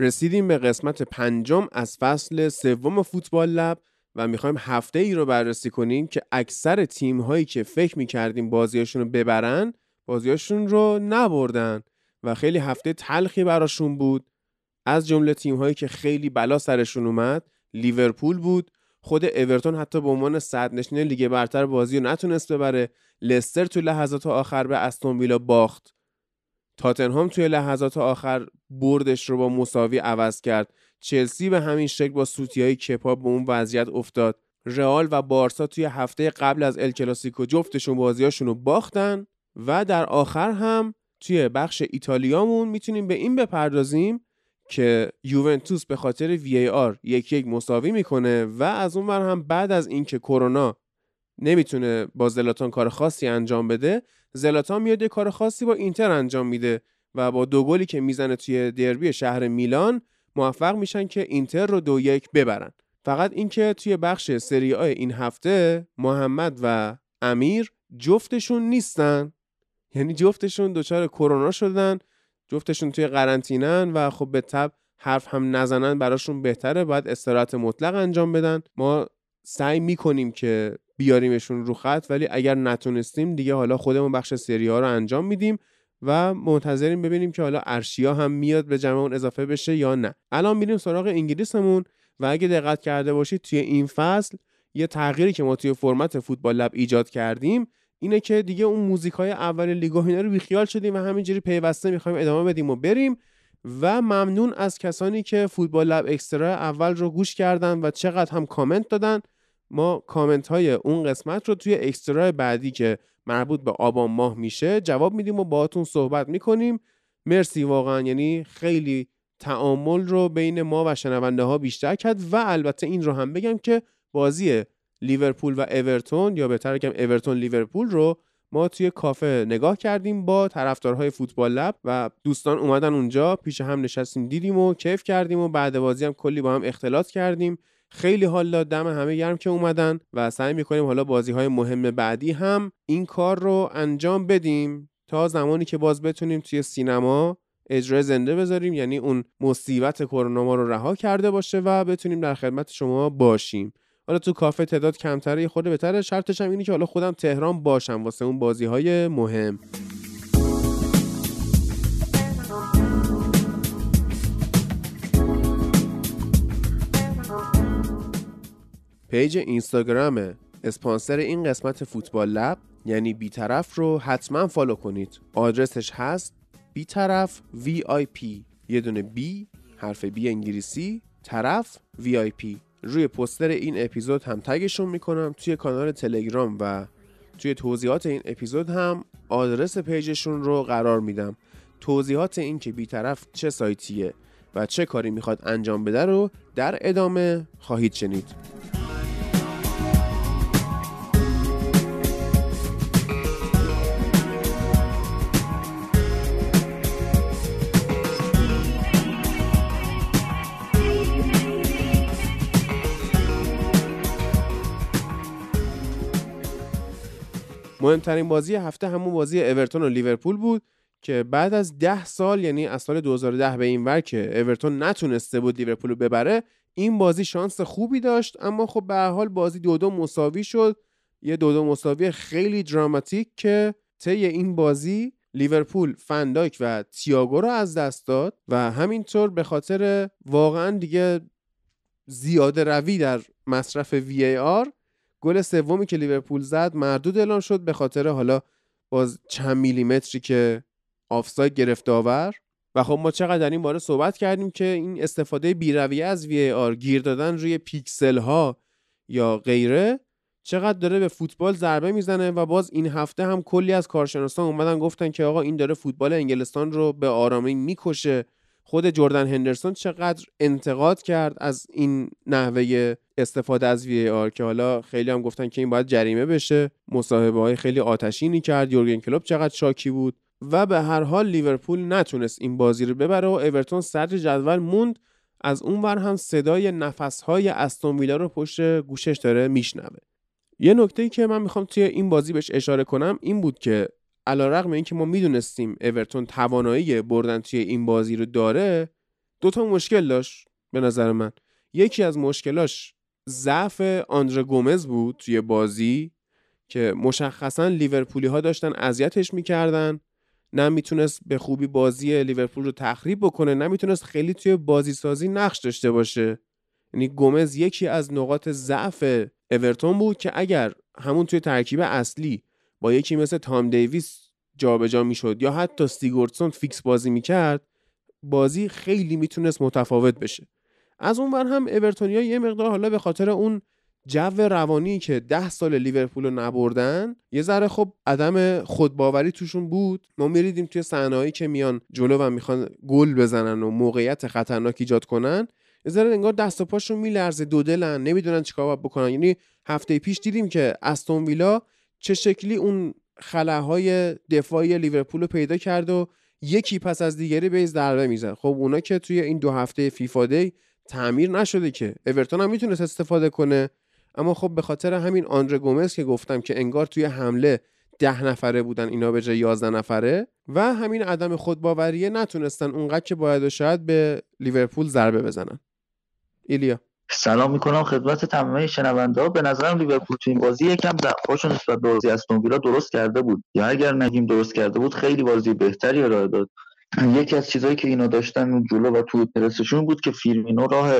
رسیدیم به قسمت پنجم از فصل سوم فوتبال لب و می‌خوایم هفته ای رو بررسی کنیم که اکثر تیم هایی که فکر می‌کردیم بازیاشون رو ببرن بازیاشون رو نبردن و خیلی هفته تلخی براشون بود. از جمله تیم هایی که خیلی بلا سرشون اومد لیورپول بود. خود اورتون حتی به عنوان صد نشینه لیگ برتر بازی رو نتونست ببره. لستر تو لحظات آخر به استون ویلا باخت. تاتنهام توی لحظات آخر بردش رو با مساوی عوض کرد. چلسی به همین شکل با سوتی های کپا به اون وضعیت افتاد. رئال و بارسا توی هفته قبل از ال کلاسیکو جفتشون بازیاشون رو باختن و در آخر هم توی بخش ایتالیامون می‌تونیم به این بپردازیم که یوونتوس به خاطر وی ای آر یک یک مساوی می‌کنه و از اون هم بعد از اینکه کرونا نمی‌تونه با زلاتان کار خاصی انجام بده زلاتان میاد یه کار خاصی با اینتر انجام میده و با دو گلی که می‌زنه توی دربی شهر میلان موفق میشن که اینتر رو دو یک ببرن. فقط اینکه توی بخش سری آی این هفته محمد و امیر جفتشون نیستن. یعنی جفتشون دچار کرونا شدن جفتشون توی قرنطینن و خب به تب حرف هم نزنن براشون بهتره باید استراحت مطلق انجام بدن. ما سعی می‌کنیم که بیاریمشون رو خط ولی اگر نتونستیم دیگه حالا خودمون بخش سری ها رو انجام میدیم و منتظریم ببینیم که حالا ارشیا هم میاد به جمعمون اضافه بشه یا نه. الان میریم سراغ انگلیسمون و اگه دقت کرده باشید توی این فصل یه تغییری که ما توی فرمت فوتبال لب ایجاد کردیم اینه که دیگه اون موزیک های اول لیگ اینا رو بیخیال شدیم و همینجوری پیوسته می‌خوایم ادامه بدیم و بریم و ممنون از کسانی که فوتبال لب اکسترا اول رو گوش کردن و چقدر هم کامنت دادن. ما کامنت های اون قسمت رو توی اکسترا بعدی که مربوط به آبان ماه میشه جواب میدیم و باهاتون صحبت می‌کنیم. مرسی واقعا. یعنی خیلی تعامل رو بین ما و شنونده ها بیشتر کرد و البته این رو هم بگم که بازی لیورپول و اورتون یا بهتر بگم اورتون لیورپول رو ما توی کافه نگاه کردیم با طرفدارهای فوتبال لب و دوستان اومدن اونجا پیش هم نشستیم دیدیم و کیف کردیم و بعد بازی هم کلی با هم اختلاط کردیم. خیلی حال داد دم همه گرم که اومدن و سعی می‌کنیم حالا بازی های مهم بعدی هم این کار رو انجام بدیم تا زمانی که باز بتونیم توی سینما اجرای زنده بذاریم یعنی اون مصیبت کرونا ما رو رها کرده باشه و بتونیم در خدمت شما باشیم. حالا تو کافه تعداد کمتره خود بهتره. شرطش هم اینه که حالا خودم تهران باشم واسه اون بازی های مهم. page اینستاگرام اسپانسر این قسمت فوتبال لب یعنی بیطرف رو حتما follow کنید. آدرسش هست بیطرف بی یه دونه بی حرف B انگلیسی طرف VIP روی پوستر این اپیزود هم تگشون می‌کنم. توی کانال تلگرام و توی توضیحات این اپیزود هم آدرس page شون رو قرار میدم. توضیحات این که بیطرف چه سایتیه و چه کاری می‌خواد انجام بده رو در ادامه خواهید شنید. مهمترین بازی هفته همون بازی اورتون و لیورپول بود که بعد از ده سال یعنی از سال 2010 به این ور که اورتون نتونسته بود لیورپول رو ببره این بازی شانس خوبی داشت. اما خب به حال بازی دو دو مساوی شد. یه دو دو مساوی خیلی دراماتیک که طی این بازی لیورپول فنداک و تییاگو رو از دست داد و همینطور به خاطر واقعا دیگه زیاده روی در مصرف وی آر گل سومی که لیورپول زد مردود اعلام شد به خاطر حالا باز چند میلیمتری که آفساید گرفت VAR و خب ما چقدر در این باره صحبت کردیم که این استفاده بیرویه از VAR گیر دادن روی پیکسل ها یا غیره چقدر داره به فوتبال ضربه می‌زنه و باز این هفته هم کلی از کارشناسان اومدن گفتن که آقا این داره فوتبال انگلستان رو به آرامی می‌کشه. خود جردن هندرسون چقدر انتقاد کرد از این نحوه استفاده از VAR که حالا خیلی هم گفتن که این باید جریمه بشه. مصاحبه های خیلی آتشینی کرد. یورگن کلوپ چقدر شاکی بود و به هر حال لیورپول نتونست این بازی رو ببره و اورتون صدر جدول موند. از اون ور هم صدای نفسهای استون ویلا رو پشت گوشش داره میشنوه. یه نکته که من می‌خوام توی این بازی بهش اشاره کنم این بود که علیرغم اینکه ما می‌دونستیم اورتون توانایی بردن توی این بازی رو داره دوتا مشکل داشت به نظر من. یکی از مشکلاش ضعف آندره گومز بود توی بازی که مشخصا لیورپولی ها داشتن اذیتش می‌کردن. نه می‌تونست به خوبی بازی لیورپول رو تخریب بکنه نه می‌تونست خیلی توی بازی سازی نقش داشته باشه. یعنی گومز یکی از نقاط ضعف اورتون بود که اگر همون توی ترکیب اصلی با یکی مثل تام دیویس جابجا می‌شد یا حتی سیگوردسون fix بازی می‌کرد بازی خیلی می‌تونست متفاوت بشه. از اون ور هم اورتونیا یه مقدار حالا به خاطر اون جو روانی که ده سال لیورپول رو نبردن یه ذره خب عدم خودباوری توشون بود. ما میریدیم توی صحنه‌ای که میان جلو و می‌خوان گل بزنن و موقعیت خطرناک ایجاد کنن یه ذره انگار دست و پاشون میلرزه دو دلن نمی‌دونن چیکار بکنن. یعنی هفته پیش دیدیم که استون ویلا چه شکلی اون خلاهای دفاعی لیورپول رو پیدا کرد و یکی پس از دیگری بیز ضربه می‌زد خب اونا که توی این دو هفته فیفا دی تعمیر نشده که. اورتون هم می‌تونست استفاده کنه. اما خب به خاطر همین آندره گومز که گفتم که انگار توی حمله ده نفره بودن اینا به جای یازده نفره و همین عدم خودباوریه نتونستن اونقدر که باید و شاید به لیورپول ضربه بزنن. ایلیا. سلام می‌کنم خدمت تمامی شنونده ها. به نظرم لیورپول تو این بازی یکم ضعفاشو نسبت به بازی استون ویلا درست کرده بود. یا اگر نگیم درست کرده بود خیلی بازی بهتری ارائه داد. یکی از چیزهایی که اینا داشتن اون جلو و تو پرسشون بود که فیرمینو راه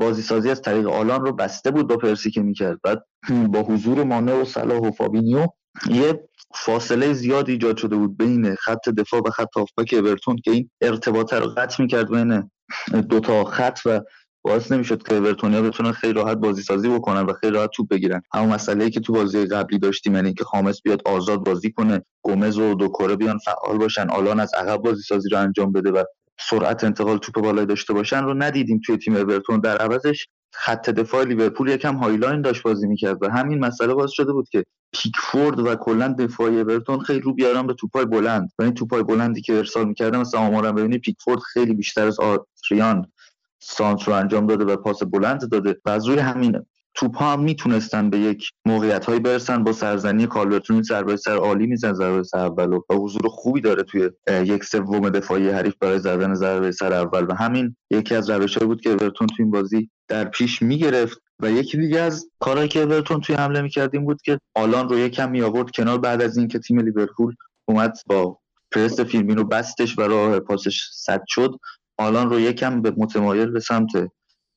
بازی سازی از طریق آلان رو بسته بود با پرسی که می‌کرد. بعد با حضور مانه و صلاح و فابینیو یه فاصله زیاد ایجاد شده بود بین خط دفاع و خط هافبک اورتون که این ارتباط رو قطع می‌کرد بین دو تا خط و باعث نمی‌شد که اورتونیا بتونن خیلی راحت بازی سازی بکنن و خیلی راحت توپ بگیرن. همون مسئله ای که تو بازی قبلی داشتیم یعنی که خامس بیاد آزاد بازی کنه گومز و دوکوره بیان فعال باشن آلان از عقب بازی سازی رو انجام بده و سرعت انتقال توپ بالای داشته باشن رو ندیدیم توی تیم اورتون. در عوضش خط دفاع لیورپول یکم high line داشت بازی می‌کرد و همین مسئله باعث شده بود که پیکفورد و کلا دفاع اورتون خیلی رو بیارن به توپای بلند. و این توپای بلندی که ارسال می‌کردن مثلا آمارم ببینید پیکفورد خیلی بیشتر از آدریان سانتر رو انجام داده و پاس بلند داده و از روی همین توپ ها هم می‌تونستن به یک موقعیت هایی برسن. با سرزنی کالورتون ضربه سر عالی میزن ضربه سر اول و حضور خوبی داره توی یک سوم دفاعی حریف برای زدن ضربه سر اول و همین یکی از روش بود که اورتون توی این بازی در پیش می‌گرفت و یکی دیگه از کارهایی که اورتون توی حمله می‌کردیم بود که آلان رو یکم می آورد کنار بعد از اینکه تیم لیورپول اومد با پرست فیلمینو بستش و راه پاسش صد شد. آلان رو یکم به متمایل به سمت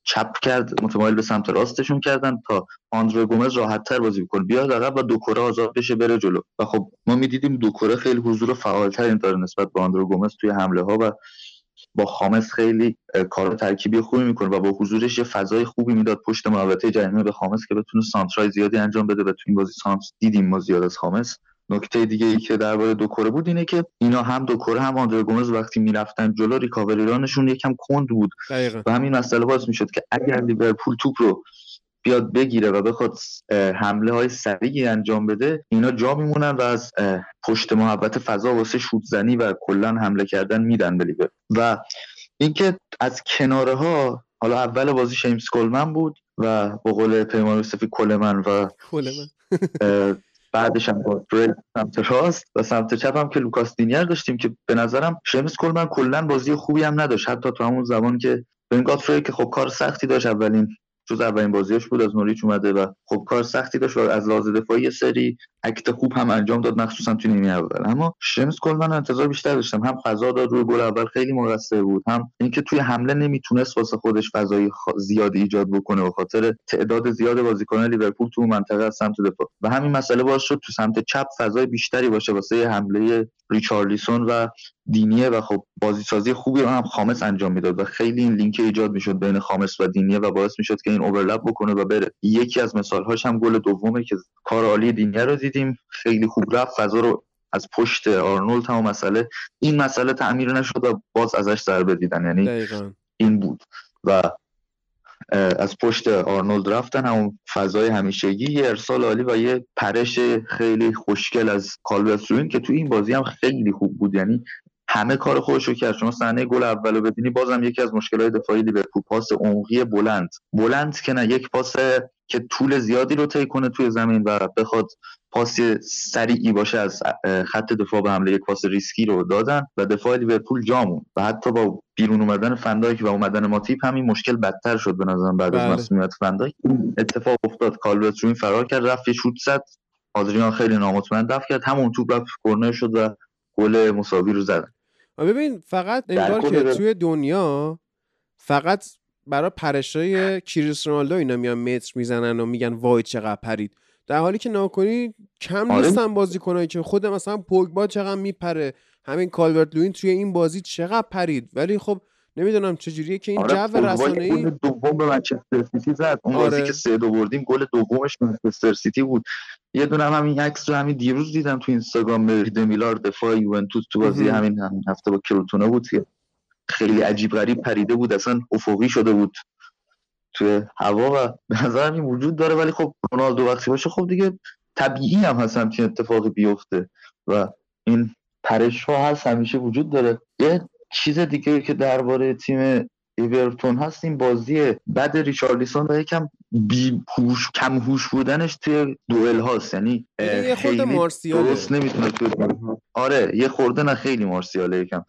چپ کرد متمایل به سمت راستشون کردن تا آندرو گومز راحت تر بازی کنه بیاد عقب و دوکوره آزاد بشه بره جلو. و خب ما می‌دیدیم دوکوره خیلی حضور فعالتری داره نسبت به آندرو گومز توی حمله ها و با خامس خیلی کار ترکیبی خوبی می‌کنه و با حضورش یه فضای خوبی می‌داد پشت محوطه جریمه به خامس که بتونه سانترای زیادی انجام بده و تو این بازی سانت دیدیم ما زیاد از خامس. نکته دیگه ای که درباره دو کره بود اینه که اینا هم دو کره هم آندره گومز وقتی می‌رفتن جلو ریکاوری رانشون یکم کند بود. دقیقا. و همین مسئله باعث می‌شد که اگر لیورپول توپ رو بیاد بگیره و بخواد حمله های سریعی انجام بده اینا جا میمونن و از پشت محبت فضا واسه شوت زنی و کلا حمله کردن میدن به لیورپول. و اینکه از کناره ها حالا اول بازی شیمس کلمن بود و به قول پیمان یوسفی کلمن و بعدش هم با سمت راست و سمت چپ هم که لوکاس دینیر داشتیم که به نظرم شمس کلمن کلا بازی خوبی هم نداشت. حتی تو همون زمان که گاتفری که خب کار سختی داشت اولین جز اولین بازیش بود از نوریچ اومده و خب کار سختی داشت و از لحاظ دفاعی سری اکت خوب هم انجام داد مخصوصا تو نیمه اول. اما شمس کل من انتظار بیشتر داشتم. هم فضا داد روی گل اول خیلی مقصر بود. هم اینکه توی حمله نمی‌تونست واسه خودش فضای زیاد ایجاد بکنه به خاطر تعداد زیاد بازیکنان لیورپول تو منطقه از سمت دفاع. و همین مسئله باعث شد تو سمت چپ فضای بیشتری باشه واسه حمله ریچارلیسون و دینیه. و خب بازی سازی خوبی رو هم خامس انجام می‌داد و خیلی این لینک ایجاد می‌شد بین خامس و دینیه و باعث می‌شد که این اوورلپ بکنه و بره. یکی از مثالهاش هم گل دومه که کار عالی دینیه رو دیدیم خیلی خوب رفت. فضا رو از پشت آرنولد هم مسئله این مسئله تعمیر نشد و باز ازش ضربه دیدن. یعنی این بود. و از پشت آرنولد رفتن. همون فضای همیشگی. یه ارسال عالی و یه پرش خیلی خوشگل از کالبرت که تو این بازی هم خیلی خوب بود. یعنی همه کار خودش رو کرد. شما صحنه گل اولو ببینی بازم یکی از مشکلات دفاعی لیورپول پاس عمقی بلند. بلند که نه یک پاس که طول زیادی رو طی کنه توی زمین و بخواد پاس سریعی باشه از خط دفاع به حمله یک پاس ریسکی رو دادن و دفاع لیورپول جا موند و حتی با بیرون اومدن فندایک و اومدن ماتیپ همین مشکل بدتر شد به نظرم بعد بله. از مسئولیت فندایک اتفاق افتاد. کالورت لوین فرار کرد رفت یه شوت زد. آدریان خیلی نامطمئن دفع کرد. همون توپ رفت کرنر شد و گل مساوی رو زدن ببین فقط انگار که توی دنیا فقط برای پرشای کریس رونالدو اینا میان متر می‌زنن و میگن وای چقدر پرید. در حالی که ناکنی کم آره. نیستن بازیکنایی که خود مثلا پوگبا چقدر میپره همین کالورت لوین توی این بازی چقدر پرید. ولی خب نمی‌دونم چجوریه که این آره جو رسانه‌ای گل دوم به منچستر سیتی زد. اون آره. بازی که سه دو بردیم گل دومش منچستر سیتی بود. یه دونه هم همین عکس رو همین دیروز دیدم تو اینستاگرام دمیلار دفاع یوونتوس تو بازی همین, همین هفته با کروتونه بود که خیلی عجیب غریب پریده بود اصلا افقی شده بود توی هوا و به نظر این وجود داره. ولی خب رونالدو وقتی باشه خب دیگه طبیعی هم هست همچین اتفاقی بیفته و این پرش ها هست همیشه وجود داره. یه چیز دیگه که درباره تیم ایورتون هست این بازی بعد ریچارلیسون و یکم بی هوش کم هوش بودنش توی دوئل هاست. یعنی یه خورده مارسیاله. درست نمی‌تونه توی آره یه خورده نه خیلی مارسیاله یکم.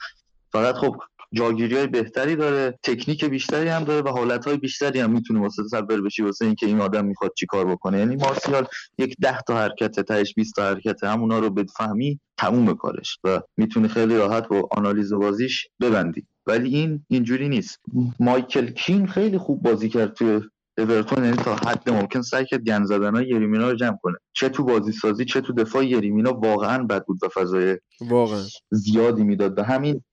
فقط خب جاگیری های بهتری داره تکنیک بیشتری هم داره و حالت های بیشتری هم می‌تونه واسه تصور بشی واسه اینکه این آدم می‌خواد چیکار بکنه. یعنی مارسیال یک ده تا حرکت تهش 20 تا حرکت همونا رو بفهمی تموم کارش و می‌تونه خیلی راحت با آنالیز بازیش ببندی. ولی این اینجوری نیست. مایکل کین خیلی خوب بازی کرد توی اورتون یعنی تا حد ممکن سعی کرد گن زدن های یریمینا رو جمع کنه. چه تو بازی سازی چه تو دفاع یریمینا واقعا بد بود و فضای واقعا. زیادی می‌داد. و همین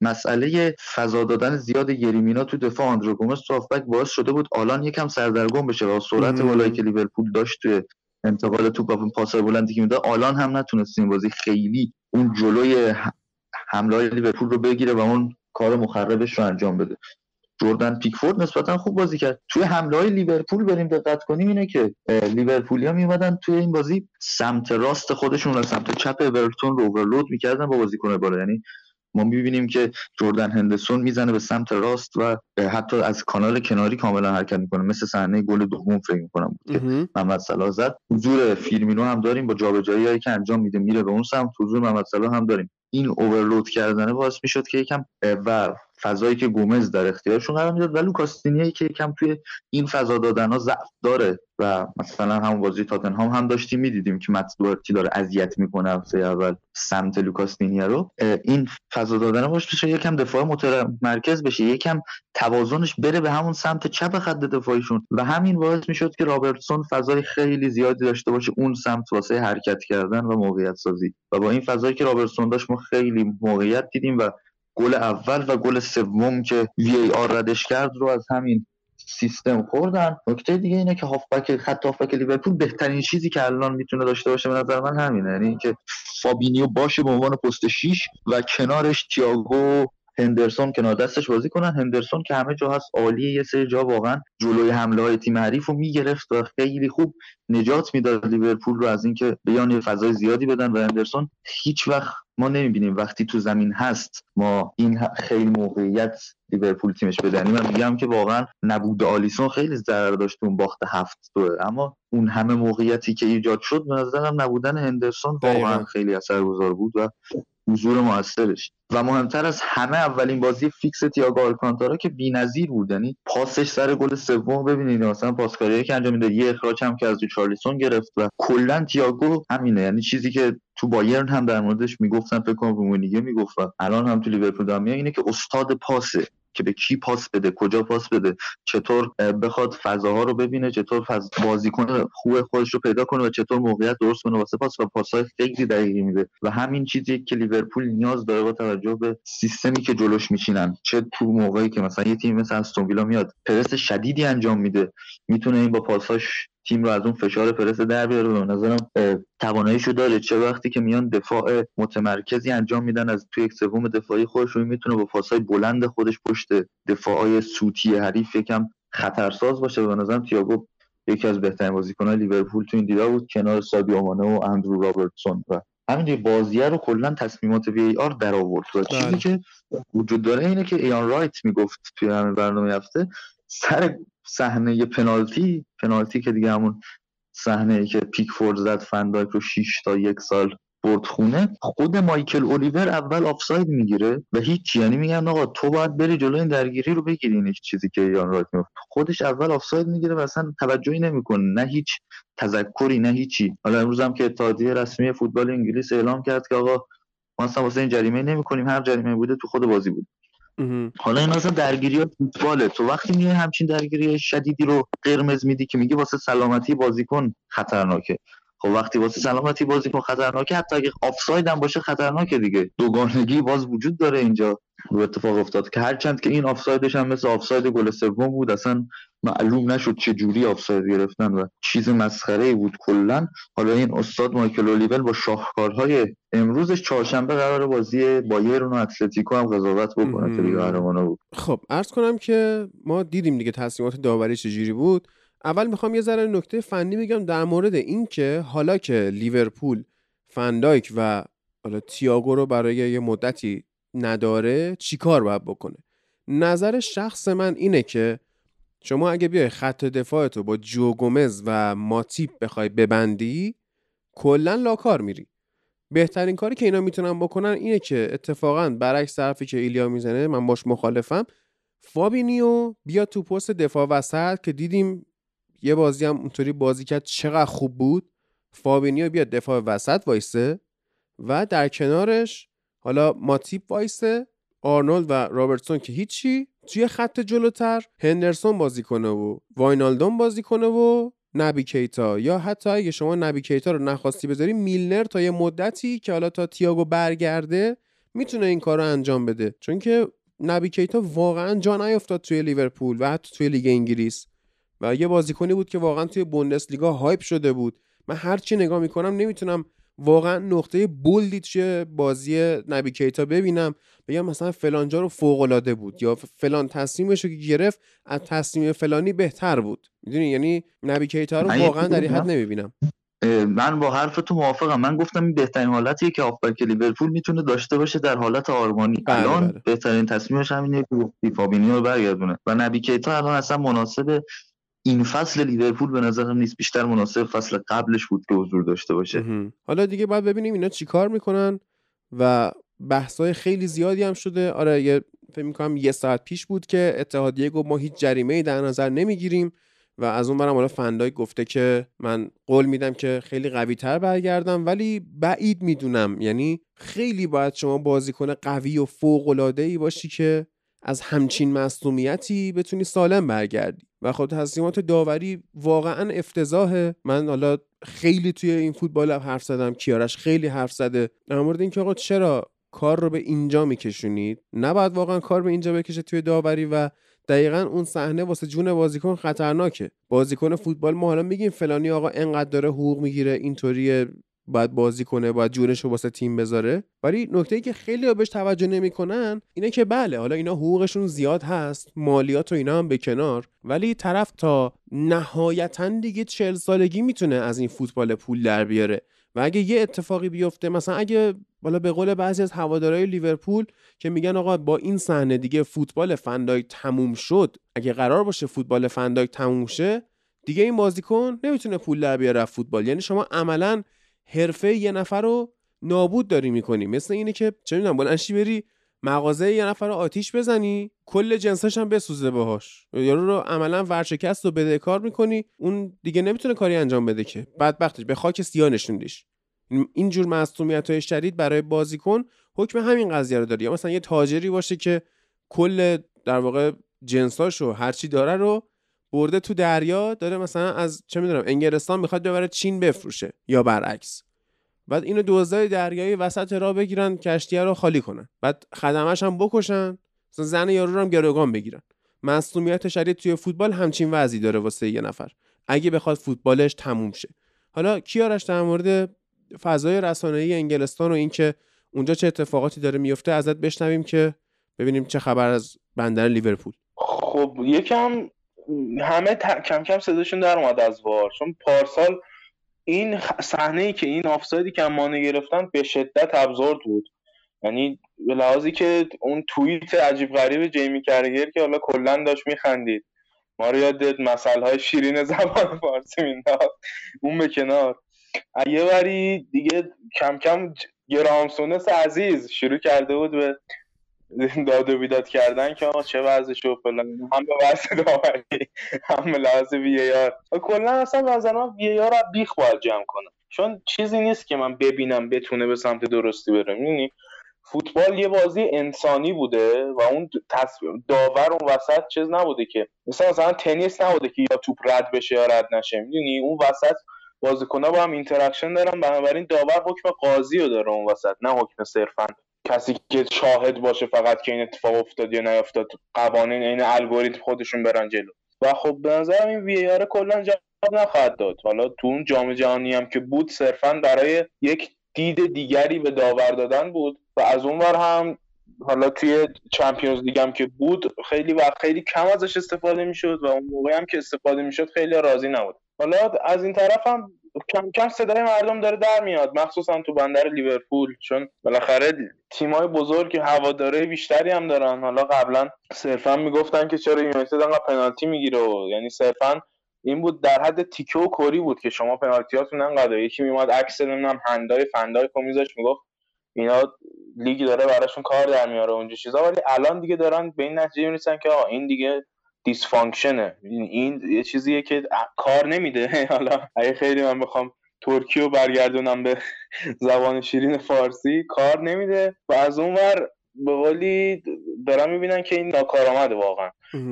مسئله فضا دادن زیاد یریمینا تو دفاع آندرو گومز تو باعث شده بود آلان یکم سردرگم بشه و سرعت بالایی که لیورپول داشت توی انتقال توپ و پاس بلندی که می‌داد آلان هم نتونست این بازی خیلی اون جلوی حمله لیورپول رو بگیره و اون کار مخربش رو انجام بده. جردن پیکفورد نسبتا خوب بازی کرد. توی حمله های لیورپول بریم دقت کنیم اینه که لیورپولیا میومدن توی این بازی سمت راست خودشون و سمت چپ اورتون رو اوورلود می‌کردن با بازیکن بالا. یعنی ما می‌بینیم که جردن هندسون می‌زنه به سمت راست و حتی از کانال کناری کاملا حرکت می‌کنه. مثل صحنه گل دوم فکر می‌کنم بود که محمد صلاح زد. حضور فیرمینو هم داریم. با جابجایی که انجام میده میره به اون سمت. حضور محمد صلاح هم داریم. این اوورلود کردنه باعث می‌شد که یکم و فضایی که گومز در اختیارشون قرار می‌داد و لوکاستینی که یکم توی این فضا دادن ها ضعف داره و مثلا همون بازی تاتنهام هم داشتیم می‌دیدیم که مت داره اذیت می‌کنه هفته اول سمت لوکاستینی رو. این فضا دادن باش بشه یکم دفاع متمرکز بشه یکم توازنش بره به همون سمت چپ خط دفاعیشون و همین باعث می‌شد که رابرتسون فضای خیلی زیادی داشته باشه اون سمت واسه حرکت کردن و موقعیت سازی و با این فضایی که رابرتسون داشت ما خیلی موقعیت دیدیم و گل اول و گل سوم که وی ای آر ردش کرد رو از همین سیستم خوردن. نکته دیگه اینه که هافبک خط هافبک لیورپول بهترین چیزی که الان می‌تونه داشته باشه به نظر من همینه. یعنی اینکه فابینیو باشه به عنوان پست 6 و کنارش تییاگو هندرسون کنار دستش بازی کنن. هندرسون که همه جا هست عالیه. یه سری جا واقعا جلوی حمله های تیم حریف رو می‌گرفت و خیلی خوب نجات می‌داد. لیورپول رو از اینکه بیان فضای زیادی بدن و هندرسون هیچ وقت ما نمی‌بینیم وقتی تو زمین هست ما این خیلی موقعیت لیورپول تیمش بدنیم من میگم که واقعا نبود آلیسون خیلی ضرر داشت اون باخت هفت دو. اما اون همه موقعیتی که ایجاد شد به نظرم نبودن هندرسون واقعا خیلی اثرگذار بود و حضور موثرش. و مهمتر از همه اولین بازی fix تییاگو آلکانتارا که بی‌نظیر بود. یعنی پاسش سر گل سوم ببینید مثلا پاسکاری که انجام میده یه اخراج هم که از ریچارلیسون گرفت و کلا تییاگو همینه. یعنی چیزی که تو بایرن هم در موردش می‌گفتن فکر کنم رومونیگه می‌گفت الان هم تو لیورپول دارم اینه که استاد پاسه. که به کی پاس بده کجا پاس بده چطور بخواد فضاها رو ببینه چطور فض... بازیکن خوب خودش رو پیدا کنه و چطور موقعیت درست کنه واسه پاس و پاسهای خیلی دقیقی میده. و همین چیزی که لیورپول نیاز داره با توجه به سیستمی که جلوش میشینن چه تو موقعی که مثلا یه تیم مثل اورتون میاد پرس شدیدی انجام میده. می‌تونه این با پاساش تیم رو از اون فشار پرس در بیاره. به نظرم تواناییشو داره. چه وقتی که میان دفاع متمرکزی انجام میدن از توی یک سوم دفاعی خودش رو می‌تونه با پاسای بلند خودش پشت دفاعای سوتی حریف یکم خطرساز باشه. به نظرم تییاگو یکی از بهترین بازیکن‌های لیورپول تو این دیدا بود کنار سادیو مانه و اندرو رابرتسون. و همین بازیه رو کلا تصمیمات وی آر در آورد. و چیزی بله. که وجود داره اینه که ایان رایت می‌گفت توی همین برنامه هفته سر صحنه پنالتی پنالتی که دیگه همون صحنه که پیکفورد زد فندایک رو 6 تا یک سال برد خونه. خود مایکل اولیور اول آفساید می‌گیره و هیچ یعنی میگن آقا تو باید بری جلوی این درگیری رو بگیری این چیزی که یان رایت می‌گفت خودش اول آفساید می‌گیره و اصلا توجهی نمی‌کنه. نه هیچ تذکری نه هیچی. حالا امروز هم که اتحادیه رسمی فوتبال انگلیس اعلام کرد که آقا ما اصلا واسه این جریمه نمی‌کنیم. هر جریمه بوده تو خود بازی بود حالا این اصلا درگیری فوتباله. تو وقتی میای همچین درگیری شدیدی رو قرمز میدی که میگه واسه سلامتی بازیکن خطرناکه. خب وقتی واسه سلامتی بازیکن خطرناکه حتی اگه آفساید هم باشه خطرناکه دیگه. دوگانگی باز وجود داره اینجا. رو اتفاق افتاد که هرچند که این آفسایدش هم مثل آفساید گل سوم بود اصلا معلوم نشد چه جوری آفساید گرفتن و چیز مسخره ای بود کلا. حالا این استاد مایکل اولیور با شاهکارهای امروزش چهارشنبه قرار بازی بایرن و اتلتیکو هم قضاوت بکنه که دیگه بود. خب عرض کنم که ما دیدیم دیگه تصمیمات داوری چجوری بود. اول می‌خوام یه ذره نکته فنی بگم در مورد این که حالا که لیورپول فندایک و حالا تییاگو رو برای یه مدتی نداره چیکار باید بکنه؟ نظر شخص من اینه که شما اگه بیای خط دفاعتو با جو گومز و ماتیپ بخوای ببندی کلا لاکار میری. بهترین کاری که اینا می‌تونن بکنن اینه که اتفاقا برعکس حرفی که ایلیا می‌زنه من باش مخالفم فابینیو بیا تو پست دفاع وسط که دیدیم یه بازی هم اونطوری بازی کرد چقدر خوب بود. فابینیو بیاد دفاع وسط وایسه و در کنارش حالا ماتیپ وایسه آرنولد و رابرتسون که هیچی توی خط جلوتر هندرسون بازی کنه و واینالدون بازی کنه و نبی کیتا. یا حتی اگه شما نبی کیتا رو نخواستی بذاری میلنر تا یه مدتی که حالا تا تیاگو برگرده می‌تونه این کار رو انجام بده. چون که نبی کیتا واقعا جا نیافتاد توی لیورپول و حتی توی لیگ انگلیس. و یه بازیکنی بود که واقعا توی بوندسلیگا hype شده بود. من هرچی نگاه می‌کنم نمی‌تونم واقعا نقطه bold ی توی بازی نبی کیتا ببینم بگم مثلا فلانجا رو فوق العاده بود یا فلان تصمیمش رو که گرفت از تصمیم فلانی بهتر بود. می‌دونی؟ یعنی نبی کیتا رو واقعا در حد نمی‌بینم. من با حرف تو موافقم. من گفتم این بهترین حالتیه که آفبک لیورپول می‌تونه داشته باشه در حالت آرمانی. بله الان بله. بهترین تصمیمش همینه که فابینیو رو برگردونه. و نبی کیتا الان اصلا مناسب این فصل لیورپول به نظرم نیست بیشتر مناسب فصل قبلش بود که حضور داشته باشه. حالا دیگه باید ببینیم اینا چیکار می‌کنن و بحثای خیلی زیادی هم شده. آره یه فکر می‌کنم یه ساعت پیش بود که اتحادیه گفت ما هیچ جریمه ای در نظر نمی‌گیریم و از اون برم حالا فندای گفته که من قول میدم که خیلی قوی تر برگردم ولی بعید می‌دونم. یعنی خیلی باید شما بازیکن قوی و فوق العاده ای باشی که از همچین مصومیتی بتونی سالم برگردی. و خب تصمیمات داوری واقعا افتضاحه. من حالا خیلی توی این فوتبال حرف زدم. کیارش خیلی حرف زده. در مورد اینکه آقا چرا کار رو به اینجا میکشونید؟ نباید واقعا کار به اینجا بکشه توی داوری و دقیقا اون صحنه واسه جون بازیکن خطرناکه. بازیکن فوتبال ما حالا میگیم فلانی آقا انقدر داره حقوق می‌گیره اینطوری باید بازی کنه باید جونش رو واسه تیم بذاره. ولی نکته ای که خیلی بهش توجه نمی‌کنن اینه که بله حالا اینا حقوقشون زیاد هست مالیات و اینا هم به کنار. ولی طرف تا نهایتا دیگه چهل سالگی می‌تونه از این فوتبال پول در بیاره. و اگه یه اتفاقی بیفته مثلا اگه بالا به قول بعضی از هوادارهای لیورپول که میگن آقا با این صحنه دیگه فوتبال فندای تموم شد اگه قرار باشه فوتبال فندای تموم شه دیگه این بازیکن نمی‌تونه پول در بیاره فوتبال. یعنی شما عملا حرفه یه نفر رو نابود داری می‌کنی. مثل اینه که چه می‌دونم بلنشی بری مغازه یه نفر رو آتیش بزنی کل جنسش هم بسوزه باهاش. یارو رو عملا ورشکست و بده کار می‌کنی. اون دیگه نمی‌تونه کاری انجام بده که. بدبختش به خاک سیاه نشوندیش این جور مصونیت های شدید برای بازیکن حکم همین قضیه رو داره. یا مثلا یه تاجری باشه که کل در واقع جنساشو هرچی داره رو برده تو دریا داره مثلا از چه می‌دونم انگلستان می‌خواد ببره چین بفروشه یا برعکس. بعد اینو دوزای دریایی وسط راه بگیرن کشتیه رو خالی کنن. بعد خدمش هم بکشن مثلا زن یارو رو هم گروگان بگیرن. مصونیت شدید توی فوتبال همچین وضعی داره واسه یه نفر. اگه بخواد فوتبالش تموم شه. حالا کیارش در مورد فضای رسانه‌ای انگلستان و اینکه اونجا چه اتفاقاتی داره میفته ازت بشنویم که ببینیم چه خبر از بندر لیورپول. خب یکم همه کم کم صداشون در اومد از وار. چون پارسال این صحنه ای که این آفسایدی که مانه گرفتن به شدت ابزورد بود. یعنی به لحاظی که اون توییت عجیب غریب جیمی کرگر که حالا کلا داشت میخندید. ما رو یاد مسئله های شیرین زبان فارسی مینداخت. اون به کنار. یه وری دیگه کم کم گرامسونس عزیز شروع کرده بود به داد و بیداد کردن که آقا چه وضع شو فلان. هم به وضع داوری هم به لحاظ وی آر کلا اصلا نظر وی آر بیخ باید جمع کنم. چون چیزی نیست که من ببینم بتونه به سمت درستی بره. می‌دونی؟ فوتبال یه بازی انسانی بوده و اون تصویر داور اون وسط چیز نبوده که. مثلا مثلا تنیس نبوده که یا توپ رد بشه یا رد نشه. می‌دونی؟ اون وسط بازیکن‌ها با هم interaction دارن بنابراین داور حکم قاضی رو داره اون وسط نه حکم صرفا. کسی که شاهد باشه فقط که این اتفاق افتاد یا نیافتاد قوانین این الگوریتم خودشون برن جلو. و خب به نظر این VAR کلا جواب نخواهد داد. حالا تو اون جام جهانی هم که بود صرفا برای یک دید دیگری به داور دادن بود و از اون ور هم حالا توی Champions League هم که بود خیلی و خیلی کم ازش استفاده می‌شد و اون موقعی هم که استفاده می‌شد خیلی راضی نبود. حالا از این طرف هم کم کم صدای مردم داره در میاد مخصوصا تو بندر لیورپول چون بالاخره تیمای بزرگ هواداره بیشتری هم دارن. حالا قبلا صرفا می‌گفتن که چرا یونایتد انقدر پنالتی می‌گیره و یعنی صرفا این بود در حد تیکه و کوری بود که شما پنالتیاتون انقدر یکی میومد عکس نمی‌دونم هندای فندای کو میذاش می‌گفت اینا لیگ داره براشون کار در میاره اونجا چیزا. ولی الان دیگه دارن به این نتیجه می‌رسن که آقا این دیگه دیسفانکشنه این یه چیزیه که کار نمیده. حالا اگه خیلی من بخوام ترکی رو برگردونم به زبان شیرین فارسی کار نمیده. و از اون ور به قولی دارن می‌بینن که این ناکارآمده واقعا.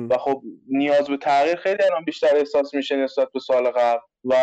و خب نیاز به تغییر خیلی الان بیشتر احساس میشه نسبت به سال قبل. و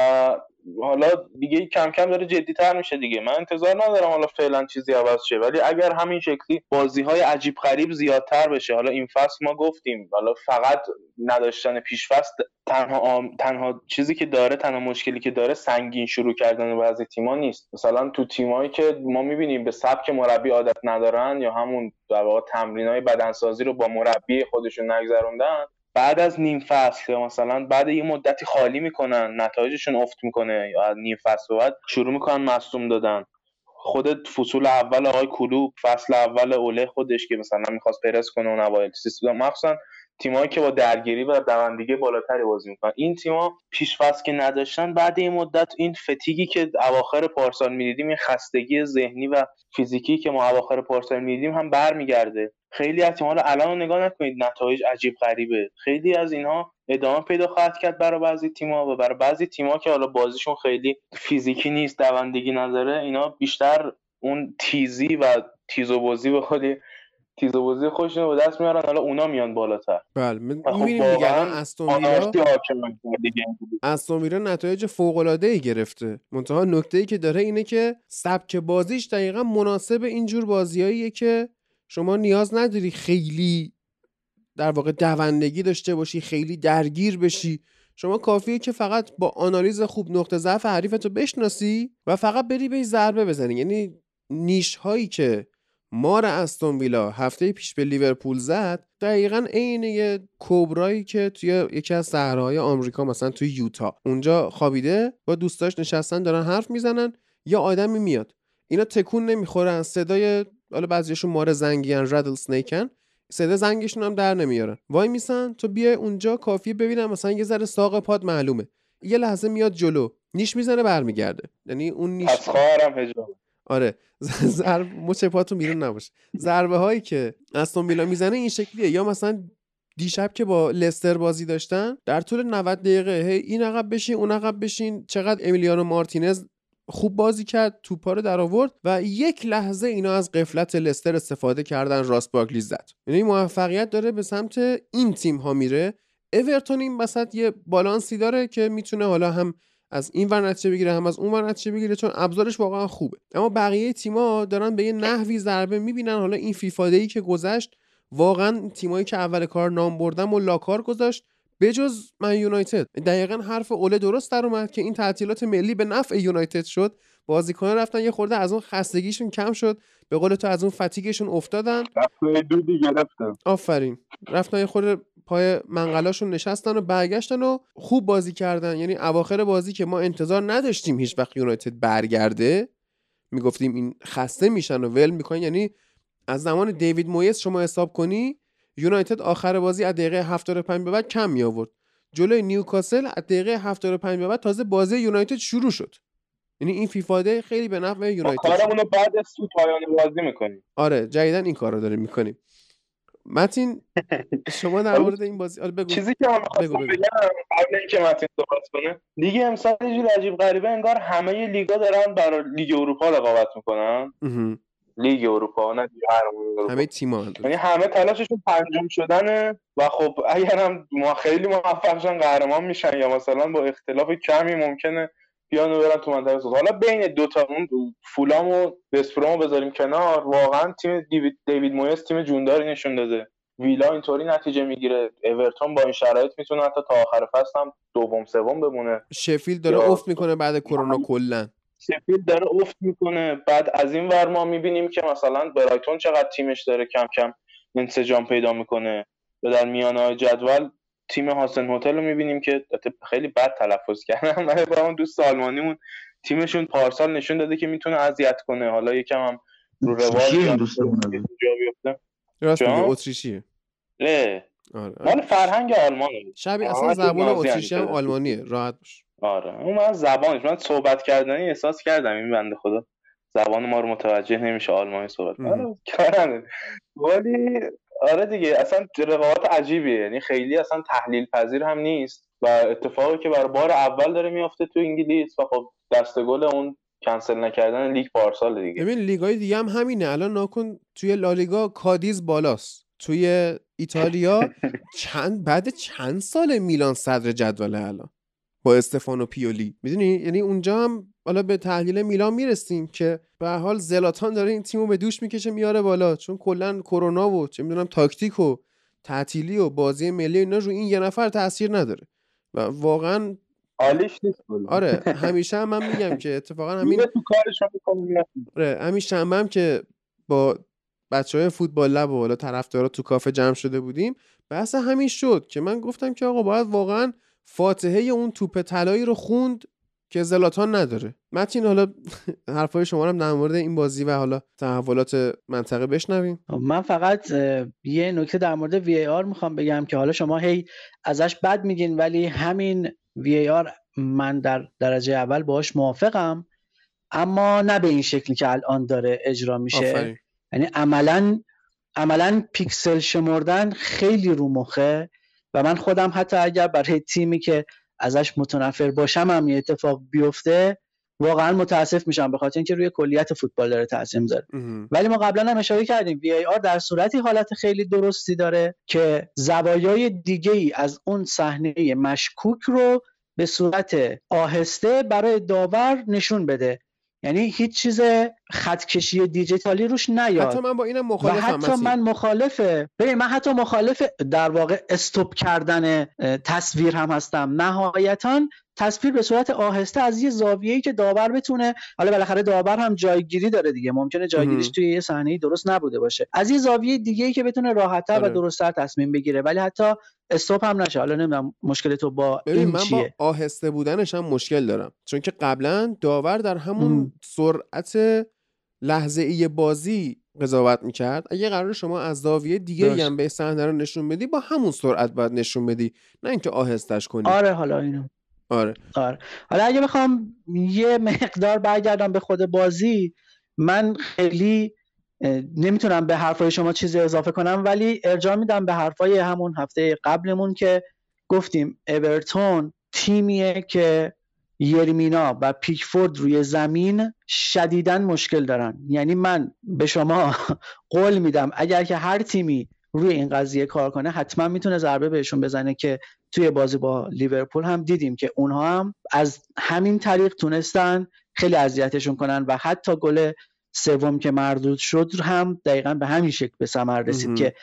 حالا دیگه کم کم داره جدی تر میشه دیگه. من انتظار ندارم حالا فعلا چیزی عوض شه ولی اگر همین شکلی بازی های عجیب غریب زیادتر بشه حالا این فصل ما گفتیم حالا فقط نداشتن پیش فصل تنها تنها چیزی که داره تنها مشکلی که داره سنگین شروع کردن بعضی تیما نیست. مثلا تو تیمایی که ما می‌بینیم به سبک مربی عادت ندارن یا همون در واقع تمرین های بدنسازی رو با مربی خودشون نگذروندن بعد از نیم فصل یا مثلا بعد یه مدتی خالی می‌کنن نتایجشون افت می‌کنه یا نیم فصل بعد شروع می‌کنن مصوم دادن. خود فصول اول آقای کلوب فصل اول اوله خودش که مثلا می‌خواست پرس کنه اون اوایل سیستم. مخصوصا تیمایی که با درگیری و دوندگی بالاتری بازی می‌کنن. این تیما پیش که نداشتن بعد این مدت این فتیگی که اواخر پارسال می‌دیدیم این خستگی ذهنی و فیزیکی که ما اواخر پارسال می‌دیدیم هم برمیگرده. خیلی از تیم‌ها الان نگاه نکنید نتایج عجیب غریبه. خیلی از اینها ادامه پیدا خواهد کرد برای بعضی تیم‌ها و برای بعضی تیم‌ها که حالا بازیشون خیلی فیزیکی نیست دوندگی نداره اینا بیشتر اون تیزی و تیزو بازی به تیزو بازی خودشون رو دست میارن حالا اونا میان بالاتر. بله خب می‌بینیم دیگه استون استون ویلا نتایج فوق العاده ای گرفته. منتها نکته ای که داره اینه که سبک بازیش دقیقا مناسب اینجور بازیاییه که شما نیاز نداری خیلی در واقع دوندگی داشته باشی خیلی درگیر بشی. شما کافیه که فقط با آنالیز خوب نقطه ضعف حریفتو بشناسی و فقط بری به ضربه بزنی. یعنی نیش هایی که مار استون ویلا هفته پیش به لیورپول زد دقیقا عین یه کوبرایی که توی یکی از صحراهای آمریکا مثلا توی یوتا. اونجا خوابیده با دوستاش نشستن دارن حرف می‌زنن یا آدمی میاد. اینا تکون نمی‌خورن صدای حالا بعضیشون مار زنگیان ردل سنیکن صدا زنگشون هم در نمیارن. وای میسن تو بیا اونجا کافیه ببینم مثلا یه ذره ساق پاد معلومه. یه لحظه میاد جلو نیش می‌زنه برمیگرده. یعنی اون نیش از خواهرم آره. ضرب مچ پاتون بیرون نباشه. ضربه هایی که استون ویلا می‌زنه این شکلیه. یا مثلا دیشب که با لستر بازی داشتن در طول 90 دقیقه هی این عقب بشین اون عقب بشین چقدر امیلیانو مارتینز خوب بازی کرد توپا رو در آورد و یک لحظه اینا از قفلت لستر استفاده کردن راست باگلی زد. یعنی موفقیت داره به سمت این تیم ها میره. اورتون این وسط یه بالانسی داره که می‌تونه حالا هم از این ور نتیجه بگیره هم از اون ور نتیجه بگیره چون ابزارش واقعا خوبه. اما بقیه تیما دارن به یه نحوی ضربه می‌بینن. حالا این فیفاده ای که گذشت واقعا تیمایی که اول کار نام بردم و لاکار گذاشت. بجز من یونایتد. دقیقا حرف اوله درست در اومد که این تعطیلات ملی به نفع یونایتد شد. بازیکنان رفتن یه خورده از اون خستگیشون کم شد. به قول تو از اون فتیگشون افتادن. دودی گرفتن آفرین. رفتن یه خورده پای منقلاشون نشستن و برگشتن و خوب بازی کردن. یعنی اواخر بازی که ما انتظار نداشتیم هیچ وقت یونایتد برگرده می‌گفتیم این خسته میشن و ول می‌کنن. یعنی از زمان دیوید مویس شما حساب کنی یونایتد آخر بازی از دقیقه 75 به بعد کم می آورد جلوی نیوکاسل از دقیقه 75 به بعد تازه بازی یونایتد شروع شد. یعنی این فیفاده خیلی به نفع یونایتد. کارمون رو بعد از تو پایان بازی می‌کنیم. آره جدیدن این کار رو داریم می‌کنیم. متین شما در مورد این بازی آره بگو. چیزی که من بگو بگم قبل اینکه متین صحبت کنه لیگ امسال یه عجیب غریبه انگار همه لیگا دارن برای لیگ اروپا رقابت می‌کنن. لیگ اروپا نه همه تیم‌ها یعنی همه تلاششون پنجم شدنه و خب اگر هم ما خیلی موفق شدن قهرمان میشن یا مثلا با اختلاف کمی ممکنه بیان و برن تو منطقه حالا بین دو تا اون فولهام و وست بروم بذاریم کنار واقعا تیم دیوید دیوید مویس تیم جونداری نشون داده. ویلا اینطوری نتیجه می‌گیره. اورتون با این شرایط می‌تونه حتی تا آخر فصل هم دوم سوم بمونه. شفیل داره افت می‌کنه بعد کرونا کلا. شفیل داره افت می‌کنه. بعد از این ور ما می‌بینیم که مثلا برایتون چقدر تیمش داره کم کم انسجام پیدا می‌کنه. و در میانه جدول تیم هاسن هتل رو می‌بینیم که خیلی بد تلفظ کردم من با اون دوست آلمانیمون تیمشون پارسال نشون داده که می‌تونه اذیت کنه. حالا یکم هم رو روال راست میگه اتریشیه آره. مال فرهنگ آلمانه. شبیه اصلا زبان اتریشی هم آلمانیه. راحت باش. آره. اون من زبانش من صحبت کردنی احساس کردم این بنده خدا. زبان ما رو متوجه نمیشه آلمانی صحبت آره ولی آره دیگه اصلا رقابت عجیبیه. یعنی خیلی اصلا تحلیل پذیر هم نیست. و اتفاقی که برای بار اول داره میافته تو انگلیس و خب دست گل اون کنسل نکردن لیگ پارسال دیگه. ببین لیگای دیگه هم همینه. الان ناکن توی لالیگا کادیز بالاست. توی ایتالیا چند بعد چند سال میلان صدر جدول الان؟ با استفانو پیولی. می‌دونی؟ یعنی اونجا هم حالا به تحلیل میلان می‌رسیم که به حال زلاتان داره این تیمو به دوش می‌کشه میاره بالا. چون کلا کرونا و چه می‌دونم تاکتیک و تعطیلی و بازی ملی اینا رو این یه نفر تاثیر نداره. و واقعا عالیش نیست آره همیشه هم من میگم که اتفاقا همین تو کارش آره همین شنبه هم که با بچه های فوتبال لب و حالا طرفدارا تو کافه جمع شده بودیم بحث همین شد که من گفتم که آقا باید واقعا فاتحه اون توپ طلایی رو خوند که زلاتان نداره. متین حالا حرفای شما هم در مورد این بازی و حالا تحولات منطقه بشنویم. من فقط یه نکته در مورد وی آر می‌خوام بگم که حالا شما هی ازش بد میگین ولی همین وی آر من در درجه اول باهاش موافقم اما نه به این شکلی که الان داره اجرا میشه. یعنی عملا عملا پیکسل شمردن خیلی رو مخه. و من خودم حتی اگر برای تیمی که ازش متنفر باشم هم یه اتفاق بیفته واقعا متاسف میشم به خاطر اینکه روی کلیت فوتبال داره تاثیر می‌ذاره. ولی ما قبلا هم اشاره کردیم وی ای آر در صورتی حالت خیلی درستی داره که زوایای دیگه ای از اون صحنه مشکوک رو به صورت آهسته برای داور نشون بده. یعنی هیچ چیز خطکشی دیجیتالی روش نیاد. حتی من با اینم مخالفم حتی من مخالفه. ببین من حتی مخالف در واقع استوب کردن تصویر هم هستم. نهایتا تصویر به صورت آهسته از یه زاویه‌ای که داور بتونه حالا بالاخره داور هم جایگیری داره دیگه. ممکنه جایگیریش توی یه صحنه درست نبوده باشه. از یه زاویه دیگه ای که بتونه راحتتر و آره. درستتر تصمیم بگیره. ولی حتی استوب هم نشه. حالا نمی‌دونم مشکل تو با این من چیه؟ با آهسته بودنش هم مشکل دارم. چون که قبلا داور در همون سرعت لحظه ای بازی قضاوت می‌کرد. اگه قرار شما از زاویه دیگه هم به صحنه رو نشون بدی با همون سرعت باید نشون بدی. نه اینکه آهستش کنی. آره حالا اینو. آره. آره. حالا اگه بخوام یه مقدار برگردم به خود بازی من خیلی نمی‌تونم به حرفای شما چیزی اضافه کنم ولی ارجاع میدم به حرفای همون هفته قبلمون که گفتیم اورتون تیمیه که یرمینا و پیکفورد روی زمین شدیدا مشکل دارن. یعنی من به شما قول میدم اگر که هر تیمی روی این قضیه کار کنه حتما می‌تونه ضربه بهشون بزنه که توی بازی با لیورپول هم دیدیم که اونها هم از همین طریق تونستن خیلی اذیتشون کنن و حتی گل سوم که مردود شد هم دقیقا به همین شکل به ثمر رسید که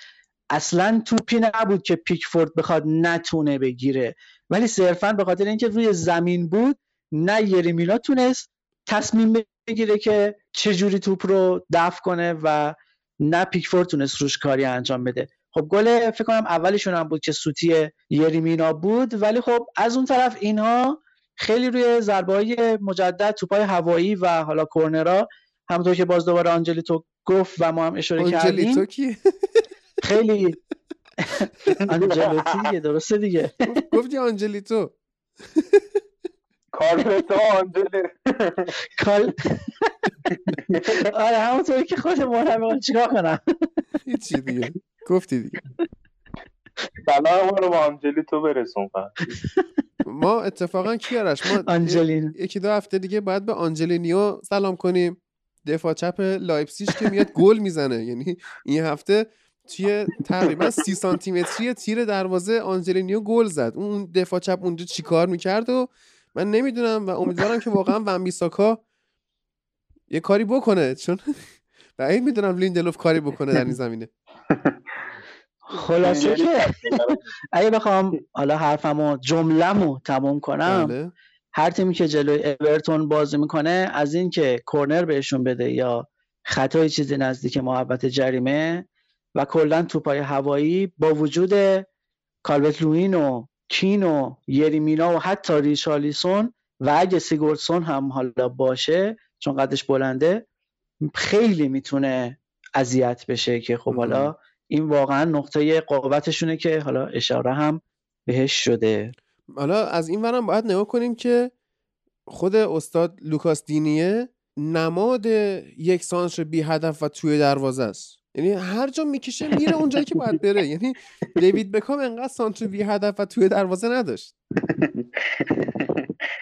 اصلا توپی نبود که پیکفورد بخواد نتونه بگیره. ولی صرفا به خاطر اینکه روی زمین بود نه یرمینا تونست تصمیم بگیره که چجوری توپ رو دفع کنه و نه پیکفورد تونست روش کاری انجام بده. خب گل فکر کنم اولشون هم بود که سوتی یریمینا بود ولی خب از اون طرف اینها خیلی روی ضربه های مجدد توپای هوایی و حالا کورنرا همونطور که باز دوباره آنجلیتو گفت و ما هم اشاره کردیم خیلی آنجلیتو دیگه درسته دیگه. گفتی آنجلیتو. کارلتو آنجلی. کال آره همونطوری که خود مرحبا چیکار کنم. هیچی دیگه. گفتی دیگه. سلام ما رو به آنجلینیو برسون ما اتفاقا کیارش ما آنجلین یکی دو هفته دیگه باید به آنجلینیو سلام کنیم. دفاع چپ لایپسیش که میاد گل می‌زنه. یعنی این هفته توی تقریبا سی سانتی تیر دروازه آنجلینیو گل زد. اون دفاع چپ اونجا چیکار می‌کرد و من نمی‌دونم و امیدوارم که واقعا وان بیساکا یه کاری بکنه. چون بعید می‌دونم لیندلوف کاری بکنه در این زمینه. خلاصه که اگه بخوام حالا حرفمو جمله‌مو تموم کنم بله. هر تیمی که جلوی اورتون بازی می‌کنه از این که کورنر بهشون بده یا خطای چیزی نزدیک محبت جریمه و کلا توپای هوایی با وجود کالوت لوین و کین و یریمینا و حتی ریشالیسون و اگه سیگورسون هم حالا باشه چون قدش بلنده خیلی می‌تونه اذیت بشه که خب حالا این واقعا نقطه قوتشونه که حالا اشاره هم بهش شده. حالا از این ورم باید نگاه کنیم که خود استاد لوکاس دینیه نماد یک سانتر بی هدف و توی دروازه است. یعنی هر جا می‌کشه میره اونجایی که باید بره. یعنی دیوید بکام انقدر سانتر بی هدف و توی دروازه نداشت.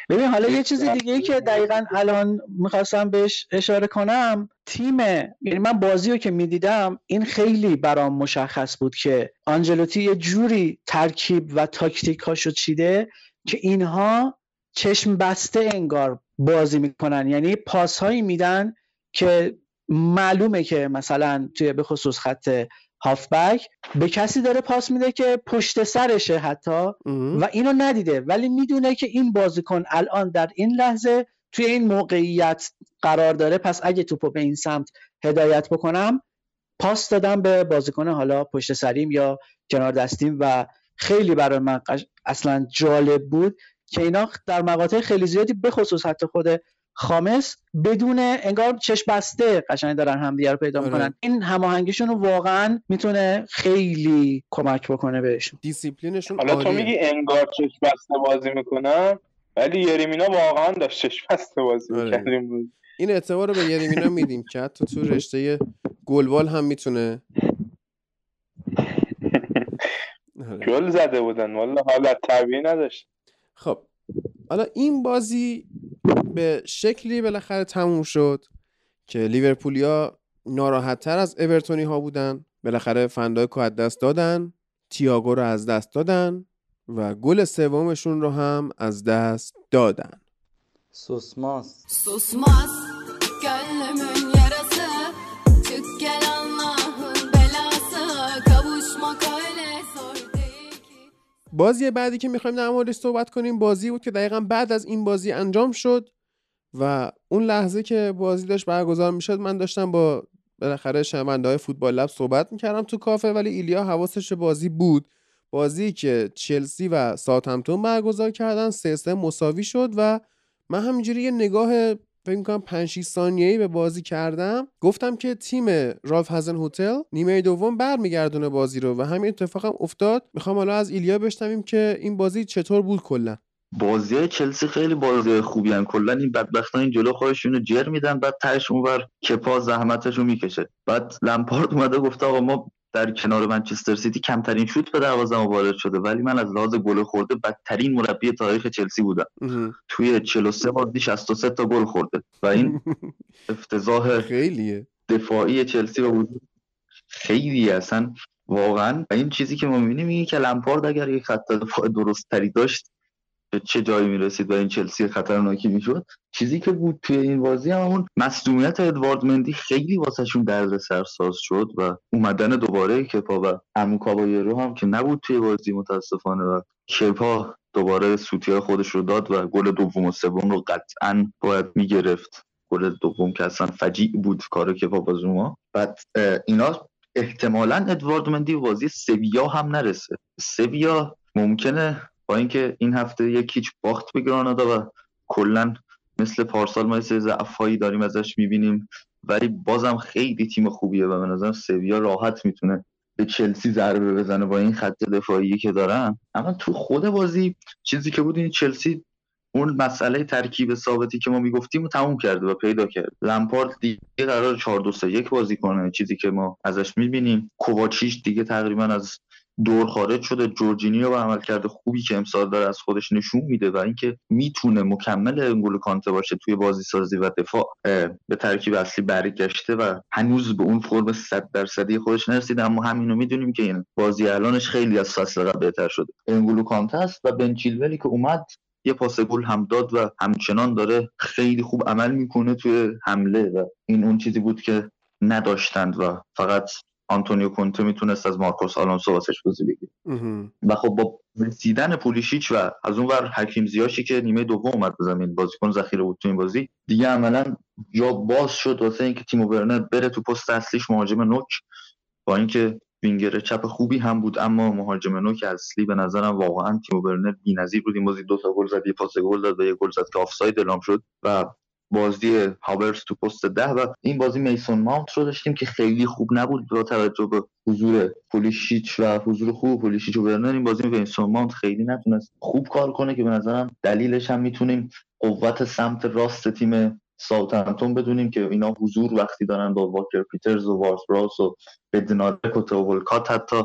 ببین حالا یه چیز دیگه ای که دقیقا الان می‌خواستم بهش اشاره کنم تیم یعنی من بازی رو که می‌دیدم این خیلی برام مشخص بود که آنجلوتی یه جوری ترکیب و تاکتیک هاشو چیده که اینها چشم بسته انگار بازی می‌کنن. یعنی پاس هایی میدن که معلومه که مثلا توی به خصوص خط هافبک به کسی داره پاس میده که پشت سرشه حتی و اینو ندیده. ولی می‌دونه که این بازیکن الان در این لحظه توی این موقعیت قرار داره. پس اگه توپو به این سمت هدایت بکنم پاس دادم به بازیکن حالا پشت سریم یا کنار دستیم و خیلی برای من اصلا جالب بود که اینا در مقاطع خیلی زیادی به خصوص حتی خود خامس بدون انگار چش بسته قشنگ دارن همدیگه رو پیدا آره. می‌کنن. این هماهنگیشون رو واقعا می‌تونه خیلی کمک بکنه بهشون. دیسیپلینشون حالا تو میگی انگار چش بسته بازی می‌کنن ولی یریمینا واقعا داشت چش بسته بازی آره. این اعتبار رو به یریمینا میدیم که حتی تو رشته گلبال هم می‌تونه. گل زده بودن والا حالت طبیعی نداشت. خب حالا این بازی به شکلی بالاخره تموم شد که لیورپولیا ناراحت تر از اورتونی ها بودن. بالاخره فندای از دست دادن تیاگو رو از دست دادن و گل سومشون رو هم از دست دادن. سوسماس. سوسماس بازی بعدی که می‌خوایم در موردش صحبت کنیم بازی بود که دقیقا بعد از این بازی انجام شد و اون لحظه که بازی داشت برگزار می‌شد من داشتم با بالاخره شنونده های فوتبال لب صحبت می‌کردم تو کافه ولی ایلیا حواسش بازی بود. بازی که چلسی و ساوثهمپتون برگزار کردن سه مساوی شد و من همینجوری یه نگاه فکر می‌کنم 5 6 ثانیه‌ای به بازی کردم. گفتم که تیم رالف هازنهوتل نیمه دوم برمیگردونه بازی رو و همین اتفاق هم افتاد. می‌خوام حالا از ایلیا بشنویم که این بازی چطور بود کلا. بازی چلسی خیلی بازی خوبی هم کلا این بدبختان این جلو خودشونو جر میدن بعد تهش اونور کپا زحمتشو می‌کشه. بعد لمپارد اومده گفته آقا ما در کنار منچستر سیتی کمترین شوت به دروازه وارد شده. ولی من از لحاظ گل خورده بدترین مربی تاریخ چلسی بودم. توی 43 بازی 63 تا گل خورده. و این افتضاح خیلیه. دفاعی چلسی به وجود خیلی اصلا واقعا. و این چیزی که ما می‌بینیم اینه که لمپارد اگر یک خط دفاع درست تری داشت به چه جایی می‌رسید و این چلسی خطرناکی می‌شد چیزی که بود توی این بازی هم اون مصدومیت ادوارد مندی خیلی واسهشون درد سرساز شد و اومدن دوباره کپا و امو کابایرو هم که نبود توی بازی متاسفانه و کپا دوباره سوتی خودش رو داد و گل دوم و سوم رو قطعا باید می‌گرفت. گل دوم که اصلا فجیع بود کار کپا بازوما بعد اینا احتمالا ادوارد مندی بازی سویا هم نرسه. سویا ممکنه با اینکه این هفته یک هیچ باخت به گرانادا و کلا مثل پارسال ما سه ضعفایی داریم ازش می‌بینیم. ولی بازم خیلی تیم خوبیه و به نظرم سویا راحت می‌تونه به چلسی ضربه بزنه با این خط دفاعی که دارن. اما تو خود بازی چیزی که بود این چلسی اون مسئله ترکیب ثابتی که ما می‌گفتیم رو تموم کرده و پیدا کرد لمپارد دیگه قرار 4 2 3 1 بازی کنه چیزی که ما ازش می‌بینیم. کوواچیش دیگه تقریبا از دور خارج شده. جورجینیو و عملکرد خوبی که امسال داره از خودش نشون میده و اینکه می‌تونه مکمل انگولو کانته باشه توی بازی سازی و دفاع به ترکیب اصلی برگشته و هنوز به اون فرم 100 درصدی خودش نرسیده. اما همینو می‌دونیم که این بازی الانش خیلی از فصل قبل بهتر شده. انگولو کانته است و بنچیلولی که اومد یه پاس گل هم داد و همچنان داره خیلی خوب عمل می‌کنه توی حمله و این اون چیزی بود که نداشتند و فقط آنتونیو کونته می‌تونست از مارکوس آلونسو واسش بازی بگیره. و خب با رسیدن پولیشیچ و از اون ور حکیم زیاشی که نیمه دوم اومد به زمین بازیکن ذخیره بود تو این بازی دیگه عملا جا باز شد واسه اینکه تیمو ورنر بره تو پست اصلیش مهاجم نوک. با اینکه وینگر چپ خوبی هم بود اما مهاجم نوک اصلی به نظرم واقعا تیمو ورنر بی‌نظیر بود. این بازی دو تا گل زد یه پاس گل داد و یه گل زد که آفساید اعلام شد و بازی هاورس تو پست ده و این بازی میسون ماونت رو داشتیم که خیلی خوب نبود با توجه به حضور پولیشیچ و حضور خوب پولیشیچ و ورنر. این بازی میسون ماونت خیلی نتونست خوب کار کنه که به نظرم دلیلش هم می‌تونیم قوت سمت راست تیم ساوثهمپتون بدونیم که اینا حضور وقتی دارن با واکر پیترز و وارد پراوس و بدنارک و والکات حتی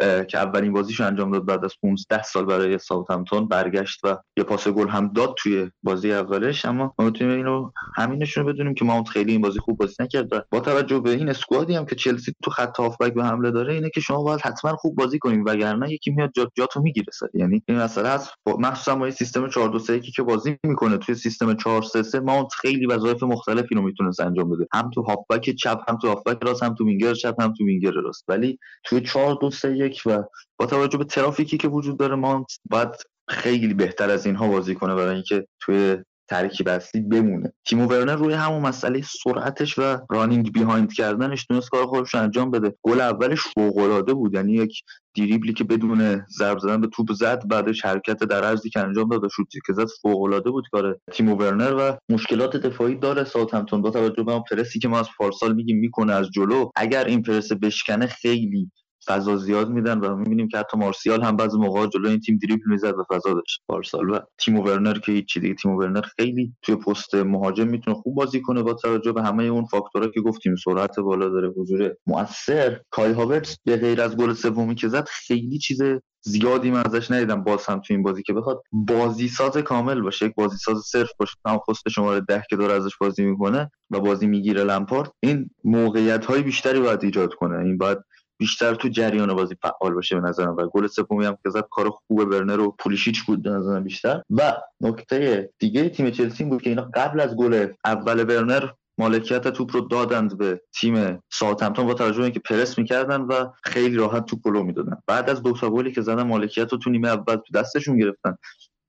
که اولین بازیشو انجام داد بعد از 15 سال برای ساوثهمپتون برگشت و یه پاس گل هم داد توی بازی اولش. اما ما می‌تونیم اینو همینشون بدونیم که ماونت خیلی این بازی خوب بازی نکرد با توجه به این squad ی هم که چلسی تو خط هافبک به حمله داره اینه که شما باید حتما خوب بازی کنیم وگرنه یکی میاد جات جاتو می‌گیره یعنی این مسئله هست. مخصوصا با سیستم 4 2 3 که بازی می‌کنه توی سیستم 4 3 3 ماونت خیلی وظایف مختلفی رو می‌تونه انجام بده. هم تو هافبک چپ هم تو هافبک راست هم تو وینگر چپ هم تو وینگر راست. ولی توی 4 2 3 1 و با توجه به ترافیکی که وجود داره مانت باید خیلی بهتر از اینها بازی کنه برای اینکه توی ترکیب اصلی بمونه. تیمو ورنر روی همون مسئله سرعتش و running behind کردنش تونست کار خودش انجام بده. گل اولش فوق بود یعنی یک دیریبلی که بدون ضرب زدن به توپ زد بعدش حرکت در عرضی که انجام داد و شوتی که زد فوق العاده بود کار تیمو ورنر و مشکلات دفاعی داره. ساوثهمپتون با توجه به پرسی که ما از پارسال میگیم می‌کنه از جلو اگر این پرس بشکنه خیلی فضا زیاد میدن و می‌بینیم که حتی مارسیال هم بعضی موقع جلو این تیم دریبل می‌زد و فضا داشت. پارسال و تیم ورنر که هیچ دیگه تیم ورنر خیلی توی پست مهاجم می‌تونه خوب بازی کنه با توجه به همه اون فاکتورها که گفتیم. سرعت بالا داره حضور مؤثر کای هاورتس به غیر از گل سومی که زد خیلی چیز زیادی من ازش ندیدم باز هم تو این بازی که بخواد بازی ساز کامل باشه یک بازی ساز صرف باشه. هم پست شماره ده که داره ازش بازی می‌کنه و بازی می‌گیره لمپارد. این موقعیت های بیشتری باید ایجاد کنه. این باید بیشتر تو جریان بازی فعال باشه به نظرم. و گل سومی هم که زد کار خوب برنر و پولیشیچ بود به نظرم بیشتر. و نکته دیگه تیم چلسی بود که اینا قبل از گل اول برنر مالکیت توپ رو دادند به تیم ساوثهمپتون با توجه اینکه پرس می‌کردن و خیلی راحت توپ رو می‌دادن. بعد از دو تا گلی که زدن مالکیت رو تو نیمه اول تو دستشون گرفتن.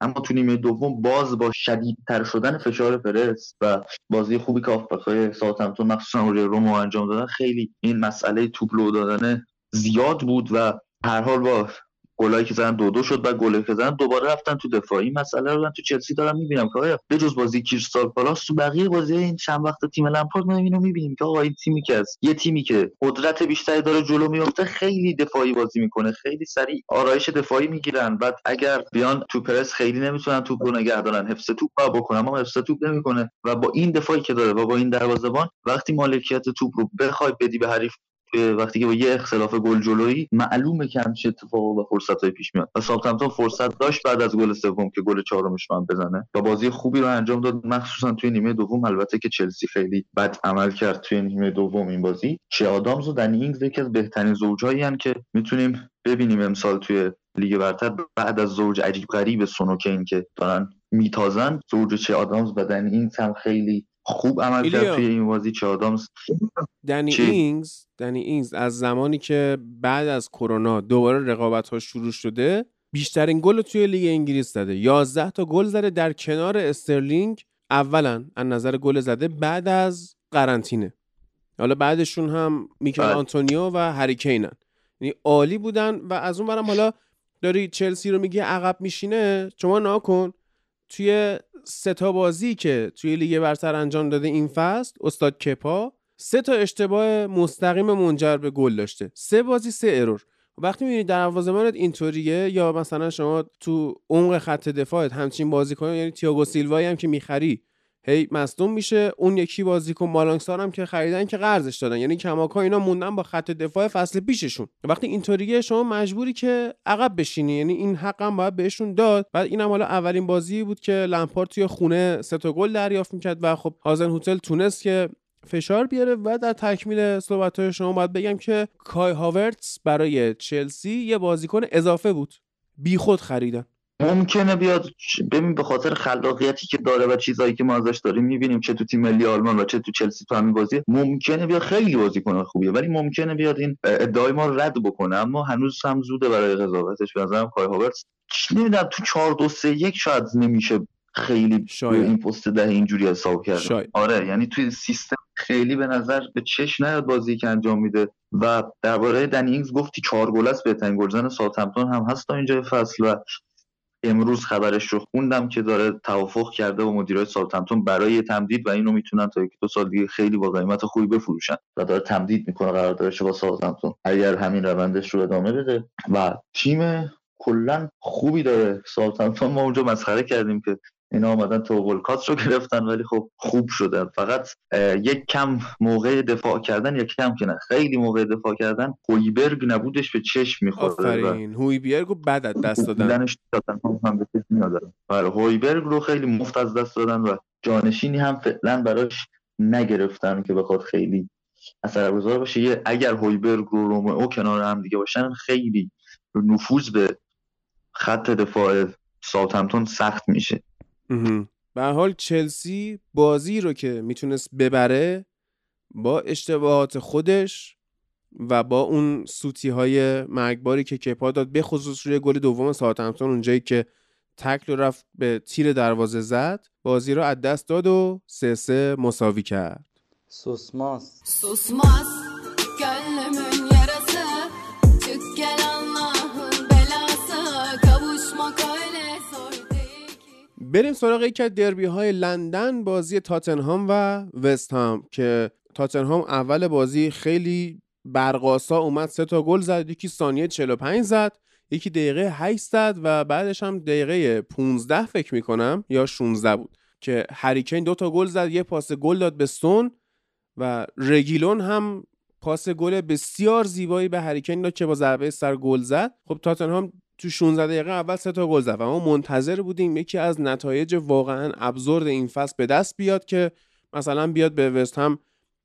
اما تو نیمه دوم باز با شدیدتر شدن فشار پرس و بازی خوبی که هافبک‌های ساوثهمپتون مخصوصا اوریول رومئو انجام دادن خیلی این مسئله توپ لو دادن زیاد بود و هر حال با گلایی که زدن دو دو شد و گلی که زدن دوباره رفتن تو دفاعی. مسئله رو من تو چلسی دارم می‌بینم که آیا به جز بازی کریستال پالاس تو بقیه بازی این چند وقت تیم لمپارد ما اینو می‌بینیم که آقا این تیمی که از یه تیمی که قدرت بیشتری داره جلو میفته خیلی دفاعی بازی می‌کنه خیلی سریع آرایش دفاعی می‌گیرن. بعد اگر بیان تو پرس خیلی نمی‌تونن توپ رو نگه حفظ توپ با بکنن. اما حفظ توپ نمی‌کنه و با این دفاعی که داره و با این دروازه‌بان وقتی مالکیت توپ رو بخوای بدی به حریف وقتی که با یه اختلاف گل جلویی معلومه که همچین اتفاق و فرصت های پیش میاد. و ساوثهمپتون فرصت داشت بعد از گل سوم که گل چهارمش رو بزنه. و بازی خوبی رو انجام داد. مخصوصا توی نیمه دوم. البته که چلسی خیلی بد عمل کرد توی نیمه دوم این بازی. چه آدامز و دنی اینگز یکی از بهترین زوجایی که می‌تونیم ببینیم امسال توی لیگ برتر. بعد از زوج عجیب غریب سون و کین که دارن میتازن. زوج چه آدامز و دنی اینگز هم خیلی خوب عمل کرد توی این بازی. چه آدامز. دنی اینگز دنی اینگز از زمانی که بعد از کرونا دوباره رقابت ها شروع شده بیشترین گل توی لیگ انگلیس زده. 11 تا گل زده در کنار استرلینگ. اولا از نظر گل زده بعد از قرنطینه. حالا بعدشون هم میکل بله. آنتونیو و هری کین یعنی عالی بودن و از اون برم حالا داری چلسی رو میگی عقب میشینه. شما نگا کن توی سه تا بازی که توی لیگ برتر انجام داده این فصل استاد کپا سه تا اشتباه مستقیم منجر به گل داشته. سه بازی سه error. وقتی می‌بینی دروازه‌بانت اینطوریه یا مثلا شما تو عمق خط دفاعت همچین بازیکن یعنی تییاگو سیلوایی هم که می‌خری هی مصدوم میشه. اون یکی بازیکن مالانگسار هم که خریدن که قرضش دادن. یعنی کماکا اینا موندن با خط دفاع فصل پیششون. وقتی اینطوریه شما مجبوری که عقب بشینی. یعنی این حق هم باید بهشون داد. بعد اینم حالا اولین بازی بود که لمپارد توی خونه سه تا گل دریافت می‌کرد و خب هازن هتل تونست که فشار بیاره و در تکمیل صحبت های شما باید بگم که کای هاورتس برای چلسی یه بازیکن اضافه بود. بیخود خریدن. ممکنه بیاد ببین به خاطر خلاقیتی که داره و چیزایی که ما ازش داریم می‌بینیم چه تو تیم ملی آلمان و چه تو چلسی تو همین بازی ممکنه بیاد خیلی بازیکن خوبیه ولی ممکنه بیاد این ادعای ما رد بکنه. اما هنوز هم زوده برای قضاوتش. به نظرم کای هاورتس نمی‌دونم تو 4 2 3 1 شاید نمیشه خیلی شاید. این پست ده اینجوری حساب کرد. آره یعنی توی سیستم خیلی به نظر به چش نیاد بازی که انجام میده. و درباره دنینگز گفتی چهار گل است بهترین گلزن ساوثهمپتون هم هست تا اینجا فصل و امروز خبرش رو خوندم که داره توافق کرده با مدیرای سالتمتون برای تمدید و اینو می‌تونن تا یک دو سال دیگه خیلی با قیمت خوبی بفروشن و داره تمدید می‌کنه قراردادش با سالتمتون. اگر همین روندش رو ادامه بده و تیم کلا خوبی داره سالتمتون ما اونجا مسخره کردیم که اینا آمدن تو ولکات رو گرفتن ولی خب خوب شدن. فقط یک کم موقع دفاع کردن یک کم که نه. خیلی موقع دفاع کردن هویبرگ نبودش به چشم می‌خوره. آفرین. هویبرگ رو بعد از دست دادن. هم به بله، هویبرگ رو خیلی مفت از دست دادن و جانشینی هم فعلا براش نگرفتن که بخواد خیلی اثرگذار باشه. یه اگر هویبرگ رو رومئو کنار هم دیگه باشن خیلی نفوذ به خط دفاع ساوثهمپتون سخت میشه. به حال چلسی بازی رو که می‌تونست ببره با اشتباهات خودش و با اون سوتی های مرگباری که کپا داد به خصوص روی گل دوم ساعتمتون اونجایی که تکل رفت به تیر دروازه زد بازی رو از دست داد و سه سه مساوی کرد. سوسماس. سوسماس بریم سراغ یکی از دربی های لندن بازی تاتنهام و وستهام که تاتنهام اول بازی خیلی برقاسا اومد سه تا گل زد یکی ثانیه 45 زد یکی دقیقه 8 زد و بعدش هم دقیقه 15 فکر می‌کنم یا 16 بود که هری کین دو تا گل زد یه پاس گل داد به سون و رگیلون هم پاس گل بسیار زیبایی به هری کین داد که با ضربه سر گل زد. خب تاتنهام تو 16 دقیقه اول سه تا گل زد و ما منتظر بودیم یکی از نتایج واقعا absurd این فصل به دست بیاد که مثلا بیاد به وست هم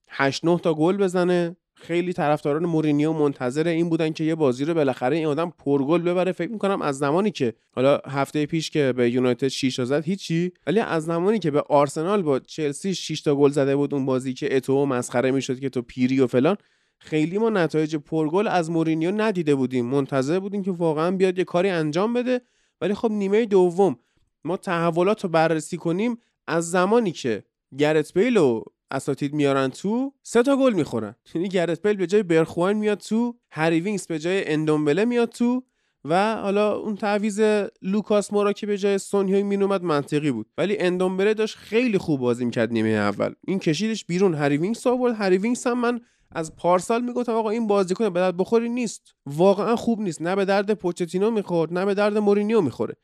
8 9 تا گل بزنه. خیلی طرفداران مورینیو منتظر این بودن که یه بازی رو بالاخره این آدم پرگل ببره. فکر می‌کنم از زمانی که حالا هفته پیش که به یونایتد 6 تا زد هیچی ولی از زمانی که به آرسنال با چلسی 6 تا گل زده بود اون بازی که اتو مسخره می‌شد که تو پیری و فلان خیلی ما نتایج پرگل از مورینیو ندیده بودیم. منتظر بودیم که واقعا بیاد یه کاری انجام بده. ولی خب نیمه دوم ما تحولات رو بررسی کنیم. از زمانی که گرت بیل و اساتید میارن تو سه تا گل می‌خورن. یعنی گرت بیل به جای برگواین میاد تو هری وینگز به جای اندومبله میاد تو و حالا اون تعویض لوکاس مورا که به جای سون هیونگ مین اومد منطقی بود. ولی اندومبله داشت خیلی خوب بازی می‌کرد نیمه اول. این کشیدش بیرون. هری وینگز آورد. هری وینگز هم من از پارسال می‌گفتم آقا این بازیکن به درد بخوری نیست. واقعا خوب نیست. نه به درد پوچتینو می‌خورد نه به درد مورینیو می‌خوره.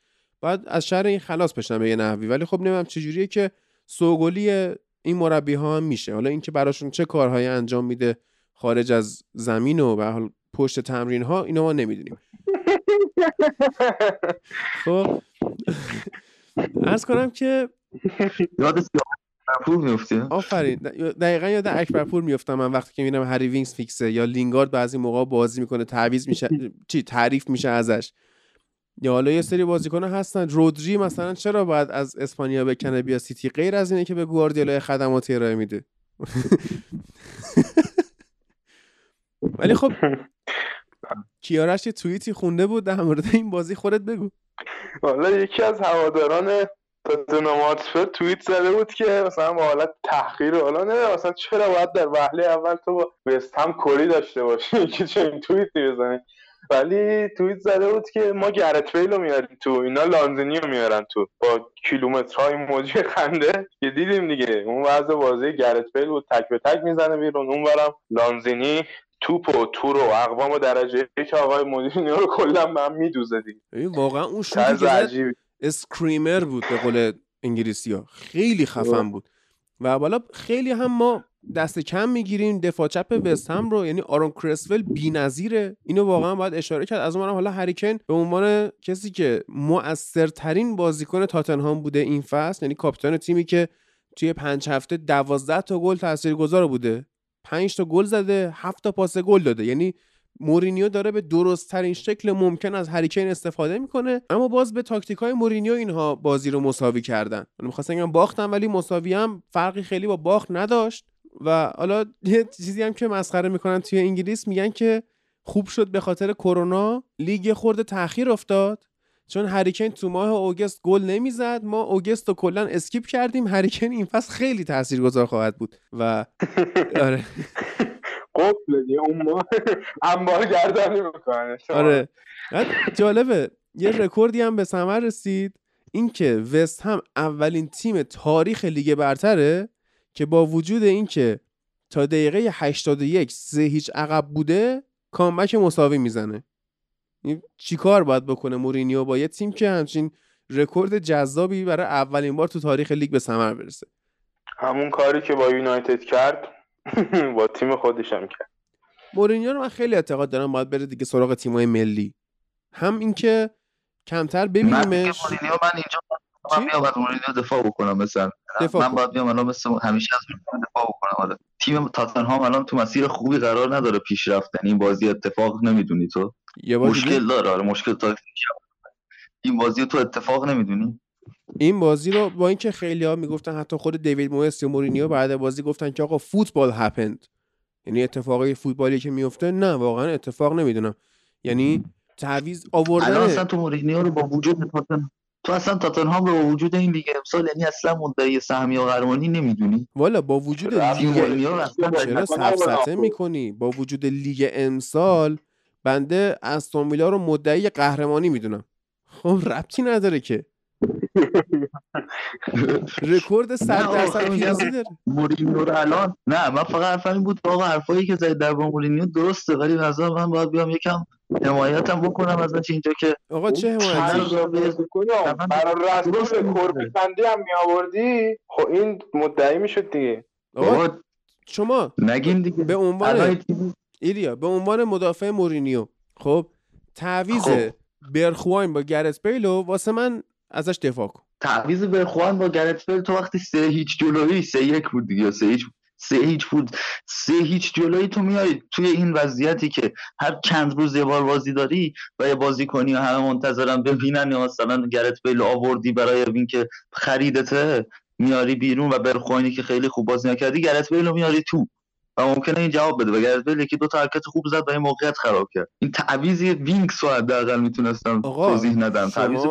بعد از شر این خلاص بشن به یه نحوی. ولی خب نمی‌دونم چجوریه که سوگلی این مربی ها هم میشه. حالا اینکه براشون چه کارهایی انجام میده خارج از زمین و به حال پشت تمرین ها اینو ما نمی‌دونیم. خب ارز کنم که یاد سیاپور میفتی آفرین. دقیقا یاد اکبرپور میفتم من وقتی که می‌بینم هری وینگز فیکسه یا لینگارد بعضی موقع بازی می‌کنه تعویض میشه چی تعریف میشه ازش. یا حالا یه سری بازیکن هستن. رودری مثلا چرا باید از اسپانیا بکنه بیا سیتی غیر از اینه که به گواردیولا خدماتی ارائه میده؟ ولی خب کیارش یه توییتی خونده بود در مورد این بازی خودت بگو. حالا یکی از هواداران تاتنهام هاتسپر توییت زده بود که مثلا با حالت تحقیر حالا نه مثلا چرا باید در وهله اول تو با وست هم کری داشته باشی؟ که چه توییتی بزنی؟ ولی توییت زده بود که ما گرت بیل رو میاریم تو اینا لانزینی رو میارن تو با کیلومترهای موجی خنده. که دیدیم دیگه اون وضع بازی گرت بیل بود تک به تک می‌زنه بیرون. اون برم لانزینی توپ و تور و اقوام و درجه که آقای مدیرینی رو کلا من میدوزه دیگه. واقعا اون شوتی اسکریمر بود به قول انگلیسی ها خیلی خفن بود. و بالا خیلی هم ما دست کم می‌گیریم. دفاع چپ وست هم رو یعنی آرون کرسول بی‌نظیره. اینو واقعا باید اشاره کرد. از اونم حالا هریکن به عنوان کسی که مؤثرترین بازیکن تاتنهام بوده این فصل یعنی کاپیتان تیمی که توی پنج هفته دوازده تا گل تاثیرگذار بوده. پنج تا گل زده هفت تا پاس گل داده. یعنی مورینیو داره به درست ترین شکل ممکن از هری کین استفاده می‌کنه اما باز به تاکتیک های مورینیو اینها بازی رو مساوی کردن. من می‌خواستم بگم باختن ولی مساوی هم فرقی خیلی با باخت نداشت و حالا یه چیزی هم که مسخره می‌کنن توی انگلیس میگن که خوب شد به خاطر کرونا لیگ خورده تاخیر افتاد چون هری کین تو ماه اوگست گل نمی‌زد. ما اوگست رو کلا skip کردیم. هری کین این فصل خیلی تاثیرگذار خواهد بود و آره. قفل اون ما انبار گردنی می‌کنه آره. جالبه یه رکوردی هم به ثمر رسید اینکه وست هم اولین تیم تاریخ لیگ برتره که با وجود اینکه تا دقیقه 81 سه هیچ عقب بوده comeback مساوی می‌زنه. چیکار باید بکنه مورینیو با یه تیم که همچین رکورد جذابی برای اولین بار تو تاریخ لیگ به ثمر برسه؟ همون کاری که با یونایتد کرد با تیم خودش هم کرد. مورینیو رو من خیلی اعتقاد دارم باید بره دیگه سراغ تیمای ملی. هم اینکه کمتر ببینیمش. من مورینیو من اینجا من بیام از مورینیو دفاع بکنم مثلا. دفاع من باید بیام الان مثل همیشه از دفاع بکنم. آره تیم تاتنهام الان تو مسیر خوبی قرار نداره پیشرفت این بازی اتفاق نمی‌دونی تو. مشکل داره. آره مشکل تاکتیکی این بازی تو اتفاق نمی‌دونی. این بازی رو با اینکه خیلی ها می‌گفتن حتی خود دیوید مویس یا مورینیو بعد بازی گفتن که آقا football happened یعنی اتفاقی فوتبالی که میفته نه واقعا اتفاق نمی‌دونم. یعنی تعویض آوردن الان اصلا تو مورینیو رو با وجود تاتن تو اصلا تاتنهام رو با وجود این لیگ امسال یعنی اصلا مدعی سهمی و قهرمانی نمی‌دونی. والا با وجود لیگ چرا سفسطه می‌کنی؟ با وجود لیگ امسال بنده استون رو مدعی قهرمانی می‌دونم. خب ربطی نداره که. رکورد 100 درصد پیازی داره مورینیو رو الان نه من فقط حرفم این بود واقعا حرفایی که زید در مورینیو درسته ولی نظر من باید بیام یکم حمایتم بکنم ازش اینجا که آقا چه حمایتی؟ برای رسول کوربی بندی هم می آوردی خب این مدعی می‌شد دیگه. آقا شما نگین دیگه. به عنوان ایلیا به عنوان مدافع مورینیو خب تعویض خب. برخواین با گرت بیلو واسه من ازش دفاع کن. تعویض برخوان با گرت بیل تو وقتی سه هیچ جلوی سه یک بود دیگه سه هیچ سه هیچ بود. سه هیچ جلوی تو میای توی این وضعیتی که هر چند روز یه بار بازی داری و یه بازی کنی و همه منتظرم ببینن یا مثلا گرت آوردی برای اینکه خریدته میاری بیرون و برخوانی که خیلی خوب بازی نکردی گرت میاری تو. و ممکنه این جواب بده. وگرنه بیل یکی دو تا حرکت خوب زد و این موقعیت خراب کرد. این تعویض وینگز رو حداقل می‌تونستم توضیح ندم. تعویض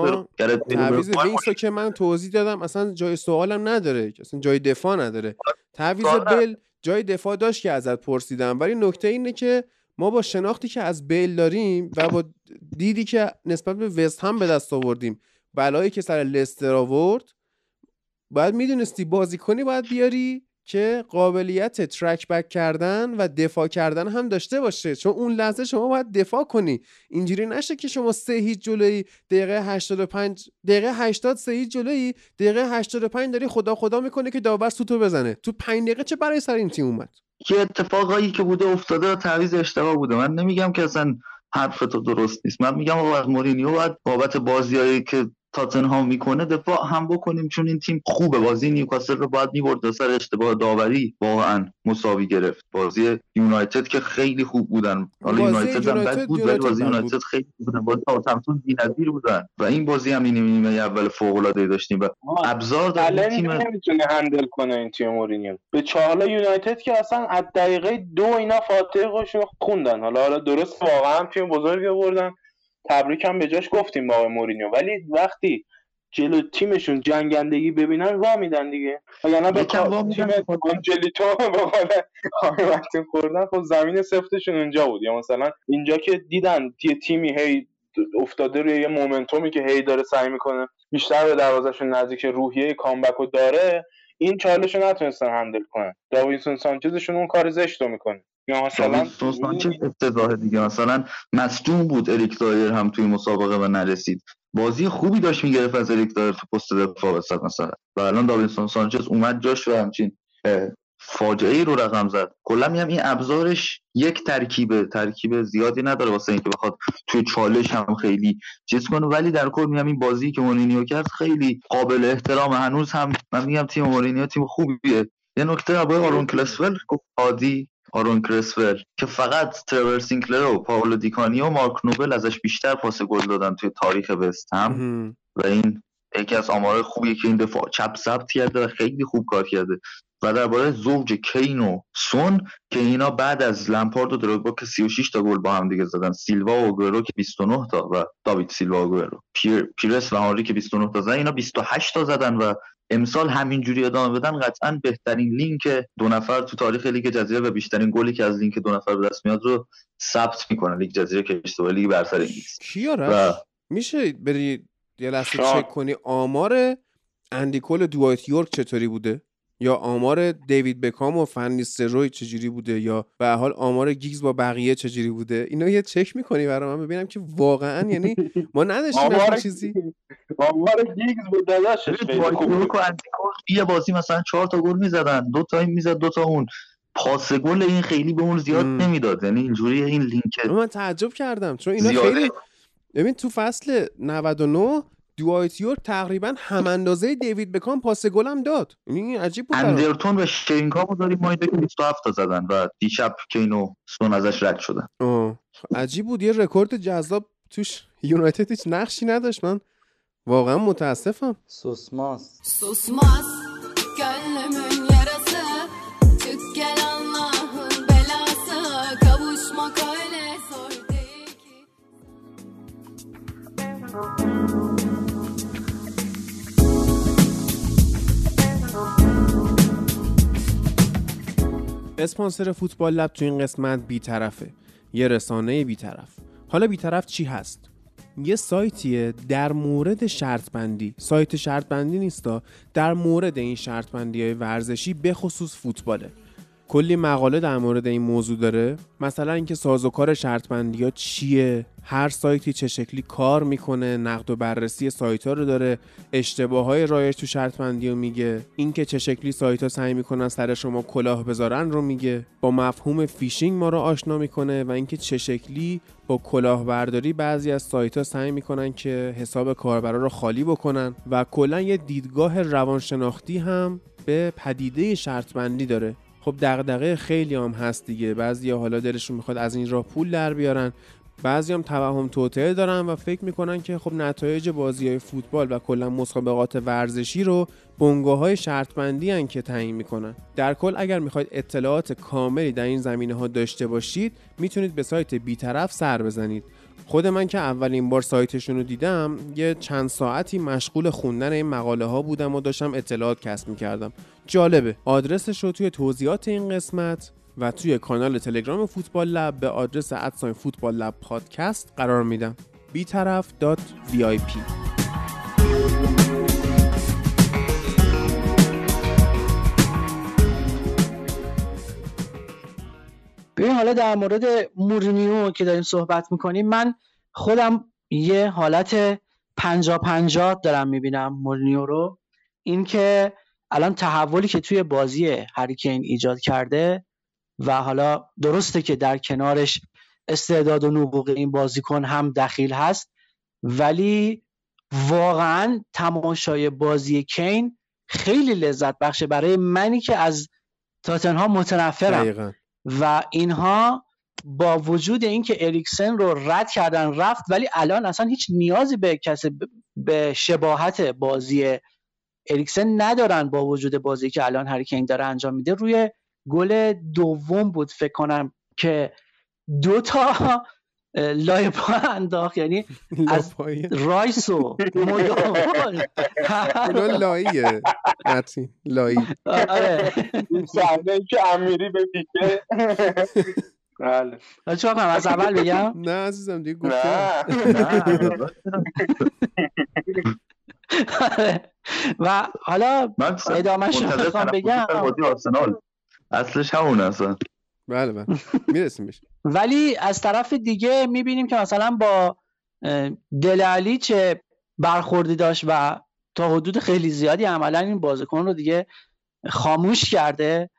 تعویض وینگز رو که من توضیح دادم اصلا جای سوالم نداره. اصلا جای دفاع نداره. تعویض بیل جای دفاع داشت که ازت پرسیدم. ولی نکته اینه که ما با شناختی که از بیل داریم و با دیدی که نسبت به وست هم به دست آوردیم بلایی که سر لستر آورد باید می‌دونستی بازی کنی باید بیاری. که قابلیت ترک بک کردن و دفاع کردن هم داشته باشه. چون اون لحظه شما باید دفاع کنی. اینجوری نشه که شما سه هیچ جلویی دقیقه 85 دقیقه 80 سه هیچ جلویی دقیقه 85 داری خدا خدا می‌کنه که داور سوتو بزنه. تو 5 دقیقه چه برای سر این تیم اومد؟ که اتفاقایی که بوده افتاده تعویض اشتباه بوده. من نمیگم که اصلا حرف تو درست نیست. من میگم آقا از مورینیو باید بابت بازیایی که تاتنهام می‌کنه دفاع هم بکنیم چون این تیم خوبه. بازی نیوکاسل رو باید می‌برد سر اشتباه داوری. واقعا مساوی گرفت. بازی یونایتد که خیلی خوب بودن. حالا یونایتد هم بد بود ولی بازی یونایتد خیلی بودن. بازی تاتنهام بی‌نظیر بودن. و این بازی هم نیمه نیمه اول فوق العاده داشتیم. و ابزار داره تیم نمی‌تونه هندل کنه این تیم مورینیو. به چهارلا یونایتد که اصلا از دقیقه دو اینا فاتحه خوندن. حالا حالا درست واقعا تیم بزرگی آوردن. تبریک هم به جاش گفتیم با آقای مورینیو. ولی وقتی جلو تیمشون جنگندگی ببینن وا میدن دیگه. وگرنه به تیم آنجلیتو به خوردن خب زمین سفتشون اونجا بود. یا مثلا اینجا که دیدن یه تیمی هی افتاده روی یه momentum ی که هی داره سعی می‌کنه بیشتر به دروازهشون نزدیک روحیه comeback و داره این چالش رو نتونستن handle کنن. داوینسون سانچزشون اون کار زشت رو می‌کنه. یا مثلا سانچز افتضاح دیگه؟ مثلا مصدوم بود اریک دایر هم توی مسابقه و نرسید. بازی خوبی داشت می‌گرفت از اریک دایر تو پست دفاع وسط مثلا. و الان داوینسون سانچز اومد جاش و همچین فاجعه ای رو رقم زد. کلا میگم این ابزارش یک ترکیب ترکیب زیادی نداره واسه اینکه بخواد توی چالش هم خیلی چیز کنه. ولی در کل میگم این بازی که مورینیو کرد خیلی قابل احترام. هنوز هم من میگم تیم مورینیو تیم خوبیه. یه نکته آقای آرون کرسول گفت عادی. آرون کرسول که فقط ترور سینکلر و پاولو دیکانی و مارک نوبل ازش بیشتر پاس گل دادن توی تاریخ وست هم. و این یکی از آمار خوبیه که این دفاع چپ ثبت کرده و خیلی خوب کار کرده. و درباره زوج کین و سون که اینا بعد از لمپارد و دروگبا که 36 تا گل با هم دیگه زدن سیلوا و آگورو که 29 تا و داوید سیلوا و آگورو پیر، پیرس و هانری که 29 تا زدن اینا 28 تا زدن و امسال همینجوری ادامه بدن قطعا بهترین لینک دو نفر تو تاریخ لیگ جزیره و بیشترین گلی که از لینک دو نفر به دست میاد رو ثبت می‌کنه. لیگ جزیره که اشتباه لیگ برتر انگلیس. و... میشه بری یه لحظه چک کنی آمار اندی کول دوایت یورک چطوری بوده؟ یا آمار دیوید بکام و فن نیستلروی چجوری بوده یا به حال آمار گیگز با بقیه چجوری بوده؟ اینا یه چک می‌کنی برای من ببینم که واقعا یعنی ما نداشتیم آمار چیزی. آمار گیگز بود داداشش یه بازی مثلا چهار تا گل می‌زدن دو تا این می‌زد دو تا اون. پاس گل این خیلی به اون زیاد نمی‌داد. یعنی اینجوری این لینک من تعجب کردم. چون اینا زیاده. خیلی ببین تو فصل 99 دوایت یورک تقریبا هم اندازه دیوید بکام پاس گلم داد. این عجیب بود اندرتون و شینکامو داریم ما که 27 تا زدن و دیشب کینو سون ازش رد شدن. عجیب بود. یه رکورد جذاب توش یونایتد هیچ نقشی نداشت. من واقعا متاسفم. سوسماس. سوسماس gönlümün yarası Çık gel Allah'ın belası Kavuşmak öyle zor değil ki اسپانسر فوتبال لب. تو این قسمت بیطرفه. یه رسانه بیطرف. حالا بیطرف چی هست؟ یه سایتیه در مورد شرط بندی سایت شرط بندی نیستا. در مورد این شرط بندی های ورزشی به خصوص فوتباله. کلی مقاله در مورد این موضوع داره. مثلا اینکه سازوکار شرط بندی ها چیه؟ هر سایتی چه شکلی کار می‌کنه نقد و بررسی سایت ها رو داره اشتباه های رایج تو شرط بندی رو میگه. اینکه چه شکلی سایت ها سعی می‌کنن سر شما کلاه بذارن رو میگه. با مفهوم فیشینگ ما رو آشنا می‌کنه و اینکه چه شکلی با کلاهبرداری بعضی از سایت ها سعی می‌کنن که حساب کاربرا رو خالی بکنن و کلا یه دیدگاه روانشناختی هم به پدیده شرط بندی داره. خب دغدغه خیلی هم هست دیگه. بعضی حالا دلشون می‌خواد از این راه پول در بیارن. بعضی هم توهم توطعه دارن و فکر می‌کنن که خب نتایج بازی های فوتبال و کلا مسابقات ورزشی رو بنگاه های شرط بندی که تعیین می‌کنن. در کل اگر می‌خواید اطلاعات کاملی در این زمینه ها داشته باشید می‌تونید به سایت بیطرف سر بزنید. خود من که اولین بار سایتشون رو دیدم یه چند ساعتی مشغول خوندن این مقاله ها بودم و داشتم اطلاعات کسب می‌کردم. جالبه آدرسش رو توی توضیحات این قسمت و توی کانال تلگرام فوتبال لب به آدرس ادساین فوتبال لب پادکست قرار میدم. بیطرف.vip ببین حالا در مورد مورینیو که داریم صحبت می‌کنیم من خودم یه حالت پنجا پنجا دارم می‌بینم مورینیو رو. اینکه الان تحولی که توی بازی هریکین ایجاد کرده و حالا درسته که در کنارش استعداد و نبوغ این بازیکن هم دخیل هست ولی واقعا تماشای بازی کین خیلی لذت بخشه برای منی که از تاتنهام متنفرم. دقیقا. و اینها با وجود اینکه اریکسن رو رد کردن رفت ولی الان اصلا هیچ نیازی به کسی به شباهت بازی اریکسن ندارن با وجود بازی که الان هریکین داره انجام میده. روی گل دوم بود فکر کنم که دو تا لای پا انداخت یعنی از رایس و اونا لاییه. متین لایی. آره. که امیری به پیکه بله. چون کنم؟ از اول بگم نه عزیزم دیگه گفتم. نه و حالا من ادامه‌شو منتظر بخوام تنفسی بگم. آرسنال. اصلش همون اصلا. بله بله. می‌رسیم بهش. ولی از طرف دیگه می‌بینیم که مثلا با اه، دل علی چه برخوردی داشت و تا حدود خیلی زیادی عملا این بازیکن رو دیگه خاموش کرده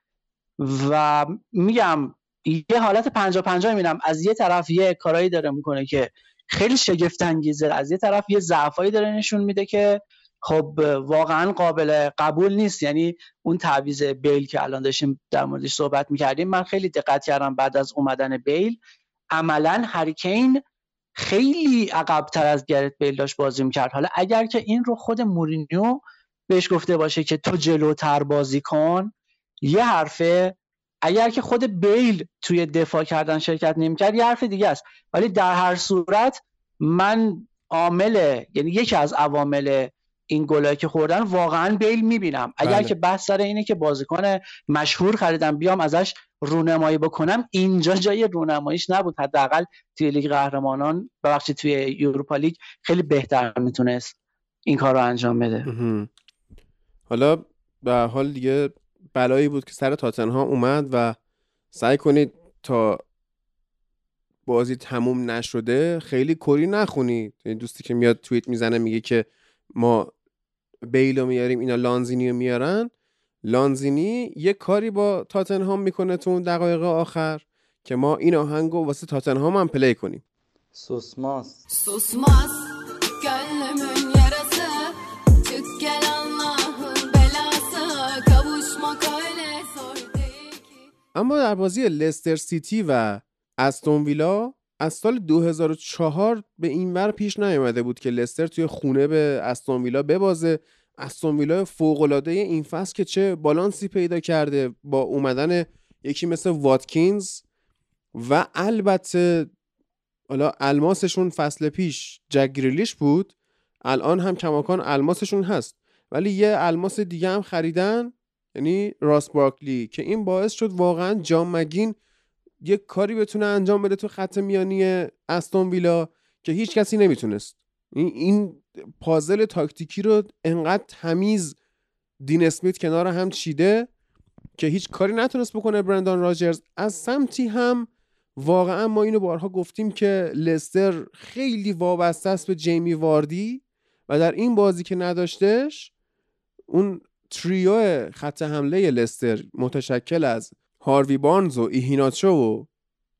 و میگم یه حالت پنجا پنجا می‌بینم. از یه طرف یه کارایی داره می‌کنه که خیلی شگفت انگیزه از یه طرف یه ضعفایی داره نشون میده که خب واقعا قابل قبول نیست. یعنی اون تعویض بیل که الان داشتیم در موردش صحبت می‌کردیم من خیلی دقت کردم بعد از اومدن بیل. عملا هریکین خیلی عقبتر از گرت بیل داشت بازی می‌کرد. حالا اگر که این رو خود مورینیو بهش گفته باشه که تو جلوتر بازی کن یه حرفه اگر که خود بیل توی دفاع کردن شرکت نمی‌کرد یه حرف دیگه است. ولی در هر صورت من عامل یعنی یکی از عوامل این گلایی که خوردن واقعا بیل می‌بینم اگر بله. که بحث سر اینه که بازیکن مشهور خریدم بیام ازش رونمایی بکنم اینجا جای رونماییش نبود حداقل توی لیگ قهرمانان ببخشید توی یوروپا لیگ خیلی بهتر می‌تونست این کار رو انجام بده. حالا به حال دیگه بلایی بود که سر تاتنهام اومد و سعی کنید تا بازی تموم نشده خیلی کری نخونید یعنی دوستی که میاد توییت می‌زنه میگه که ما بیلو میاریم اینا لانزینی رو میارن. لانزینی یه کاری با تاتنهام می‌کنه تو اون دقایق آخر که ما این آهنگ رو واسه تاتنهام هم پلی کنیم. Susmaz. Susmaz gönlümün yarası Çık gel Allah'ın belası Kavuşmak öyle zor değil ki اما در بازی لستر سیتی و استون ویلا از سال 2004 به این ور پیش نیامده بود که لستر توی خونه به استون ویلا ببازه. استون ویلا فوق‌العاده این فصل که چه بالانسی پیدا کرده با اومدن یکی مثل واتکینز و البته حالا الماسشون فصل پیش جک گریلیش بود. الان هم کماکان الماسشون هست. ولی یه الماس دیگه هم خریدن یعنی راس بارکلی که این باعث شد واقعا جان مگین یک کاری بتونه انجام بده تو خط میانی استون ویلا که هیچ کسی نمی‌تونست. این پازل تاکتیکی رو انقدر تمیز دین اسمیت کنار هم چیده که هیچ کاری نتونست بکنه برندان راجرز. از سمتی هم واقعا ما اینو بارها گفتیم که لستر خیلی وابسته است به جیمی واردی و در این بازی که نداشتش اون تریو خط حمله لستر متشکل از هاروی بارنز و ایهیناچو و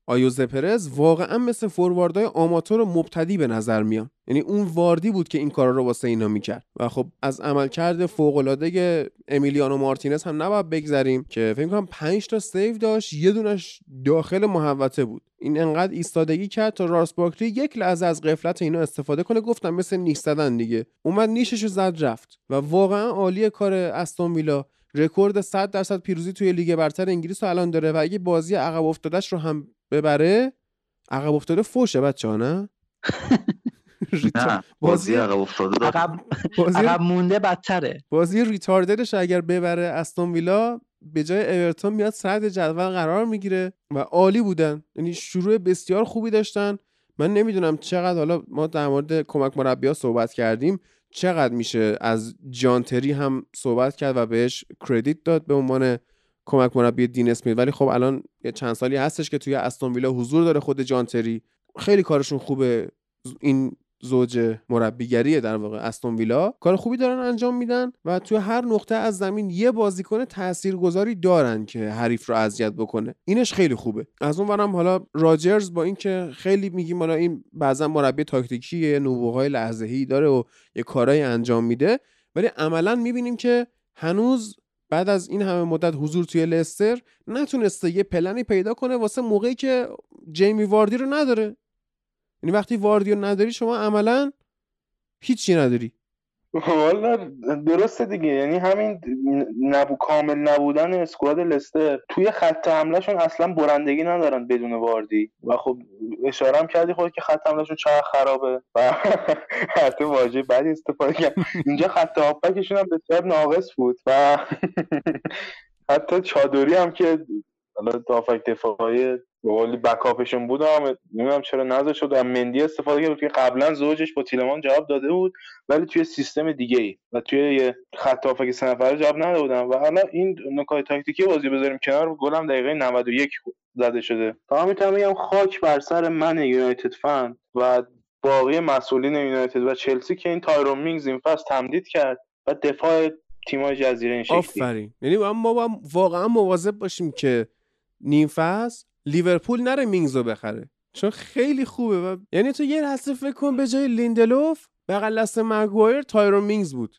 آیوزه پرز واقعا مثل فورواردهای آماتور مبتدی به نظر میان. یعنی اون وردی بود که این کارا رو واسه اینا می‌کرد. و خب از عملکرد فوق‌العاده امیلیانو مارتینز هم نباید بگذریم که فکر کنم 5 تا save داشت یه دونش داخل محوطه بود. این انقدر ایستادگی کرد تا راس بارکلی یک لحظه از غفلت اینا استفاده کنه گفتم مثل نیش زدن دیگه. اومد نیشش زد رفت. و واقعا عالی کار استون ویلا. رکورد 100 درصد پیروزی توی لیگ برتر انگلیس رو الان داره و اگه بازی عقب افتادش رو هم ببره عقب افتاده فوشه بچه ها نه نه بازی عقب افتاده. عقب بازی عقب مونده بدتره. بازی ریتاردرش اگر ببره استون ویلا به جای اورتون میاد صدر جدول قرار می‌گیره و عالی بودن. یعنی شروع بسیار خوبی داشتن. من نمی‌دونم چقدر حالا ما در مورد کمک مربی صحبت کردیم. چقدر میشه از جانتری هم صحبت کرد و بهش کردیت داد به عنوان کمک مربی دین اسمیت ولی خب الان یه چند سالی هستش که توی استون ویلا حضور داره خود جانتری خیلی کارشون خوبه. این زوج مربیگریه در واقع استون ویلا کار خوبی دارن انجام میدن و توی هر نقطه از زمین یه بازیکن تاثیرگذاری دارن که حریف رو اذیت بکنه. اینش خیلی خوبه. از اون ورم حالا راجرز با اینکه خیلی میگیم حالا این بعضا مربی تاکتیکی نبوغهای لحظه‌ای داره و یه کارایی انجام میده ولی عملا می‌بینیم که هنوز بعد از این همه مدت حضور توی لستر نتونسته یه پلنی پیدا کنه واسه موقعی که جیمی واردی رو نداره. یعنی وقتی واردی رو نداری شما عملا هیچی نداری. والا درسته دیگه. یعنی همین نبو کامل نبودن اسکواد لستر. توی خط حملهشون اصلا برندگی ندارن بدون واردی. و خب اشاره کردی خود که خط حملهشون چقدر خرابه. و حتی واژه بعدی استفاده کرد اینجا خط هافبکشون هم بسیار ناقص بود. و حتی چادری هم که حالا دفاعی به قولی بکاپشون بود هم نمی‌دونم چرا نذاشت شد. و مندی استفاده کرد. که قبلا زوجش با تیلمان جواب داده بود ولی توی سیستم دیگه ای و توی یه خط هافک سه نفره جواب نداده بودن و حالا این نکات تاکتیکی بازی بذاریم کنار. گلم دقیقه 91 زده شده. تا می‌تونم بگم خاک بر سر من یونایتد فن و باقی مسئولین یونایتد و چلسی که این تایرون مینگز این فصل تمدید کرد و دفاع تیمای جزیره این شکلی. آفرین. یعنی ما با واقعا مواظب باشیم که نیم فصل لیورپول نره مینگزو بخره. چون خیلی خوبه و یعنی تو یه لحظه فکر کن به جای لیندلوف بغل دست مگوایر تایرون مینگز بود.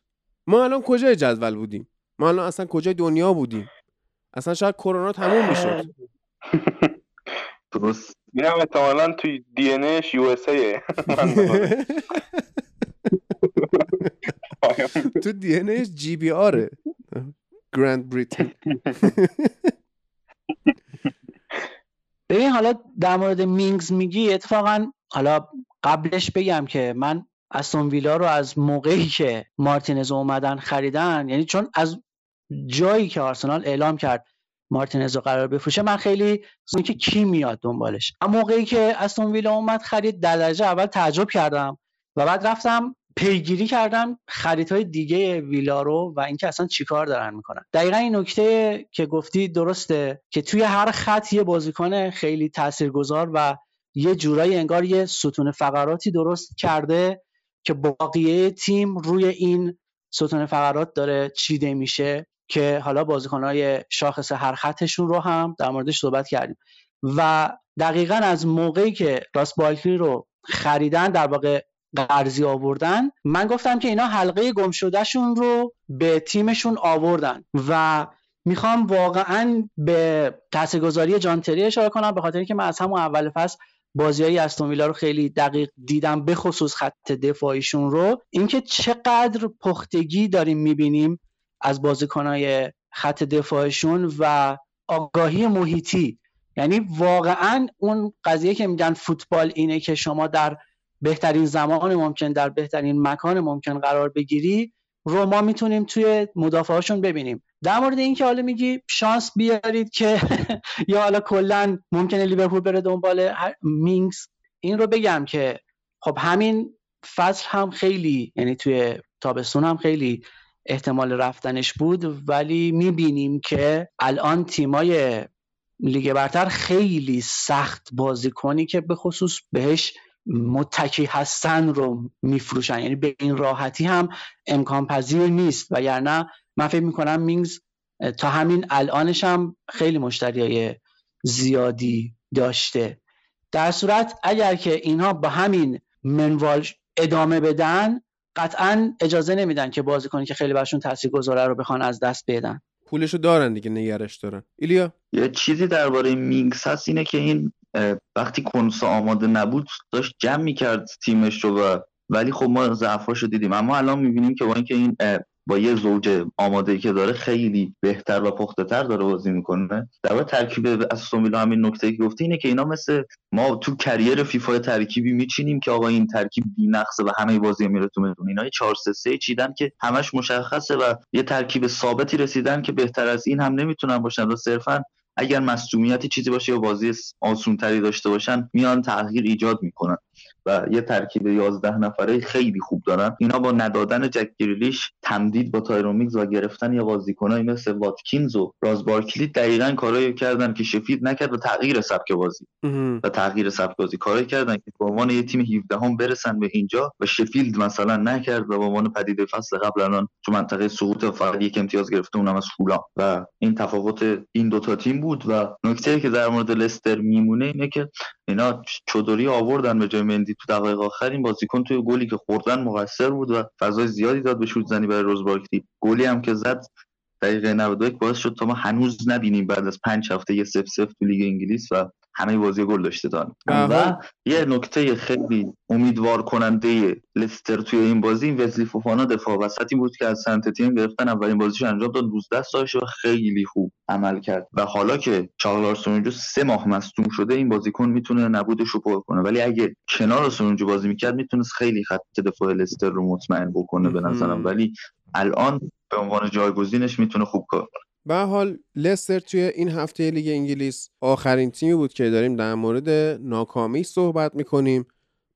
ما الان کجای جدول بودیم؟ ما الان اصلا کجای دنیا بودیم؟ اصلا شاید کرونا تموم می‌شد. درست. اینم احتمالا توی DNA ش US تو DNA ش GB آره. Grand Britain. ببین حالا در مورد مینگز میگی اتفاقا حالا قبلش بگم که من استون ویلا رو از موقعی که مارتینز اومدن خریدن یعنی چون از جایی که آرسنال اعلام کرد مارتینز رو قرار بفروشه من خیلی که کی میاد دنبالش. اما موقعی که استون ویلا اومد خرید در درجه اول تعجب کردم و بعد رفتم پیگیری کردم خریدهای دیگه ویلا رو و اینکه اصلا چیکار دارن می‌کنن. دقیقا این نکته که گفتی درسته که توی هر خط یه بازیکن خیلی تاثیرگذار و یه جورایی انگار یه ستون فقراتی درست کرده که باقیه تیم روی این ستون فقرات داره چیده میشه که حالا بازیکنهای شاخص هر خطشون رو هم در موردش صحبت کردیم. و دقیقا از موقعی که راست بالکلی رو خریدن در واقع قرضی آوردن من گفتم که اینا حلقه گم شدهشون رو به تیمشون آوردن و می‌خوام واقعا به تاثیرگذاری جانتری اشاره کنم به خاطر اینکه من از همون اول فصل بازی های رو خیلی دقیق دیدم به خصوص خط دفاعیشون رو. اینکه چقدر پختگی داریم می‌بینیم از بازیکنهای خط دفاعشون و آگاهی محیطی. یعنی واقعا اون قضیه که میگن فوتبال اینه که شما در بهترین زمان ممکن در بهترین مکان ممکن قرار بگیری رو ما می‌تونیم توی مدافعاشون ببینیم. در مورد اینکه حالا میگی شانس بیارید که یا حالا کلا ممکنه لیورپول بره دنبال مینگز این رو بگم که خب همین فصل هم خیلی یعنی توی تابستون هم خیلی احتمال رفتنش بود ولی می‌بینیم که الان تیمای لیگ برتر خیلی سخت بازی کنی که به خصوص بهش متکی هستن رو میفروشن. یعنی به این راحتی هم امکان پذیر نیست. و یعنی من فکر می‌کنم مینگز تا همین الانش هم خیلی مشتری زیادی داشته. در صورت اگر که اینها با همین منوال ادامه بدن قطعا اجازه نمیدن که بازی کنی که خیلی برشون تاثیر گذاره رو بخوان از دست بدن. پولشو دارن دیگه نگرش دارن. ایلیا؟ یه چیزی درباره مینگز هست اینه که این وقتی کنسا آماده نبود داشت جمع می‌کرد تیمش رو ولی خب ما ضعفاشو دیدیم. اما الان می‌بینیم که با اینکه این با یه زوج آماده که داره خیلی بهتر و پخته تر داره بازی می‌کنه در واقع ترکیب استون ویلا همین نکته که گفتی اینه که اینا مثل ما تو career فیفا ترکیبی میچینیم که آقا این ترکیب بی‌نقصه و همه بازی میره تو میدون. اینا 4 3 3 چیدن که همش مشخصه و یه ترکیب ثابتی رسیدن که بهتر از این هم نمی‌تونن باشن. و صرفا اگر مصدومیتی چیزی باشه یا بازی آسونتری داشته باشن میان تغییر ایجاد می‌کنن. و یه ترکیب 11 نفره خیلی خوب دارن. اینا با نگه داشتن جک گریلیش تمدید با تایرون مینگز و گرفتن یا بازیکنایی مثل واتکینز و راس بارکلی دقیقا کارایی کردن که شفیلد نکرد و تغییر سبک بازی. و تغییر سبک بازی کارایی کردن که به عنوان یه تیم 17 هم برسن به اینجا و شفیلد مثلا نکرد و به عنوان پدیده فصل قبل الان تو منطقه سقوط فقط یک امتیاز گرفته اونم از فولام و این تفاوت این دوتا تیم بود و نکته که در مورد لستر میمونه اینه که اینا چودری آوردن به جای مندی تو دقایق آخر. این بازیکن توی گلی که خوردن مقصر بود و فضای زیادی داد به شوت زنی برای روز بارکلی گلی هم که زد دقیقه 91 باعث شد تا ما هنوز نبینیم بعد از پنج هفته یه سف سف تو لیگ انگلیس و همه بازی گل داشته دارن. و یه نکته خیلی امیدوار کننده لستر توی این بازی این وزلی فوفانا دفاع وسطی بود که از سنت تیم گرفتن. اولین بازیش انجام داد. 12 سالشه و خیلی خوب عمل کرد. و حالا که چارلز سونجو سه ماه مصدوم شده این بازیکن می‌تونه نبودش رو پر کنه. ولی اگه کنار سونجو بازی می‌کرد می‌تونست خیلی خط دفاع لستر رو مطمئن بکنه به نظرم. ولی الان به عنوان جایگزینش می‌تونه خوب کار کنه. به حال لستر توی این هفته لیگ انگلیس آخرین تیمی بود که داریم در مورد ناکامی صحبت می‌کنیم.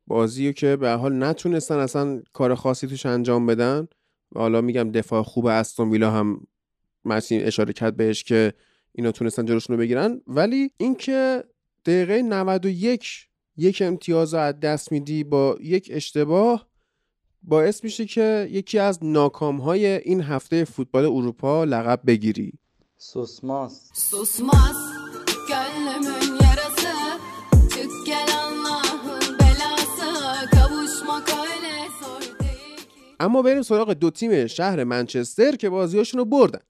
بازی که به حال نتونستن اصلا کار خاصی توش انجام بدن. و حالا میگم دفاع خوب استون ویلا هم متین اشاره کرد بهش که اینا تونستن جلوشون رو بگیرن. ولی اینکه دقیقه 91 یک امتیاز از دست میدی با یک اشتباه باعث میشه که یکی از ناکام های این هفته fotball اروپا لقب بگیری. Susmaz. Susmaz gönlümün yarası Çık gel Allah'ın belası Kavuşmak öyle zor değil ki اما بریم سراغ دو تیم شهر منچستر که بازیاشون رو بردن.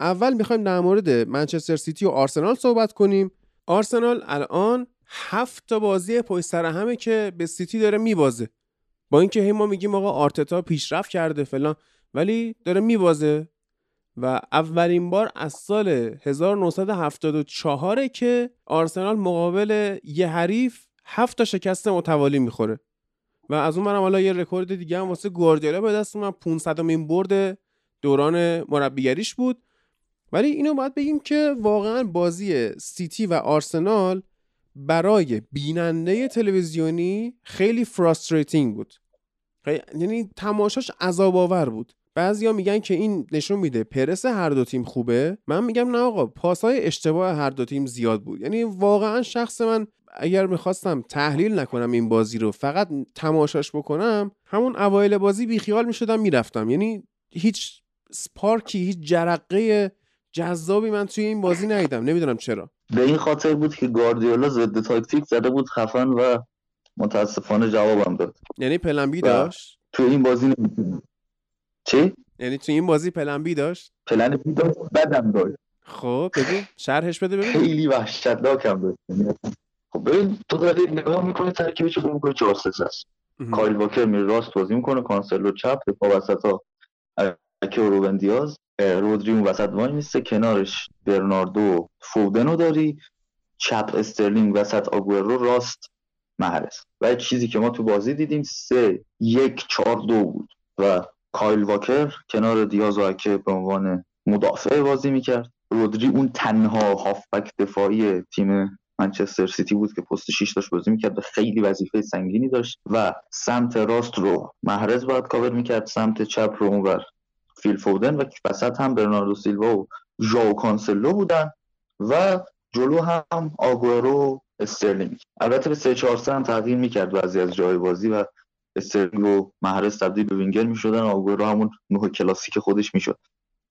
اول می‌خوایم در مورد منچستر سیتی و آرسنال صحبت کنیم. آرسنال الان هفت تا بازی پشت سر همه که به سیتی داره میبازه. با اینکه هی ما میگیم آقا آرتتا پیشرفت کرده فلان ولی داره میبازه. و اولین بار از سال 1974 که آرسنال مقابل یه حریف هفت تا شکست متوالی می‌خوره. و از اون برم حالا یه رکورد دیگه هم واسه گواردیولا به دست اومد 500 امین برد دوران مربیگریش بود. ولی اینو باید بگیم که واقعا بازی سیتی و آرسنال برای بیننده تلویزیونی خیلی فراستریتینگ بود. یعنی تماشاش عذاب آور بود. بعضیا میگن که این نشون میده پرس هر دو تیم خوبه. من میگم نه آقا پاسهای اشتباه هر دو تیم زیاد بود. یعنی واقعا شخص من اگر می‌خواستم تحلیل نکنم این بازی رو فقط تماشاش بکنم همون اوایل بازی بیخیال می‌شدم می‌رفتم. یعنی هیچ سپارکی هیچ جرقه جذابی من توی این بازی ندیدم. نمی‌دونم چرا. به این خاطر بود که گاردیولا ضد تاکتیک زده بود خفن و متاسفانه جوابم داد. یعنی plan B داشت؟ تو این بازی چی؟ یعنی تو این بازی plan B داشت؟ plan B داشت بدم داشت. خب بگو. شرحش بده ببین خیلی وحشتناک هم داشت یعنی خب ببین تو داری نگاه می‌کنی ترکیبش رو می‌کنی؟ 4 3 است. کایل واکر میره راست بازی می‌کنه کانسلو چپ دفاع وسط و روبن دیاز رودری اون وسط وای میسته کنارش برناردو فودنو داری چپ استرلینگ وسط آگورو راست محرز و چیزی که ما تو بازی دیدیم سه یک چهار دو بود و کایل واکر کنار دیاز و اکه به عنوان مدافع بازی می‌کرد. رودری اون تنها هافبک دفاعی تیم منچستر سیتی بود که پست 6 داشت بازی می‌کرد و خیلی وظیفه سنگینی داشت و سمت راست رو محرز باید کاور می‌کرد سمت چپ رو اونور فیل فودن و وسط هم برناردو سیلوا و ژائو کانسلو بودن و جلو هم آگورو استرلینگ. البته به 3 4 هم تغییر می‌کرد بعضی از جای بازی و استرلینگ و محرز تبدیل به وینگر می‌شدن. آگورو همون نوع کلاسیک خودش می‌شد.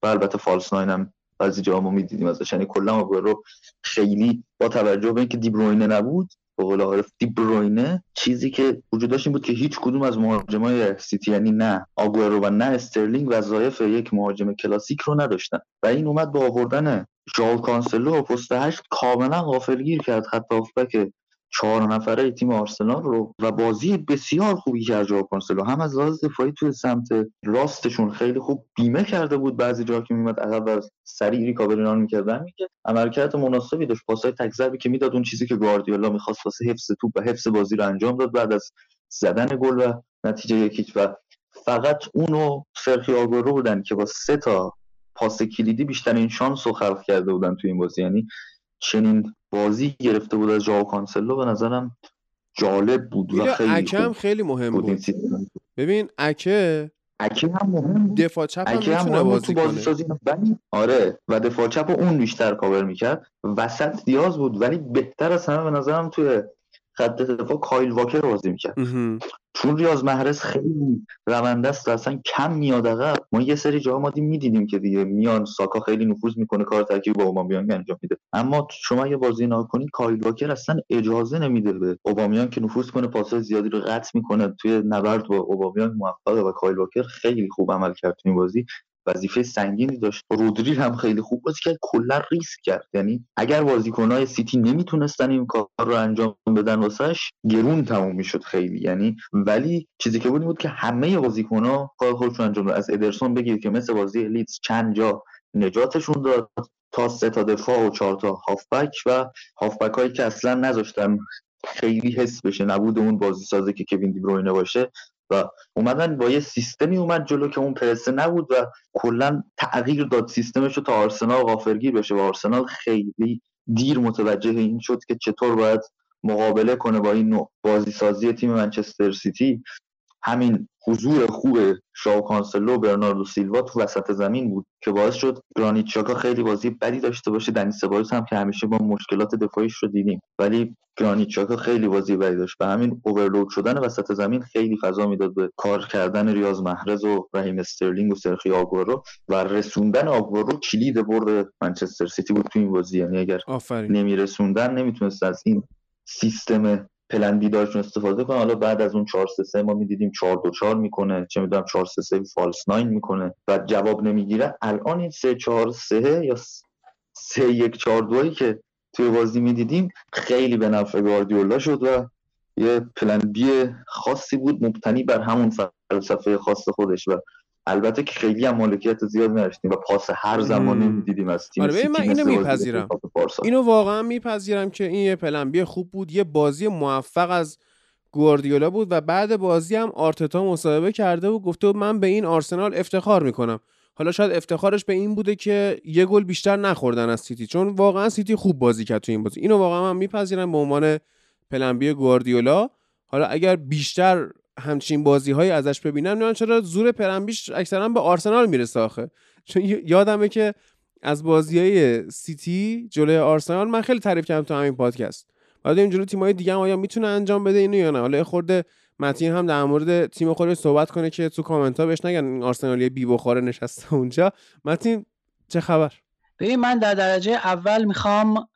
و البته false nine هم بعضی جاها ما می‌دیدیم ازش. یعنی کلا آگورو خیلی با توجه به اینکه دی بروینه نبود به قول عارف دی بروینه چیزی که وجود داشت این بود که هیچ کدوم از مهاجمای سیتی یعنی نه آگورو و نه استرلینگ وظایف یک مهاجم کلاسیک رو نداشتن. و این اومد با آوردن ژائو کانسلو پست هشت کاملا غافلگیر کرد خط هافبک چهار نفره تیم آرسنال رو و بازی بسیار خوبی کرد ژائو کانسلو هم از لحاظ دفاعی توی سمت راستشون خیلی خوب بیمه کرده بود بعضی جاها که میمد عقب و سریع recovery run می‌کردن می‌کرد عملکرد مناسبی داشت. پاسای تک ضربی که می‌داد اون چیزی که گواردیولا می‌خواست واسه حفظ توپ و حفظ بازی رو انجام داد بعد از زدن گل و نتیجه یک هیچ و فقط اونو سرخیو آگورو بودن که با سه تا پاس کلیدی بیشترین شانس رو خلق کرده بودن توی این بازی. یعنی چنین بازی گرفته بود از ژائو کانسلو به نظرم جالب بود و خیلی اکه هم خیلی مهم بود. بود ببین اکه اکه هم مهم بود. دفاع چپ هم می‌تونه بازی تو بازی سازی. ولی آره و دفاع چپ اون بیشتر کاور می‌کرد. وسط دیاز بود ولی بهتر از همه به نظرم توی خط دفاع کایل واکر بازی می‌کرد. چون ریاض محرز خیلی رونده است و اصلا کم میاد عقب ما یه سری جاها ما می‌دیدیم که دیگه میان ساکا خیلی نفوذ می‌کنه کار ترکیب با اوبامیانگ انجام میده. اما شما یه بازی نگاه کنید کایل واکر اصلا اجازه نمیده به اوبامیانگ که نفوذ کنه پاسای زیادی رو قطع می‌کنه. توی نبرد با اوبامیانگ موفقه و کایل واکر خیلی خوب عمل کرد تو این بازی. وظیفه سنگینی داشت. رودری هم خیلی خوب بازی کرد. کلا ریسک کرد. یعنی اگر بازیکنهای سیتی نمی‌تونستن این کار رو انجام بدن واسش گرون تموم می‌شد خیلی. یعنی ولی چیزی که بود بود که همه بازیکن‌ها کار خودشون انجام دادن از ادرسون بگید که مثل بازی لیدز چند جا نجاتشون داد تا سه تا دفاع و چهار تا هافبک و هافبک هایی که اصلا نذاشتن خیلی حس بشه. نبود اون بازی سازه که کوین دی بروینه باشه. و اومدن با یه سیستمی اومد جلو که اون پرسه نبود و کلا تغییر داد سیستمش رو تا آرسنال غافلگیر بشه و آرسنال خیلی دیر متوجه این شد که چطور باید مقابله کنه با این نوع بازی سازی تیم منچستر سیتی. همین حضور خوب ژائو کانسلو و برناردو سیلوا تو وسط زمین بود که باعث شد گرانیت ژاکا خیلی بازی بدی داشته باشه. دنی سبایوس هم که همیشه با مشکلات دفاعیش رو دیدیم. ولی گرانیت ژاکا خیلی بازی بدی داشت. و همین overload شدن وسط زمین خیلی فضا می‌داد به کار کردن ریاض محرز و رحیم استرلینگ و سرخیو آگورو و رسوندن آگورو کلید برد منچستر سیتی بود تو این بازی. یعنی اگر آفرین. نمیرسوندن نمی‌تونست از این سیستم پلن بی داشتون استفاده کنه. حالا بعد از اون 4 3 3 ما می‌دیدیم 4 2 4 می‌کنه. چه می‌دونم 4 3 3 فالس 9 می‌کنه. و جواب نمی‌گیره. الان این 3 4 3 یا 3 1 4 2 که توی بازی می‌دیدیم خیلی به نفع گواردیولا شد و یه پلن بی خاصی بود. مبتنی بر همون فلسفه خاص خودش و البته که خیلی هم مالکیت زیاد نداشتیم و پاس هر زمانی مم. می‌دیدیم از تیم آره، من اینو میپذیرم. اینو واقعا میپذیرم که این یه پلنبی خوب بود یه بازی موفق از گواردیولا بود و بعد بازی هم آرتتا مصاحبه کرده و گفته بود من به این آرسنال افتخار می‌کنم حالا شاید افتخارش به این بوده که یه گل بیشتر نخوردن از سیتی چون واقعا سیتی خوب بازی کرد تو این بازی اینو واقعا من میپذیرم به عنوان پلنبی گواردیولا حالا اگر بیشتر همچین بازی های ازش ببینم نمی‌دونم چرا زور پلنبیش اکثرا به آرسنال می‌رسه آخه. چون یادمه که از بازی های سیتی جلوی آرسنال من خیلی تعریف کردم تو همین پادکست. بعد این جلوی تیم‌های دیگه هم آیا می‌تونه انجام بده اینو یا نه؟ حالا خورده متین هم در مورد تیم خودش صحبت کنه که تو کامنت ها بهش نگن آرسنالی بی بخاره نشسته اونجا. متین چه خبر؟ ببین من در درجه اول می‌خوام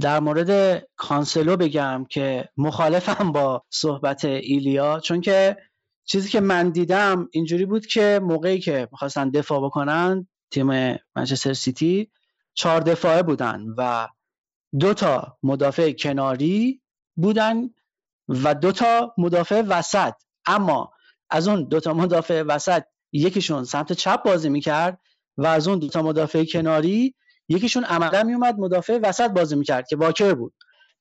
در مورد کانسلو بگم که مخالفم با صحبت ایلیا چون که چیزی که من دیدم اینجوری بود که موقعی که می‌خواستن دفاع بکنن تیم منچستر سیتی چهار دفاعه بودن و دو تا مدافع کناری بودن و دو تا مدافع وسط. اما از اون دو تا مدافع وسط یکیشون سمت چپ بازی می‌کرد و از اون دو تا مدافع کناری یکیشون عملا میومد مدافع وسط بازی می‌کرد که واکر بود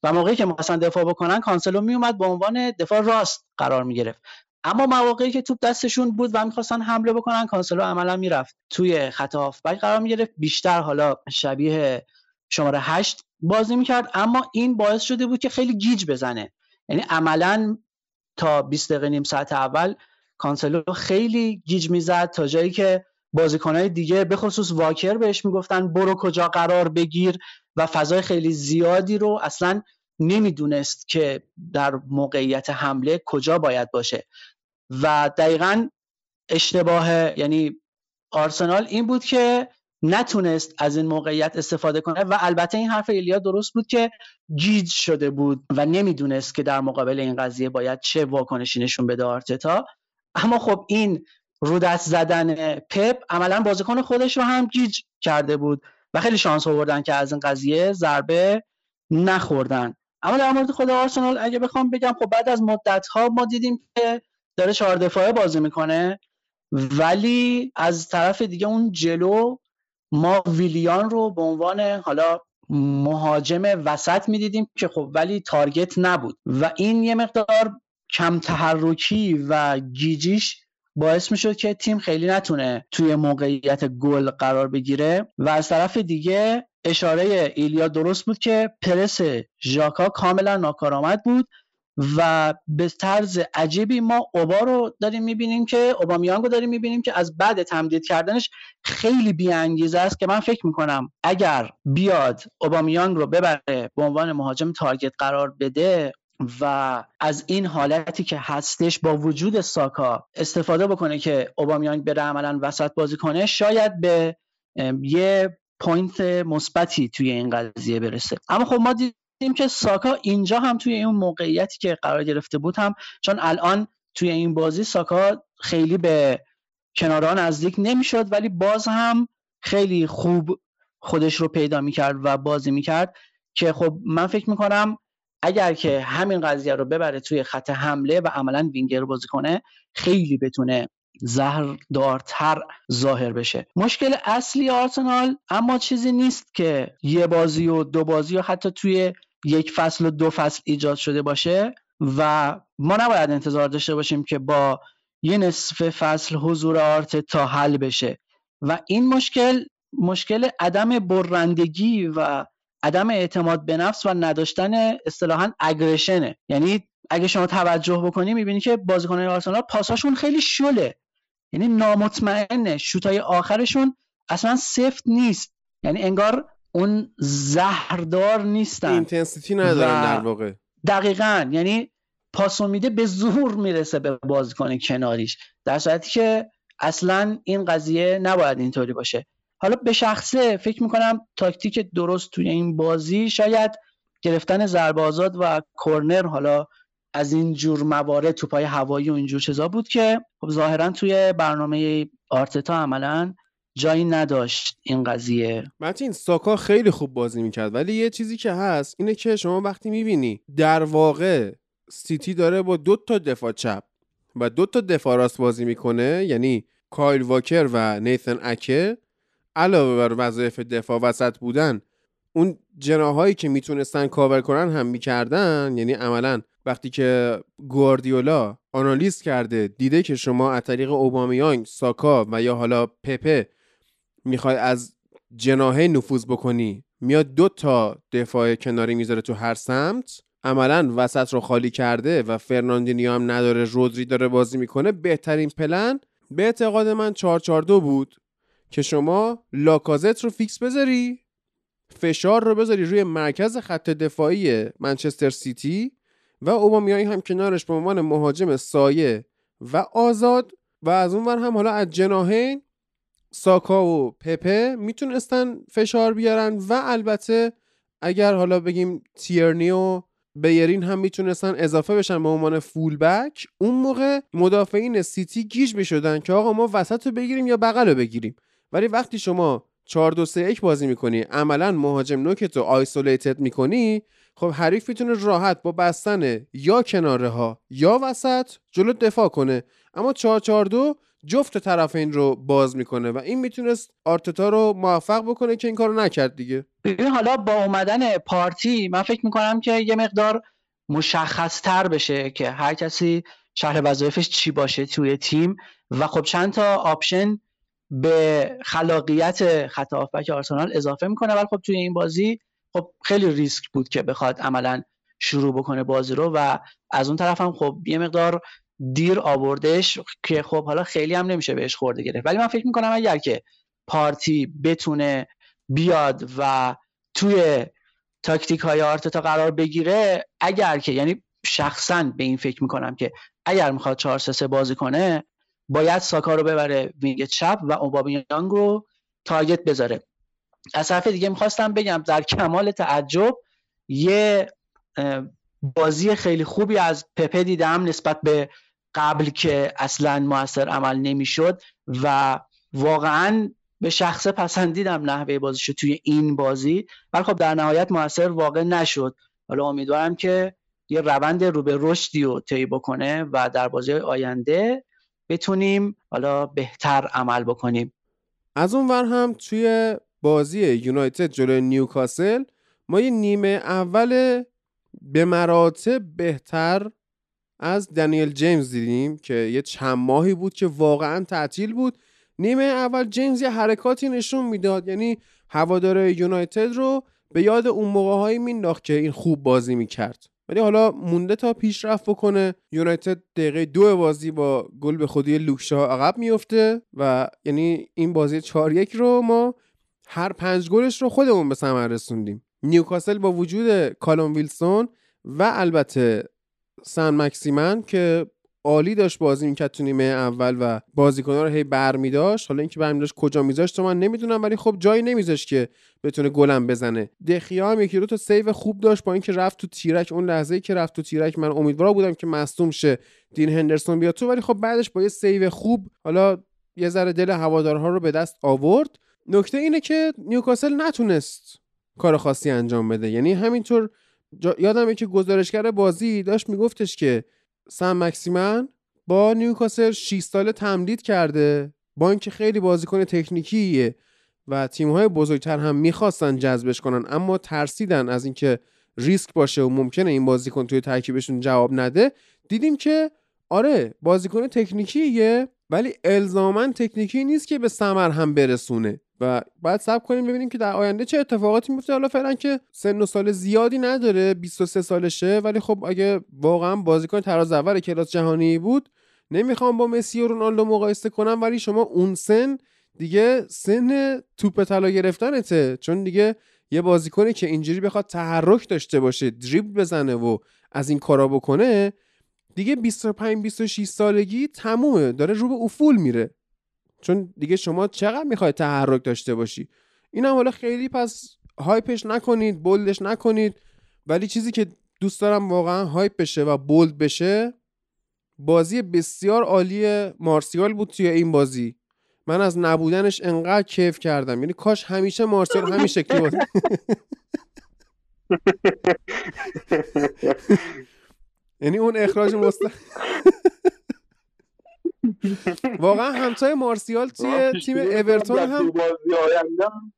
و موقعی که می‌خواستن دفاع بکنن کانسلو میومد به عنوان دفاع راست قرار می‌گرفت. اما مواقعی که توپ دستشون بود و می‌خواستن حمله بکنن کانسلو عملا می‌رفت توی خط هافبک قرار می‌گرفت. بیشتر حالا شبیه شماره هشت بازی می‌کرد. اما این باعث شده بود که خیلی گیج بزنه. یعنی عملا تا 20 دقیقه نیم ساعت اول کانسلو خیلی گیج می‌زد تا جایی که بازیکنهای دیگه به خصوص واکر بهش می‌گفتن برو کجا قرار بگیر و فضای خیلی زیادی رو اصلا نمی‌دونست که در موقعیت حمله کجا باید باشه. و دقیقا اشتباه یعنی آرسنال این بود که نتونست از این موقعیت استفاده کنه و البته این حرف ایلیا درست بود که گیج شده بود و نمی‌دونست که در مقابل این قضیه باید چه واکنشی نشون بده آرتتا. اما خب این رو دست زدن پپ عملا بازیکن خودش رو هم گیج کرده بود و خیلی شانس آوردن که از این قضیه ضربه نخوردن. اما در مورد خود آرسنال اگه بخوام بگم خب بعد از مدت ها ما دیدیم که داره چهار دفاعه بازی می‌کنه ولی از طرف دیگه اون جلو ما ویلیان رو به عنوان حالا مهاجم وسط می‌دیدیم که خب ولی تارگت نبود و این یه مقدار کم تحرکی و گیجیش باعث می‌شد که تیم خیلی نتونه توی موقعیت گل قرار بگیره و از طرف دیگه اشاره ایلیا درست بود که پرس ژاکا کاملا ناکارآمد بود و به طرز عجیبی ما اوبا رو داریم می‌بینیم که اوبامیانگ رو داریم می‌بینیم که از بعد تمدید کردنش خیلی بیانگیزه است که من فکر می‌کنم اگر بیاد اوبامیانگ رو ببره به عنوان مهاجم target قرار بده و از این حالتی که هستش با وجود ساکا استفاده بکنه که اوبامیانگ بره عملا وسط بازی کنه شاید به یه point مثبتی توی این قضیه برسه. اما خب ما دیدیم که ساکا اینجا هم توی این موقعیتی که قرار گرفته بود هم چون الان توی این بازی ساکا خیلی به کنارها نزدیک نمی‌شد ولی باز هم خیلی خوب خودش رو پیدا می‌کرد و بازی می‌کرد که خب من فکر می‌کنم اگر که همین قضیه رو ببره توی خط حمله و عملا وینگر بازی کنه خیلی بتونه زهر دارتر ظاهر بشه. مشکل اصلی آرسنال اما چیزی نیست که یه بازی و دو بازی و حتی توی یک فصل و دو فصل ایجاد شده باشه و ما نباید انتظار داشته باشیم که با یه نصف فصل حضور آرت تا حل بشه. و این مشکل مشکل عدم برندگی و عدم اعتماد به نفس و نداشتن اصطلاحا اگریشنه یعنی اگه شما توجه بکنی می‌بینی که بازیکنان آرسنال پاساشون خیلی شله. یعنی نامطمئنه. شوتای آخرشون اصلا سفت نیست. یعنی انگار اون زهردار نیستن. اینتنسیتی ندارن در واقع. دقیقا. یعنی پاس امیده به زور می‌رسه به بازیکن کناریش. در صورتی که اصلا این قضیه نباید اینطوری باشه. حالا به شخصه فکر می‌کنم تاکتیک درست توی این بازی شاید گرفتن ضربه آزاد و کرنر حالا از این جور موارد توپای هوایی و اینجور چیزا بود که خب ظاهرا توی برنامه آرتتا عملا جایی نداشت این قضیه. متین ساکا خیلی خوب بازی می‌کرد ولی یه چیزی که هست اینه که شما وقتی می‌بینی در واقع سیتی داره با دو تا دفاع چپ و دو تا دفاع راست بازی می‌کنه یعنی کایل واکر و نیثن اکه علاوه بر وظایف دفاع وسط بودن اون جناح‌هایی که می‌تونستن کاور کنن هم می‌کردن. یعنی عملا وقتی که گواردیولا آنالیز کرده دیده که شما از طریق اوبامیانگ ساکا و یا حالا پپه می‌خوای از جناحه نفوذ بکنی میاد دو تا دفاع کناری می‌ذاره تو هر سمت عملا وسط رو خالی کرده و فرناندینیو هم نداره رودری داره بازی می‌کنه بهترین پلن به اعتقاد من 442 بود. که شما لاکازت رو fix بذاری فشار رو بذاری روی مرکز خط دفاعی منچستر سیتی و اوبامیانگ هم کنارش به عنوان مهاجم سایه و آزاد و از اون ور هم حالا از جناهین ساکا و پپه می‌تونستن فشار بیارن و البته اگر حالا بگیم تیرنی و بیرین هم می‌تونستن اضافه بشن به عنوان fullback اون موقع مدافعین سیتی گیج می‌شدن که آقا ما وسط رو بگیریم یا بغل رو بگیریم. ولی وقتی شما 4 2 3 1 بازی می‌کنی عملا مهاجم نوکت رو آیسولیتد می‌کنی خب حریف می‌تونه راحت با بستن یا کناره ها یا وسط جلو دفاع کنه. اما 4 4 2 جفت طرفین رو باز می‌کنه و این می‌تونست آرتتا رو موفق بکنه که این کارو نکرد دیگه. ببین حالا با اومدن پارتی من فکر می‌کنم که یه مقدار مشخص تر بشه که هر کسی شرح وظایفش چی باشه توی تیم و خب چند تا option به خلاقیت خط هافبک آرسنال اضافه می‌کنه. ولی خب توی این بازی خب خیلی ریسک بود که بخواد عملا شروع بکنه بازی رو و از اون طرف هم خب یه مقدار دیر آوردش که خب حالا خیلی هم نمیشه بهش خورده گرفت. ولی من فکر می‌کنم اگر که پارتی بتونه بیاد و توی تاکتیک های آرتتا قرار بگیره اگر که یعنی شخصا به این فکر می‌کنم که اگر می‌خواد 4 3 بازی کنه باید ساکا رو ببره وینگ چپ و اوبامیانگ رو تارگت بذاره. از طرف دیگه می‌خواستم بگم در کمال تعجب یه بازی خیلی خوبی از پپه دیدم نسبت به قبل که اصلا موثر عمل نمی‌شد و واقعا به شخصه پسندیدم نحوه بازیشو توی این بازی. ولی خب در نهایت موثر واقع نشد. حالا امیدوارم که یه روند رو به رشدی رو طی بکنه و در بازی آینده بتونیم حالا بهتر عمل بکنیم. از اون ور هم توی بازی یونایتد جلوی نیوکاسل ما یه نیمه اول به مراتب بهتر از دنیل جیمز دیدیم که یه چند ماهی بود که واقعا تعطیل بود. نیمه اول جیمز یه حرکاتی نشون می‌داد یعنی هوادار یونایتد رو به یاد اون موقع هایی که این خوب بازی می‌کرد. ولی حالا مونده تا پیشرفت بکنه. یونایتد دقیقه دو بازی با گل به خودی لوکشا عقب میفته و یعنی این بازی 4 یک رو ما هر پنج گلش رو خودمون به ثمر رسوندیم. نیوکاسل با وجود کالوم ویلسون و البته سن مکسیمن که عالی داشت بازی می‌کرد تو نیمه اول و بازیکن‌ها رو هی برمی داشت حالا اینکه برمی داشت کجا میذاشت من نمی‌دونم ولی خب جایی نمیذاشت که بتونه گلم بزنه. دخیا هم یکی دو تا save خوب داشت با اینکه رفت تو تیرک. اون لحظه که رفت تو تیرک من امیدوار بودم که مصدوم شه دین هندرسون بیاد تو ولی خب بعدش با یه save خوب حالا یه ذره دل هوادارها رو به دست آورد. نکته اینه که نیوکاسل نتونست کار خاصی انجام بده. یعنی همینطور جا... یادمه که گزارشگر بازی داشت میگفتش که سم مکسیمن با نیوکاسل 6 ساله تمدید کرده. با اینکه خیلی بازیکن تکنیکیه و تیم‌های بزرگتر هم می‌خواستن جذبش کنن اما ترسیدن از اینکه ریسک باشه و ممکنه این بازیکن توی ترکیبشون جواب نده. دیدیم که آره بازیکن تکنیکیه ولی الزاما تکنیکی نیست که به ثمر هم برسونه. و بعد صبر کنیم ببینیم که در آینده چه اتفاقاتی میفته. حالا فعلا که سن و سال زیادی نداره 23 سالشه ولی خب اگه واقعا بازیکن تراز اول کلاس جهانی بود نمی‌خوام با مسی و رونالدو مقایسه کنم ولی شما اون سن دیگه سن توپ طلا گرفتنته. چون دیگه یه بازیکنی که اینجوری بخواد تحرک داشته باشه دریبل بزنه و از این کارا بکنه دیگه 25 26 سالگی تمومه. داره رو به افول میره. چون دیگه شما چقدر می‌خواید تحرک داشته باشی؟ این هم حالا خیلی پس هایپش نکنید بولدش نکنید. ولی چیزی که دوست دارم واقعا هایپ بشه و بولد بشه بازی بسیار عالی مارسیال بود توی این بازی. من از نبودنش انقدر کیف کردم. یعنی کاش همیشه مارسیال همین شکلی بود. یعنی اون اخراج مست واقعا همتای مارسیال توی تیم اورتون هم دو بازی آینده هم-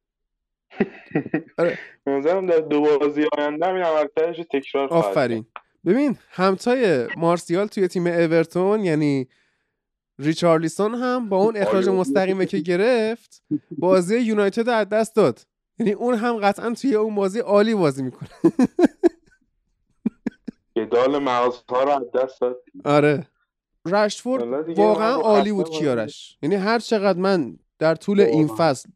آره. در دو بازی آینده این عملکردش تکرار. آفرین. ببین همتای مارسیال توی تیم اورتون یعنی ریچارلیسون هم با اون اخراج آره. مستقیمه که گرفت بازی یونایتد رو از دست داد. یعنی اون هم قطعا توی اون بازی عالی بازی می‌کنه. جدال مغزها رو از دست داد. آره. رشفورد واقعا عالی بود کیارش. یعنی هر چقدر من در طول این. فصل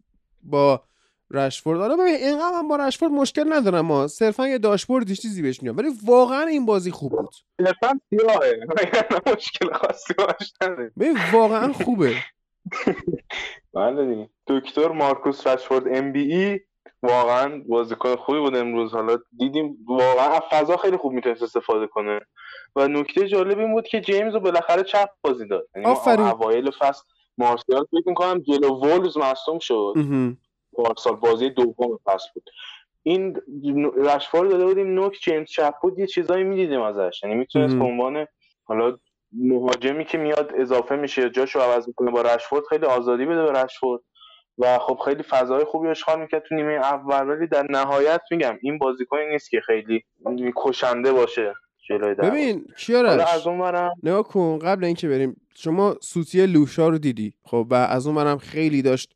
با رشفورد حالا ببین اینقدر من با رشفورد مشکل ندارم ما صرفا یه داشبوردی چیزی بهش میاد ولی واقعا این بازی خوب بود. صرفا سیاهه. مشکل خاصی باش نداره. ببین واقعا خوبه. بله دیگه. دکتر مارکوس رشفورد ام بی ای واقعا بازیکن خوبی بود امروز. حالا دیدیم واقعا فضا خیلی خوب می‌تونست استفاده کنه. و نکته جالب این بود که جیمز رو بالاخره چپ بازی داد. یعنی. اوایل فصل مارسیال فکر می‌کنم جلو وولز مصدوم شد. پارسال بازی دوم فصل بود. این رشفورد داده بودیم نوک جیمز چپ بود یه چیزایی می‌دیدیم ازش. یعنی می‌تونست به. عنوان حالا مهاجمی که میاد اضافه میشه جاشو عوض می‌کنه با رشفورد خیلی آزادی بده به رشفورد. و خب خیلی فضای خوبی اشغال می‌کرد تو نیمه اول ولی در نهایت میگم این بازیکنی نیست که خیلی کشنده باشه جلوی دروازه. ببین کیارش؟ از اون برم نگاه کن قبل اینکه بریم شما سوتی لوشا رو دیدی خب و از اون منم خیلی داشت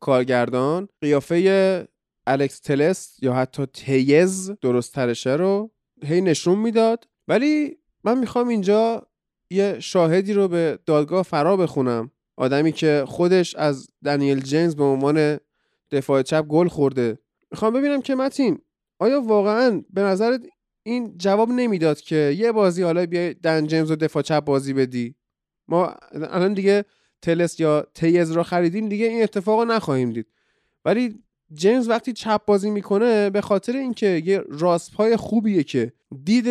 کارگردان. قیافه الکس تلس یا حتی تیز درست ترشه رو هی نشون می‌داد. ولی من می‌خوام اینجا یه شاهدی رو به دادگاه فرا بخونم. آدمی که خودش از دنیل جیمز به عنوان دفاع چپ گل خورده. می‌خوام ببینم که متین آیا واقعا به نظرت این جواب نمی‌داد که یه بازی حالا بیای دن جیمز رو دفاع چپ بازی بدی؟ ما الان دیگه تلس یا تیز رو خریدیم دیگه این اتفاق رو نخواهیم دید. ولی جیمز وقتی چپ بازی می‌کنه به خاطر اینکه یه راست پای خوبیه که دید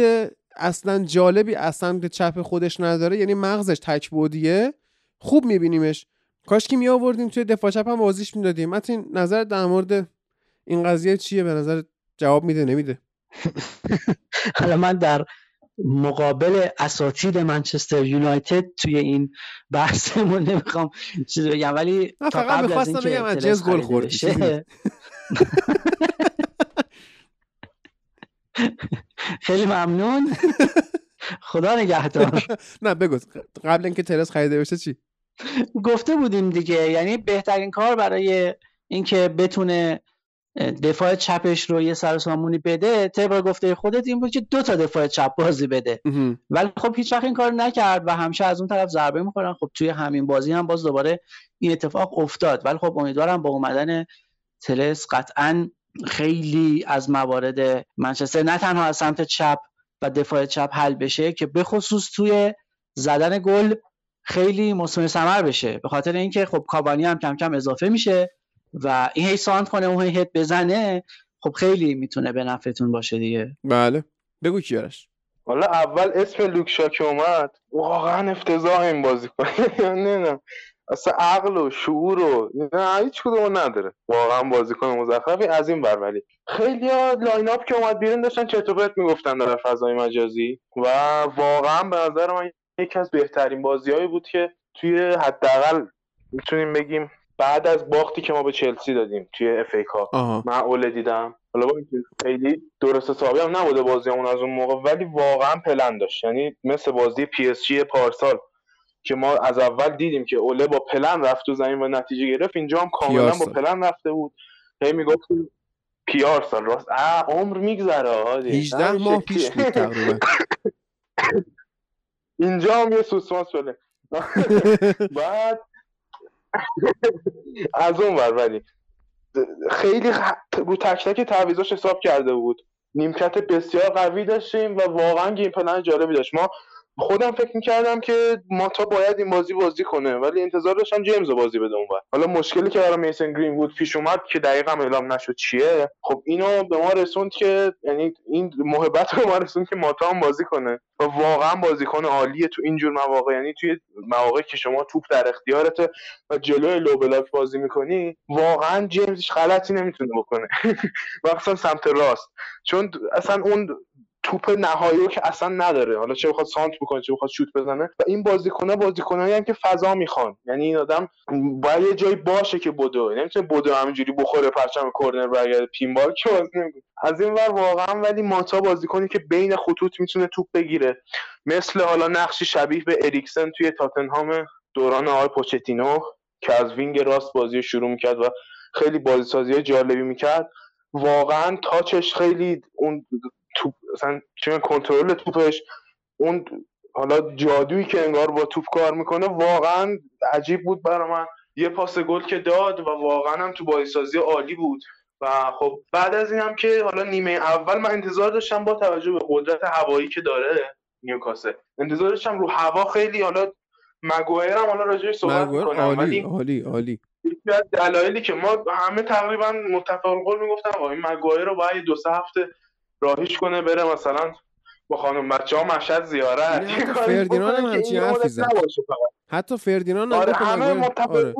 اصلا جالبی از سمت چپ خودش نداره یعنی مغزش تک بودیه خوب میبینیمش. کاش که می آوردیم توی دفاع چپ هم بازیش می‌دادیم. متین نظر در مورد این قضیه چیه؟ به نظر جواب میده نمیده. حالا من در مقابل اساتید منچستر یونایتد توی این بحثمون نمی‌خوام چیزی بگم ولی تا فقط قبل از اینکه بگم از جنس گل چیزی خیلی ممنون. خدا نگهدار. نه بگو. قبل اینکه ترس خریده بشه چی؟ گفته بودیم دیگه. یعنی بهترین کار برای اینکه بتونه دفاع چپش رو یه سر سامونی بده طبق گفته خودت این بود که دو تا دفاع چپ بازی بده. ولی خب هیچ وقت این کار نکرد و همیشه از اون طرف ضربه می‌خورن. خب توی همین بازی هم باز دوباره این اتفاق افتاد. ولی خب امیدوارم با اومدن تلس قطعا خیلی از موارد منچستر نه تنها از سمت چپ و دفاع چپ حل بشه که به خصوص توی زدن گل خیلی مسمر ثمر بشه. به خاطر اینکه خب کابانی هم کم کم اضافه میشه و این هی سانتر کنه اون هی هد بزنه خب خیلی می‌تونه به نفعتون باشه دیگه. بله. بگو کیارش حالا اول اسم لوک شاو که اومد واقعا افتضاح این بازی کنه. نمی‌دونم اصلا عقل و شعور و نه هیچ کدوم نداره. واقعا بازیکن مزخرفی از این ور. ولی خیلی lineup که اومد بیرون داشتن چرت و پرت می‌گفتن در فضای مجازی و واقعا به نظر من یکی از بهترین بازیهایی بود که توی حداقل می‌تونیم بگیم بعد از باختی که ما به چلسی دادیم توی FA Cup. من اوله دیدم. حالا با خیلی درست حسابی هم نبوده بازیمون از اون موقع ولی واقعا پلن داشت. یعنی مثل بازی پی اس جی پارسال که ما از اول دیدیم که اوله با پلن رفت تو زمین و نتیجه گرفت اینجا هم کاملا با. پلن رفته بود. هی می‌گفتیم پیار سال. راست. عمر میگذره هادی 18 همین ماه. پیش بود تقریبا. اینجا هم یه سوسماس شده. بعد از اون ور ولی خیلی رو تک تک تعویضاش حساب کرده بود. نیمکت بسیار قوی داشتیم و واقعا گیم پلن جالبی داشت. ما خودم فکر می‌کردم که ماتا باید این بازی بازی کنه ولی انتظار داشتم جیمز بازی بده اونور. حالا مشکلی که برای میسن گرین بود پیش اومد که دقیقا اعلام نشد چیه خب اینو به ما رسوند که یعنی این محبت رو ما رسوند که ماتا هم بازی کنه. و واقعا بازیکن عالیه تو اینجور مواقع یعنی توی مواقعی که شما توپ در اختیارته و جلوی لو بلاک بازی می‌کنی واقعا جیمزش غلطی نمی‌تونه بکنه. مخصوصا سمت راست. چون اصلا اون توپ نهایی که اصلا نداره. حالا چه بخواد سانت بکنه چه بخواد شوت بزنه. و این بازیکن‌ها بازیکنایی هم که فضا می‌خوان. یعنی این آدم باید یه جایی باشه که بدو. نمی‌تونه بدو همینجوری بخوره پرچم کرنر برگرده پینبال که بازی نمی‌کنه. از این ور واقعا ولی ماتا بازیکنی که بین خطوط می‌تونه توپ بگیره. مثل حالا نقشی شبیه به اریکسن توی تاتنهام دوران آقای پوچتینو که از wing راست بازی رو شروع می‌کرد و خیلی بازی سازی جالبی می‌کرد. واقعا touch ش خیلی اون توپ مثلا چون کنترل توپش اون حالا جادویی که انگار با توپ کار می‌کنه واقعا عجیب بود برای من. یه پاس گل که داد و واقعا هم تو بازیسازی عالی بود. و خب بعد از این هم که حالا نیمه اول من انتظار داشتم با توجه به قدرت هوایی که داره نیوکاسل. انتظار داشتم رو هوا خیلی حالا مگوایر هم حالا راجعش صحبت می‌کنم عالی عالی عالی. دلایلی که ما همه تقریبا متفق القول می‌گفتن آقا این رو باید دو سه هفته راهیش کنه بره مثلا با خانم بچه ها مشهد زیارت فردیناند هم همچین حرفی زد. حتی فردیناند هم آره همه آره.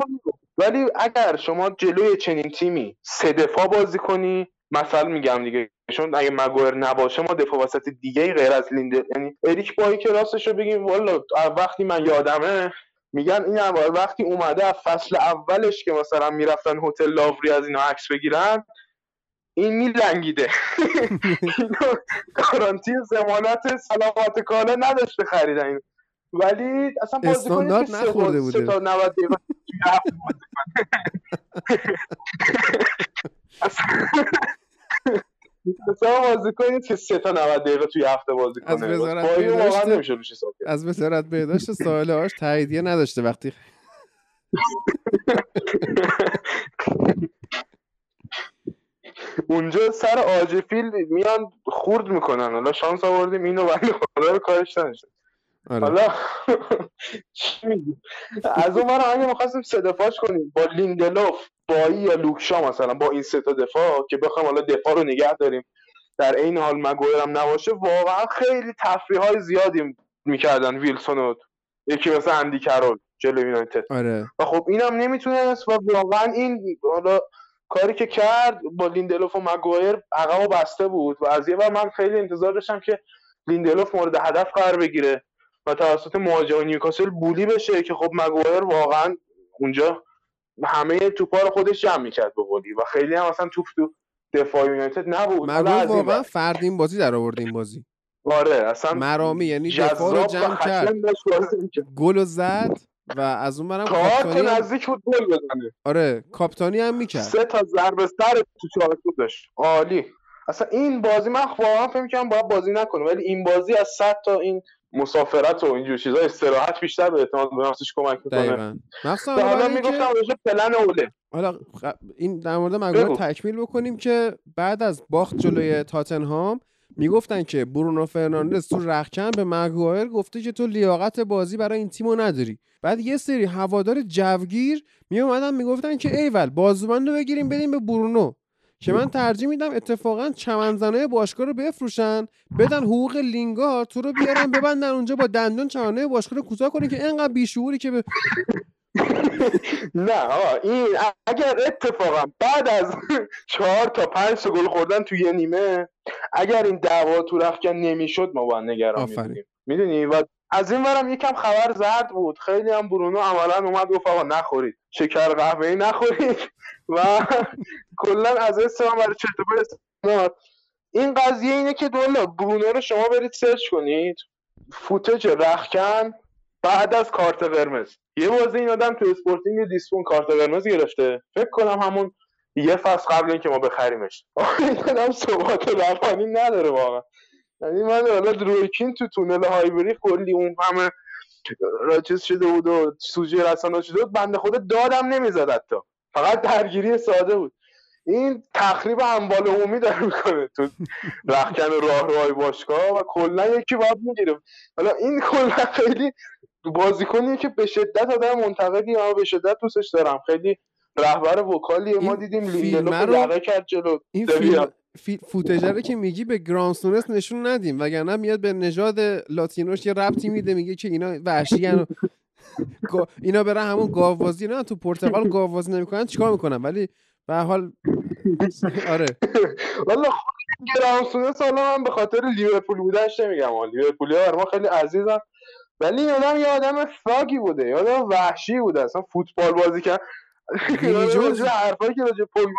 ولی اگر شما جلوی چنین تیمی سه دفاع بازی کنی مثلا میگم دیگه چون اگه مگوئر نباشه ما دفاع وسط دیگه غیر از لیندر یعنی اریک بایی که راستش رو بگیم والا وقتی من یادمه میگن این اول وقتی اومده از فصل اولش که مثلا می‌رفتن هتل لاوری از اینا عکس بگیرن این میلنگیده گارانتی ضمانت سلامت کالا نداشته خریدن اینو. ولی اصلا استاندارد که سه تا- نخورده بوده. تا 90 دقیقه توی هفته بازی کنید که سه تا 90 دقیقه توی هفته بازی از کنه وزارت بایی رو بهداشت-. از وزارت بهداشت ساحل هاش تاییدیه نداشته وقتی اونجا سر آجفیل میان خورد می‌کنن. حالا شانس آوردیم اینو ولی خدا رو کارش نداشته آره. حالا چی میگی؟ از اون ور اگه می‌خواستیم سه دفاعش کنیم با لیندلوف بایی یا لوکشا مثلا با این سه تا دفاع که بخوایم حالا دفاع رو نگه داریم در این حال مگویر هم نباشه واقعا خیلی تخریب های زیادی می‌کردن ویلسون و یکی مثل اندی کرول جلو یونایتد. آره. و خب اینم نمی‌تونست و واقعا این حالا کاری که کرد با لیندلوف و مگوایر عقب و بسته بود و از یه بر من خیلی انتظار داشتم که لیندلوف مورد هدف قرار بگیره و توسط مهاجم نیوکاسل bully بشه که خب مگوایر واقعا اونجا همه توپا رو خودش جمع می‌کرد به قولی و خیلی هم اصلا توپ تو دفاع یونایتد نبود این واقعا ور. فردین بازی در آورد این بازی آره اصلا مرامی یعنی دفاع رو جمع کرد. گل و زد و از اون برم هم... نزدیک بود گل بزنه. آره کاپتانی هم می‌کرد. سه تا ضربه سر تو چارچوب داشت. عالی. اصلا این بازی من واقعا فکر می‌کردم باید بازی نکنه ولی این بازی از 100 تا این مسافرت و اینجور چیزا استراحت بیشتر به اعتماد به نفسش کمک می‌کنه. تا حالا می‌گفتم راجع به پلن اوله. حالا این در مورد مگوایر بگو. تکمیل بکنیم که بعد از باخت جلوی تاتنهام می‌گفتن که برونو فرناندز تو رخکن به مگوایر گفته که تو لیاقت بازی برای این تیمو نداری. بعد یه سری هوادار جوگیر می اومدن می‌گفتن که ایول بازوبند رو بگیریم بدیم به برونو. که من ترجیح میدم اتفاقا چمنزنای باشگاه رو بفروشن بدن حقوق لینگار تو رو بیارن ببندن اونجا با دندون چمنزنای باشگاه رو کوتاه کنی که انقدر بیشعوری که به نه آقا این اگر اتفاقا بعد از چهار تا پنج گل خوردن توی یه نیمه اگر این دعوا تو رخکن نمی‌شد ما باید نگران. میبودیم. می‌دونی؟ و از این ورم یکم خبر زرد بود. خیلی هم برونو عملا اومد گفت آقا نخورید. شکر قهوه‌ای نخورید. و کلا از من برای چرت. این قضیه اینه که دولا برونو رو شما برید سرچ کنید. فوتج رخکن بعد از کارت قرمز. یه بازی این آدم تو اسپورتینگ لیسبون کارت قرمز گرفته فکر کنم همون یه فصل قبل اینکه ما بخریمش. این آدم ثبات روانی نداره واقعا. یعنی من حالا رویکین تو تونل هایبری کلی اون همه را- چیز شده بود و سوژه رسانه شده بود بنده خدا دادم نمی‌زد حتی. فقط درگیری ساده بود. این تخریب اموال عمومی داره می‌کنه تو رخکن راهروهای باشگاه و کلا یکی باید می‌گیره. حالا این کلا خیلی بازیکنیه که به شدت آدم منتقدی اما به شدت دوستش دارم. خیلی رهبر وکالیه. ما دیدیم فیلمه لیندلوف رو- کرد جلو. این. فیلم رو که میگی به گرانسونس نشون ندیم. وگرنه میاد به نژاد لاتینوش یه ربطی میده. میگه که اینا وحشی اینا برن همون گاوبازی نه؟ تو پرتغال گاوبازی نمی‌کنن. چیکار می‌کنن؟ ولی به حال آره. والا خود گرانسونس حالا من به خاطر لیورپول بودنش نمیگم. ها لیورپولی ها ما خیلی عزیزم ولی این آدم یه آدم فاگی بوده یه آدم وحشی بوده. اصلا فوتبال بازی کرد. جونز. راجع حرفایی که راجع می‌زنن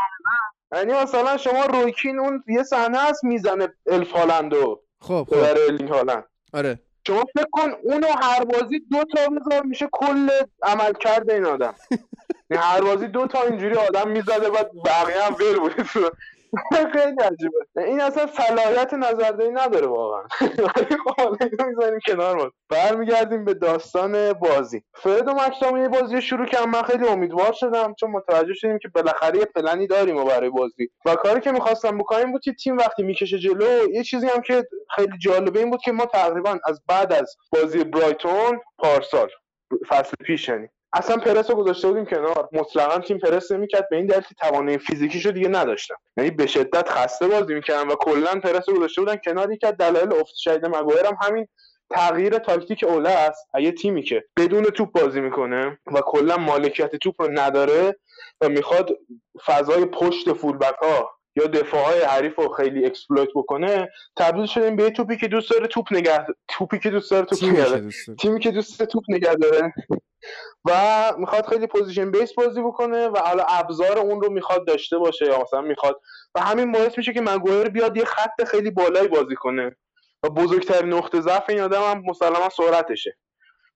یعنی مثلا شما رویکین اون یه صحنه هست می‌زنه الف هالندو خب خب. پدر الینگ هالند. آره. شما فکر کن اونو هر بازی دو تا بذار میشه کل عمل کرده این آدم. یعنی هر بازی دو تا اینجوری آدم می‌زده بعد بقیه هم ول بوده خیلی عجیبه. این اصلا صلاحیت نظردهی نداره واقعا. ولی خب اینو می‌ذاریم کنار ما. برمیگردیم به داستان بازی. فرد و مکسام یه بازی رو شروع کردم من خیلی امیدوار شدم چون متوجه شدیم که بالاخره یه پلنی داریم و برای بازی. و کاری که می‌خواستم بکنیم بود که تیم وقتی می‌کشه جلو یه چیزی هم که خیلی جالبه این بود که ما تقریبا از بعد از بازی برایتون پارسال فصل پیش یعنی. اصلا پرس رو گذاشته بودیم کنار. مطلقا تیم پرس نمی‌کرد به این دلیل که توانایی فیزیکیشو دیگه نداشتن. یعنی به شدت خسته بازی می‌کردن و کلا پرس رو گذاشته بودن کنار. که از دلایل افت شدید مگوایر هم همین تغییر تاکتیک اوله است. یه تیمی که بدون توپ بازی می‌کنه و کلا مالکیت توپ رو نداره و می‌خواد فضای پشت فولبک ها یا دفاع های حریف رو خیلی exploit بکنه تبدیل شدیم به یه توپی که دوست داره توپ نگه توپی که دوست داره توپ نگه. تیمی که دوست داره توپ نگه داره. و می‌خواد خیلی position based بازی بکنه و حالا ابزار اون رو می‌خواد داشته باشه یا مثلا می‌خواد و همین باعث میشه که مگوایر بیاد یه خط خیلی بالایی بازی کنه. و بزرگترین نقطه ضعف این آدم هم مسلما سرعتشه.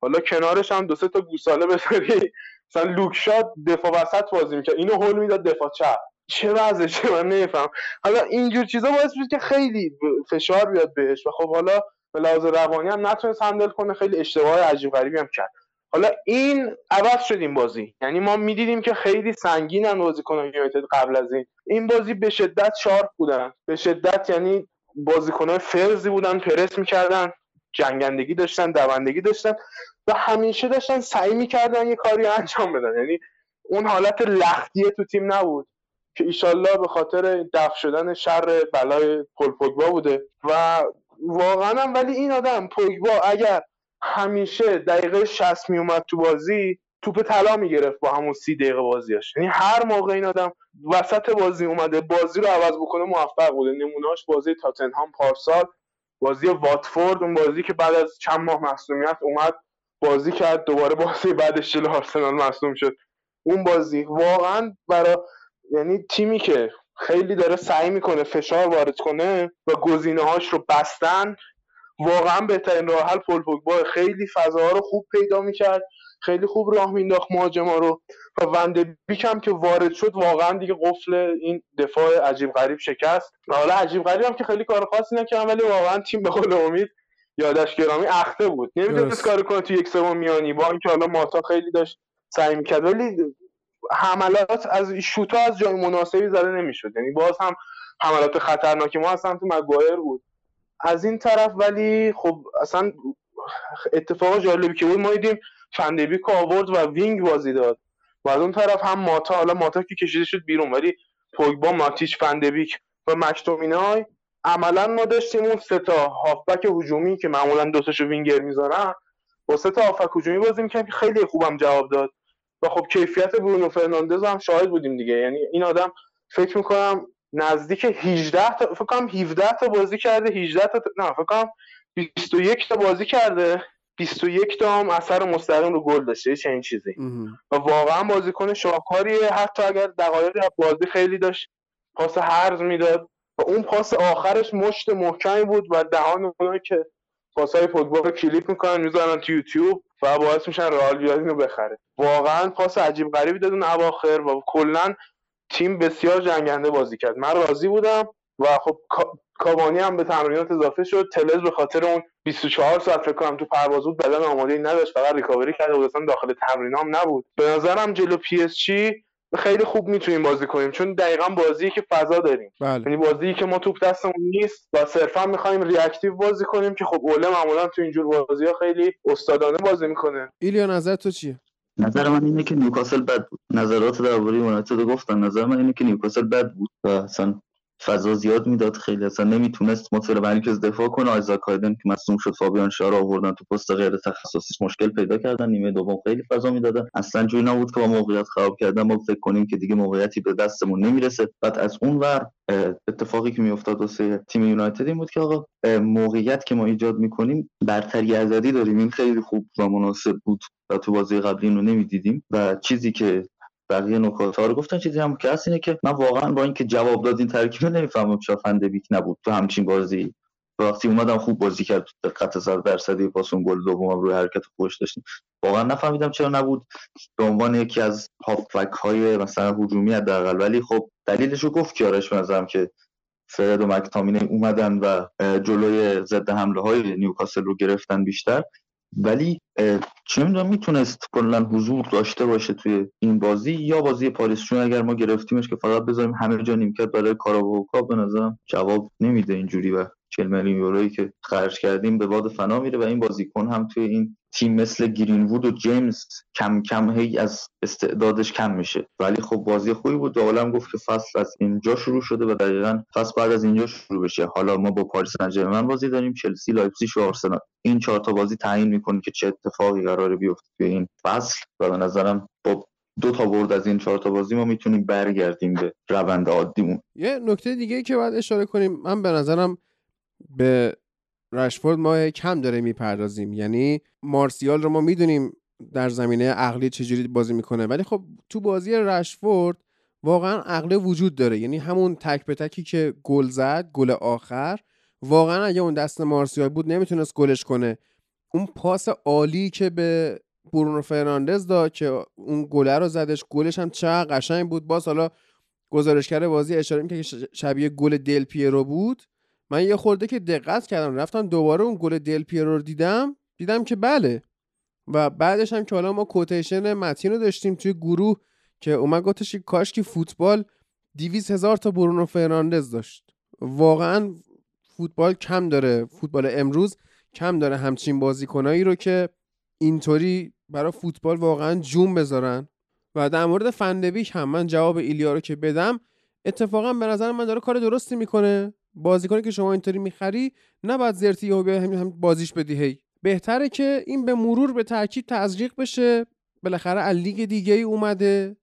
حالا کنارش هم دو سه تا گوساله بذاری. مثلا لوک شاو دفاع وسط بازی می‌کرد. اینو هول می‌داد دفاع چپ. چه وضعشه؟ من نمیفهم. حالا اینجور چیزا باعث میشه که خیلی فشار بیاد بهش. و خب حالا به لحاظ روانی هم نتونست هندل کنه. خیلی اشتباه عجیب غریبی هم کرد. حالا این عوض شد این بازی. یعنی ما می‌دیدیم که خیلی سنگینن بازیکنان یونایتد قبل از این. این بازی به شدت شارپ بودن. به شدت یعنی بازیکنان فرزی بودن پرس می‌کردن جنگندگی داشتن دوندگی داشتن و همیشه داشتن سعی می‌کردن یه کاری انجام بدن. یعنی اون حالت لختیه تو تیم نبود که ایشالله به خاطر دفع شدن شر بلای پوگبا بوده. و واقعا ولی این آدم پوگبا اگر همیشه دقیقه 60 میومد تو بازی توپ طلا می‌گرفت با همون سی دقیقه بازیاش. یعنی هر موقع این آدم وسط بازی اومده بازی رو عوض بکنه موفق بوده. نمونهاش بازی تاتنهام پارسال بازی واتفورد اون بازی که بعد از چند ماه مصونیت اومد بازی کرد. دوباره بازی بعدش جلو آرسنال مصدوم شد. اون بازی واقعا برای یعنی تیمی که خیلی داره سعی می‌کنه فشار وارد کنه و گزینه هاش رو بستن واقعا بهترین راه حل پول پوگبا. خیلی فضاها رو خوب پیدا می‌کرد خیلی خوب راه مینداخت مهاجما رو و وندبیک هم که وارد شد واقعا دیگه قفل این دفاع عجیب غریب شکست. و حالا عجیب غریب هم که خیلی کار خاصی نکردن ولی واقعا تیم به قول امید یادش گرامی اخته بود. نمی‌دونست. کار کنه تو یک سوم میانی. با اینکه حالا ماتا خیلی داشت سعی می‌کرد ولی حملات از شوتا از جای مناسبی زده نمی‌شد. یعنی باز هم حملات خطرناکی. ما از سمت مگوایر بود. از این طرف ولی خب اصلا اتفاق جالبی که بود ما دیدیم فندبیک آورد و wing بازی داد. و از اون طرف هم ماتا حالا ماتا که کشیده شد بیرون ولی پوگبا ماتیچ فندبیک و مکتومینای عملا ما داشتیم اون سه تا هافبک هجومی که معمولا دو تاشو وینگر می‌ذارن با سه تا هافبک هجومی بازی می‌کنیم که خیلی خوبم جواب داد. و خب کیفیت برونو فرناندز هم شاهد بودیم دیگه. یعنی این آدم فکر می‌کنم نزدیک 18 تا فکر کنم 17 تا بازی کرده 18 تا نه فکر کنم 21 تا بازی کرده. 21 تا هم اثر مستقیم رو گل داشته چه این چیزی. و واقعا بازیکن شاهکاریه حتی اگر دقایقی از بازی خیلی داشت پاس هرز می‌داد. و اون پاس آخرش مشت محکمی بود و دهان اونایی که پاسای پوگبا رو کلیپ می‌کنن می‌ذارن تو یوتیوب و باعث میشن رئال بیاد اینو بخره. واقعا پاس عجیب غریبی داد اون اواخر و کلا تیم بسیار جنگنده بازی کرد. من راضی بودم و خب کا- کاوانی هم به تمرینات اضافه شد. تلز به خاطر اون 24 ساعت فکر کنم تو پرواز بود بدن آماده نداشت فقط ریکاوری کرده بود اصلا داخل تمرین هم نبود. به نظرم جلو پی اس جی خیلی خوب می‌تونیم بازی کنیم چون دقیقا بازی که فضا داریم. بله. یعنی بازی که ما توپ دستمون نیست و صرفا می‌خوایم reactive بازی کنیم که خب اوله معمولا تو اینجور بازی ها خیلی استادانه بازی می‌کنه. ایلیا نظر تو چیه؟ نظر من اینه که نیوکاسل بد بود. نظرات درباره یونایتد گفتن. نظر من اینه که نیوکاسل بد بود و اصلا فضا زیاد می‌داد خیلی. اصلا نمی‌تونست مطمئن مرکز دفاع کنه. آیزاک هایدن که مصدوم شد فابیان شار آوردن تو پست غیر تخصصیش مشکل پیدا کردن. نیمه دوم خیلی فضا می‌دادن. اصلا جوری نبود که با موقعیت خراب کردن. ما فکر کنیم که دیگه موقعیتی به دستمون نمی‌رسه. بعد از اون ور اتفاقی که میافتاد واسه تیم یونایتد این بود که آقا موقعیت که ما ایجاد می‌کنیم برتری عددی داریم. این خیلی خوب و مناسب بود و تو بازی قبلی اینو نمی‌دیدیم. و چیزی که بقیه نکات ها رو گفتن چیزی هم که هست اینه که من واقعا با اینکه جواب داد این ترکیب نمی‌فهمم چرا فندبیک نبود. تو همچین بازی وقتی اومدم خوب بازی کرد دقت 100 درصدی پاس اون گل دومم روی حرکت خوش داشتیم. واقعا نفهمیدم چرا نبود. به عنوان یکی از هافبک های مثلا هجومی حداقل. ولی خب دلیلش رو گفت کیارش نظرم که فرد و مکتامینه اومدن و جلوی ضد حمله های نیوکاسل رو گرفتن بیشتر. ولی چه می‌دونم می‌تونست کلا حضور داشته باشه توی این بازی یا بازی پاریس؟ چون اگر ما گرفتیمش که فقط بذاریم همه جا نیمکت برای کاراوکا به نظرم جواب نمیده اینجوری و 40 میلیون یورویی که خرج کردیم به باد فنا میره و این بازیکن هم توی این تیم مثل گرینوود و جیمز کم کم هی از استعدادش کم میشه. ولی خب بازی خوبی بود. و عالم گفت که فصل از اینجا شروع شده و دقیقا فصل بعد از اینجا شروع بشه. حالا ما با پاریس سن بازی داریم. چلسی لایپزیگ و آرسنال. این چهار تا بازی تعیین می‌کنه که چه اتفاقی قراره بیفته توی این فصل و به نظرم با دو تا برد از این چهار تا بازی ما می‌تونیم برگردیم به روند عادیمون. یه نکته دیگه که باید اشاره کنیم من به نظرم به رشفورد ما کم داره می‌پردازیم. یعنی مارسیال رو ما می‌دونیم در زمینه عقلی چجوری بازی می‌کنه. ولی خب تو بازی رشفورد واقعا عقله وجود داره. یعنی همون تک به تکی که گل زد گل آخر واقعا اگه اون دست مارسیال بود نمی‌تونست گلش کنه. اون پاس عالی که به برونو فرناندز داد که اون گله رو زدش گلش هم چقدر قشنگ بود. باز حالا گزارشگر بازی اشاره می‌کنه که شبیه گل دل پیرو بود. من یه خورده که دقت کردم رفتم دوباره اون گل دل پیرو رو دیدم دیدم که بله. و بعدش هم که حالا ما کوتیشن متین رو داشتیم توی گروه که اومد گفتش کاش که فوتبال دیویز هزار تا برونو فرناندز داشت. واقعا فوتبال کم داره فوتبال امروز کم داره همچین بازیکنایی رو که اینطوری برای فوتبال واقعا جون بذارن. و در مورد فندبیک هم من جواب ایلیا رو که بدم اتفاقا به نظر من داره کار درستی می‌کنه. بازیکنی که شما اینطوری می‌خری نباید زرتی یهو بیای همین هم بازیش بدی. هی. بهتره که این به مرور به تاکید تزریق بشه. بالاخره از لیگ دیگه ای اومده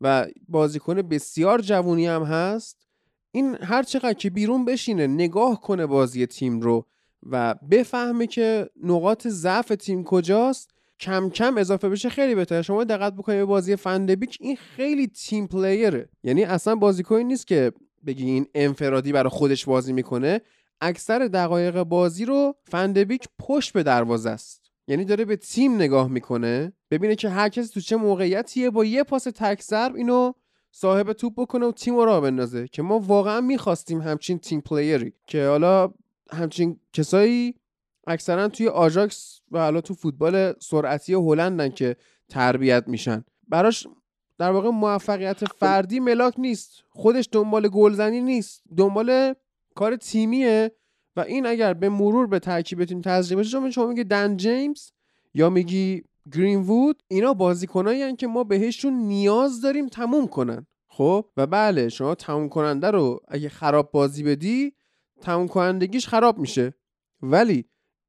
و بازیکن بسیار جوونی هم هست. این هر چقدر که بیرون بشینه نگاه کنه بازی تیم رو و بفهمه که نقاط ضعف تیم کجاست کم کم اضافه بشه خیلی بهتره. شما دقت بکنید به بازی فندبیک این خیلی تیم پلیره. یعنی اصلا بازیکنی نیست که بگی این انفرادی برای خودش بازی می‌کنه اکثر دقایق بازی رو فندبیک پشت به دروازه است. یعنی داره به تیم نگاه می‌کنه ببینه که هر کسی تو چه موقعیتیه با یه پاس تک ضرب اینو صاحب توپ بکنه و تیم رو بندازه که ما واقعا می‌خواستیم همچین تیم پلیری. که حالا همچین کسایی اکثرا توی آژاکس و حالا تو فوتبال سرعتی هلندن که تربیت میشن. براش در واقع موفقیت فردی ملاک نیست. خودش دنبال گلزنی نیست. دنبال کار تیمیه. و این اگر به مرور به ترکیب تیم تزریق بشه چون شما میگی دن جیمز یا میگی گرین وود اینا بازیکنایی که ما بهشون نیاز داریم تموم کنن. خب؟ و بله شما تموم کننده رو اگه خراب بازی بدی تموم کنندگیش خراب میشه. ولی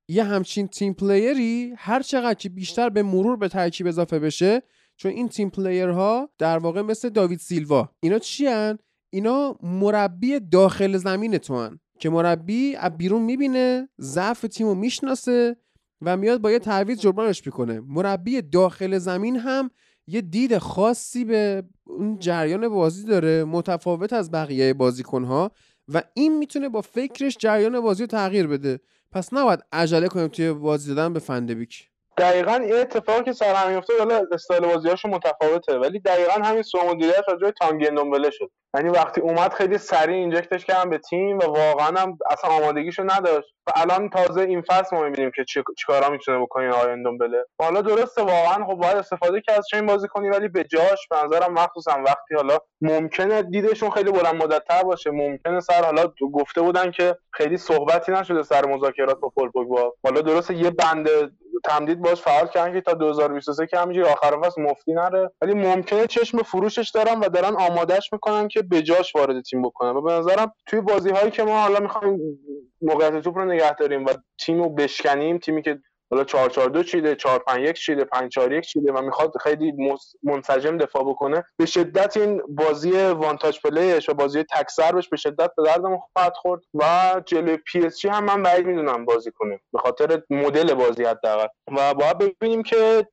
یه همچین تیم پلیری هر چقدر که بیشتر به مرور به ترکیب اضافه بشه چون این تیم پلیرها در واقع مثل داوید سیلوا اینا چی هن؟ اینا مربی داخل زمین تو هن. که مربی از بیرون می‌بینه ضعف تیم رو می‌شناسه و میاد با یه تعویض جبرانش می‌کنه مربی داخل زمین هم یه دید خاصی به اون جریان بازی داره متفاوت از بقیه بازیکنها و این می‌تونه با فکرش جریان بازی رو تغییر بده پس نباید عجله کنیم توی بازی دادن به فندبیک دقیقا این اتفاقی که سر هم میفته حالا استایل بازیاشون متفاوته. ولی دقیقا همین سوء مدیریت راجع به تانگی اندومبله شد. یعنی وقتی اومد خیلی سریع اینجکتش کردن به تیم و واقعا هم اصلا آمادگیشو نداشت. و الان تازه این فصل ما می‌بینیم که چی چیکارا می‌تونه بکنه آقای اندومبله حالا درسته واقعا خب باید استفاده کرد از چین بازی کنی ولی به جاش به نظرم مخصوصا وقتی حالا ممکنه دیدشون خیلی بلند مدت‌تر باشه. ممکنه سر حالا گفته بودن که خیلی صحبتی نشده سر مذاکرات با پل پوگبا. حالا درسته یه بند تمدید باش فعال کردن که تا 2023 که همینجوری آخر فصل مفتی نره. ولی ممکنه چشم فروشش دارن و دارن آمادهش می‌کنن که به جاش وارد تیم بکنن. و به نظرم توی بازی هایی که ما حالا می‌خوایم موقعیت توپ رو نگه داریم و تیم رو بشکنیم تیمی که حالا 4 4 2 چیده 4 5 1 چیده 5 4 1 چیده و می‌خواد خیلی منسجم دفاع بکنه به شدت این بازی one-touch play ش و بازی تک ضربش به شدت به دردمون خواهد خورد و جلوی پی اس جی هم من بعید می‌دونم بازی کنه. به خاطر مدل بازی حداقل. و باید ببینیم که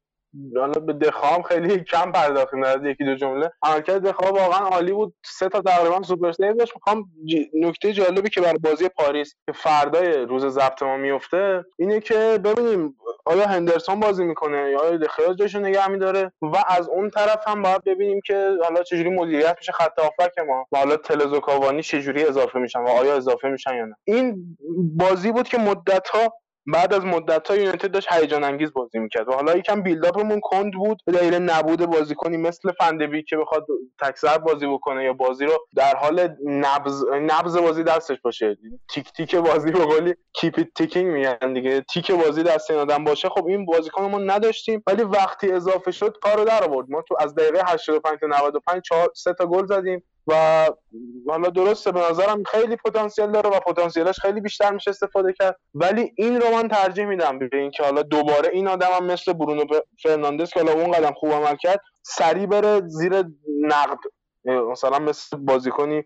حالا به دخیا خیلی کم پرداختیم در یکی دو جمله. عملکرد دخیا واقعا عالی بود. سه تا تقریبا super save داشت. می‌خوام نکته جالبی که برای بازی پاریس که فردای روز ضبط ما میفته اینه که ببینیم آیا هندرسون بازی می‌کنه یا آیا دخیا جاشو نگه میداره و از اون طرف هم باید ببینیم که حالا چجوری مدیریت میشه خط هافبک ما. و حالا تلس و کاوانی چجوری اضافه میشن و آیا اضافه میشن یا نه. این بازی بود که مدت ها بعد از مدت ها یونایتد داشت هیجان انگیز بازی می‌کرد و حالا یکم بیلداپمون کند بود. به دلیل نبود بازیکنی مثل فندبی که بخواد تکسر بازی بکنه یا بازی رو در حال نبز نبز بازی دستش باشه. تیک تیک بازی به قولی کیپ تیکینگ میگن دیگه. تیک بازی دست این آدم باشه خب این بازیکنمون نداشتیم. ولی وقتی اضافه شد کارو در آورد. ما تو از دقیقه 85 تا 95 4 سه تا گل زدیم. و حالا درسته به نظرم خیلی پتانسیل داره و پتانسیلش خیلی بیشتر میشه استفاده کرد. ولی این رو من ترجیح میدم به اینکه حالا دوباره این آدم هم مثل برونو فرناندز که حالا اون قدم خوب عمل کرد سریع بره زیر نقد. مثلا مثل بازیکنی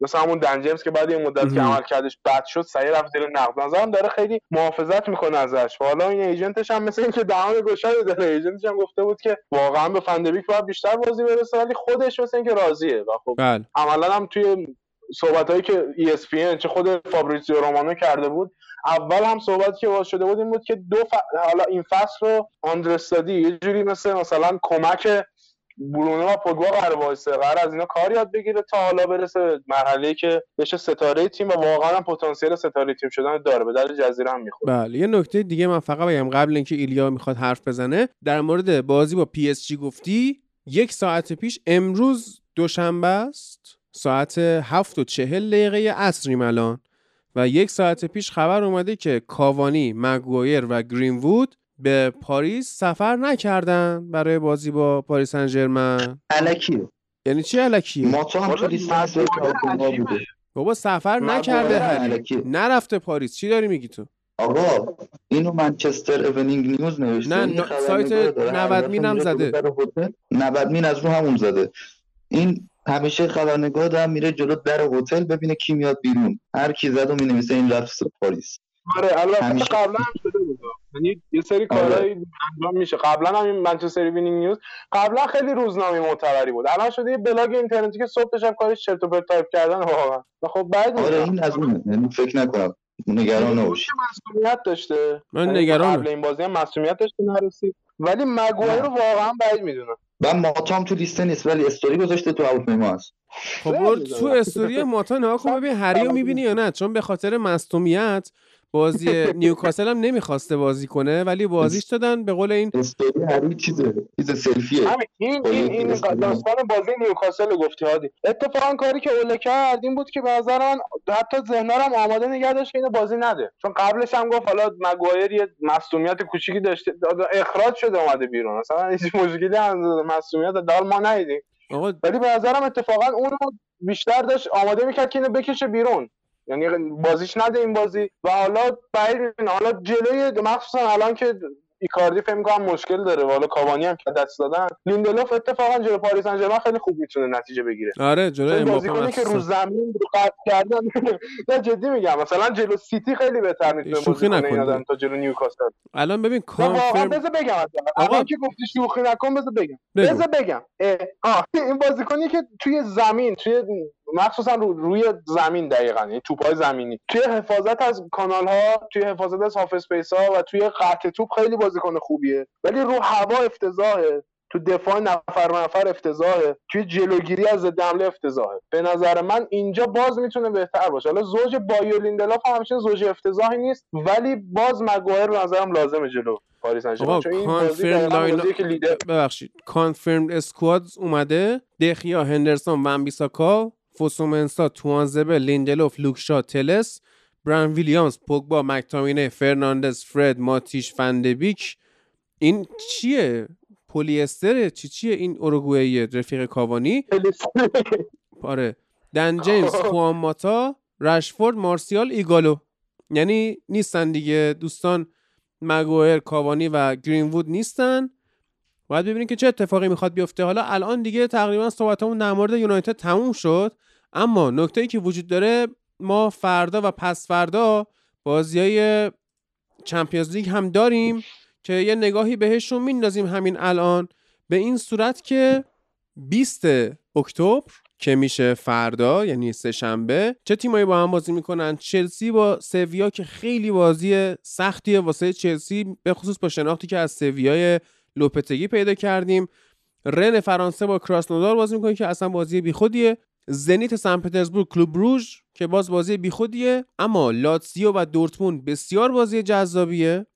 مثل همون دن جیمز که بعد این مدت که عمل کردش بد شد سریع رفت زیر نقد. نظرم داره خیلی محافظت می‌کنه ازش. و حالا این ایجنتش هم مثل اینکه دهان گشاد داره. ایجنتش هم گفته بود که واقعا به فندبیک باید بیشتر بازی برسه ولی خودش مثل اینکه راضیه. و خب بله. عملا هم توی صحبت هایی که ESPN چه خود فابریزیو رومانو کرده بود اول هم صحبت که باز شده بود این بود که دو ف... حالا این فصل رو understudy یه جوری مثل مثلا کمک برونو و پوگبا قرار وایسه. قرار از اینا کار یاد بگیره تا حالا برسه مرحله که بشه ستاره تیم و واقعا پتانسیل ستاره تیم شدن داره. به در جزیره هم می‌خوره. بله یه نکته دیگه من فقط بگم. قبل اینکه ایلیا می‌خواد حرف بزنه در مورد بازی با پی اس جی گفتی یک ساعت پیش امروز دوشنبه است. ساعت هفت و چهل دقیقه عصریم الان. و یک ساعت پیش خبر اومده که کاوانی، مگوایر و گرینوود به پاریس سفر نکردن برای بازی با پاریس سن ژرمن الکیه یعنی چی الکیه؟ ما تو هم بوده. بابا سفر نکرده هری الکی. نرفته پاریس. چی داری میگی تو؟ آقا اینو منچستر ایونینگ نیوز نوشته. نه، خبرنگار سایت داره. 90 مین هم میره زده. جلو در هتل. 90 مین از رو همون زده. این همیشه خبرنگار دارم میره جلو در هتل ببینه کی میاد بیرون. هر کی زد و می‌نویسه این رفت پاریس. آره البته. قبلا هم شده بود. یعنی یه سری کارهای انجام میشه. قبلا هم این منچستر ایونینگ نیوز قبلا خیلی روزنامه معتبری بود. الان شده یه بلاگ اینترنتی که صبح تا شب کارش چرت و پرت تایپ کردن. واقعا. خب بعد آره این از اونه یعنی فکر نکنم. نگران نباشی مصدومیت داشته. من یعنی نگرانم. قبل این بازی هم مصدومیت داشته نرسید. ولی مگوایر رو واقعا بعید می‌دونم. و ماتام تو لیست نیست ولی استوری گذاشته تو هواپیما هست. خب. تو استوری ماتا نها کن ببین هری رو می‌بینی یا نه. چون به خاطر مصدومیت بازی نیوکاسل هم نمی‌خواسته بازی کنه ولی بازیش دادن به قول این استوری هری چیزه چیز سلفیه. همین این این این داستان بازی نیوکاسل رو گفتی هادی. اتفاقا کاری که اوله کرد این بود که به نظر من حتی ذهنا هم آماده نگه داشت که اینو بازی نده. چون قبلش هم گفت حالا مگوایر یه مصونیت کوچیکی داشته اخراج شده اومده بیرون. اصلا هیچ مشکلی از مصدومیت دال ما ندیدیم. ولی به نظرم اتفاقا اون رو بیشتر داشت آماده می‌کرد که اینو بکشه بیرون. یعنی بازیش نده این بازی و حالا بعید. حالا جلوی مخصوصا الان که ایکاردی فکر می‌کنم مشکل داره و حالا کاوانی هم که دست دادن لیندلوف اتفاقا جلو پاریس سن ژرمن خیلی خوب می‌تونه نتیجه بگیره آره جلو امباپه که رو. زمین رو قطع کردن نه جدی میگم مثلا جلو سیتی خیلی بهتر می‌تونه شوخی نکن. تا جلو نیوکاسل الان ببین confirm بذار بگم آقا. که گفتی شوخی نکن بذار بگم. بذار بگم آه این بازیکنی که توی زمین توی مخصوصا رو روی زمین دقیقا یعنی توپای زمینی. توی حفاظت از کانال ها توی حفاظت از half space ها و توی قطع توپ خیلی بازیکن خوبیه. ولی رو هوا افتضاحه تو دفاع نفر نفر افتضاحه توی جلوگیری از ضد حمله افتضاحه. به نظر من اینجا باز می‌تونه بهتر باشه. حالا زوج بایی و لیندلاف هم همچنین زوج افتضاحی نیست ولی باز مگوایر به نظرم لازمه جلو پاریس ببخشید. confirm squad اومده. دخیا هندرسون ون بیساکا فوسومنسا توانزبی لیندلوف لوک شاو تلس بران ویلیامز پوگبا مکتامینه فرناندز فرد ماتیش فندبیک این چیه؟ پلیستره چی چیه این اوروگوئه رفیق کاوانی؟ آره. دن جیمز خوان ماتا رشفورد مارسیال ایگالو. یعنی نیستن دیگه. دوستان مگوئر کاوانی و گرینوود نیستن. باید ببینیم که چه اتفاقی می‌خواد بیفته. حالا الان دیگه تقریبا صحبتمون در مورد یونایتد تموم شد. اما نکته ای که وجود داره ما فردا و پس فردا بازی های چمپیونز لیگ هم داریم که یه نگاهی بهشون میندازیم همین الان به این صورت که 20 اکتبر که میشه فردا یعنی سه شنبه چه تیمایی با هم بازی می‌کنن؟ چلسی با سویا که خیلی بازی سختیه واسه چلسی به خصوص با شناختی که از سویای لوپتگی پیدا کردیم. رن فرانسه با کراسنودار بازی می‌کنه که اصلا بازی بیخودیه. زنیت سن پترزبورگ کلوب روژ که باز بازی بیخودیه اما لاتزیو و دورتموند بسیار بازی جذابیه.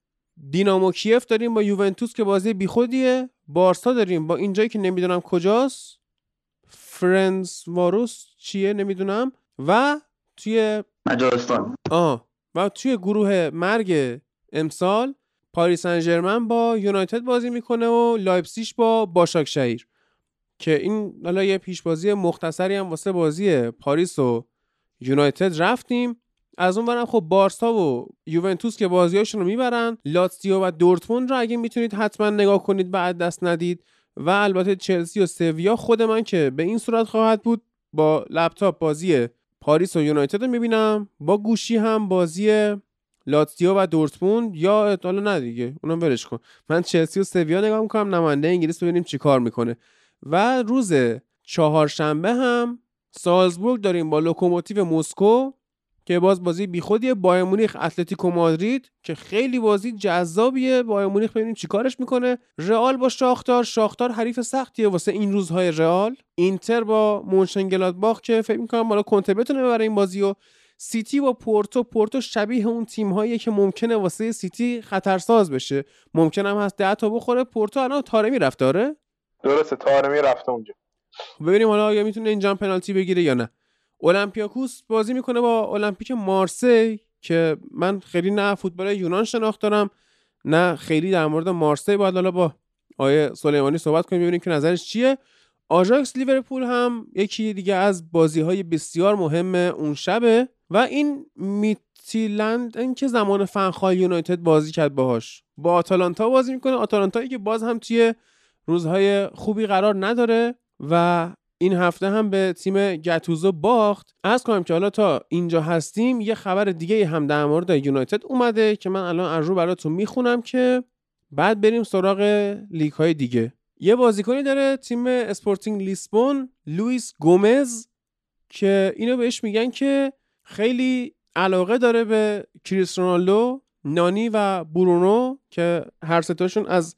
دینامو کیف داریم با یوونتوس که بازی بیخودیه. بارسا داریم با اینجایی که نمی‌دونم کجاست. فرنس واروس چیه؟ نمی‌دونم. و توی مجارستان آه و توی گروه مرگ امسال پاریس سن ژرمن با یونایتد بازی می‌کنه و لایپسیش با باشاک شهیر که این حالا یه پیشبازی مختصری هم واسه بازی پاریس و یونایتد رفتیم. از اون برم خب بارسا و یوونتوس که بازیاشون رو می‌برن لاتسیو و دورتموند رو اگه می‌تونید حتما نگاه کنید از دست ندید. و البته چلسی و سویا خود من که به این صورت خواهد بود با لپتاپ بازی پاریس و یونایتد رو می‌بینم. با گوشی هم بازی لاتزیو و دورتموند یا حالا نه دیگه اونم ولش کن. من چلسی و سویا نگاه می‌کنم نماینده انگلیس ببینیم چی کار می‌کنه. و روز چهارشنبه هم سالزبورگ داریم با لوکوموتیو مسکو که باز بازی بیخودیه بایرن مونیخ اتلتیکو مادرید که خیلی بازی جذابیه. بایرن مونیخ ببینیم چیکارش می‌کنه. رئال با شاختار. شاختار حریف سختیه واسه این روزهای رئال. اینتر با مونشنگلادباخ که فکر می‌کنم حالا کنته بتونه ببره این بازی و سیتی با پورتو. پورتو شبیه اون تیم که ممکنه واسه سیتی خطرساز بشه. ممکن هم هست ده تا بخوره. پورتو الان تارمی رفت داره درسته تارمی رفته اونجا. ببینیم حالا آیا می‌تونه اینجا پنالتی بگیره یا نه. اولمپیاکوس بازی می‌کنه با المپیک مارسی که من خیلی نه فوتبال یونان شناخت دارم نه خیلی در مورد مارسی. باید حالا با آیه سلیمانی صحبت کنیم ببینیم که نظرش چیه. آژاکس لیورپول هم یکی دیگه از بازی های بسیار مهم اون شبه و این میتیلند این که زمان فنخال یونایتد بازی کرد باهاش. با آتالانتا بازی می‌کنه. آتالانتایی که باز هم توی روزهای خوبی قرار نداره و این هفته هم به تیم گتوزو باخت. عرض کنم که حالا تا اینجا هستیم یه خبر دیگه هم در مورد یونایتد اومده که من الان از رو براتون می‌خونم که بعد بریم سراغ لیگ های دیگه. یه بازیکنی داره تیم اسپورتینگ لیسبون لوئیس گومز که اینو بهش میگن که خیلی علاقه داره به کریس رونالدو نانی و برونو که هر ستاشون از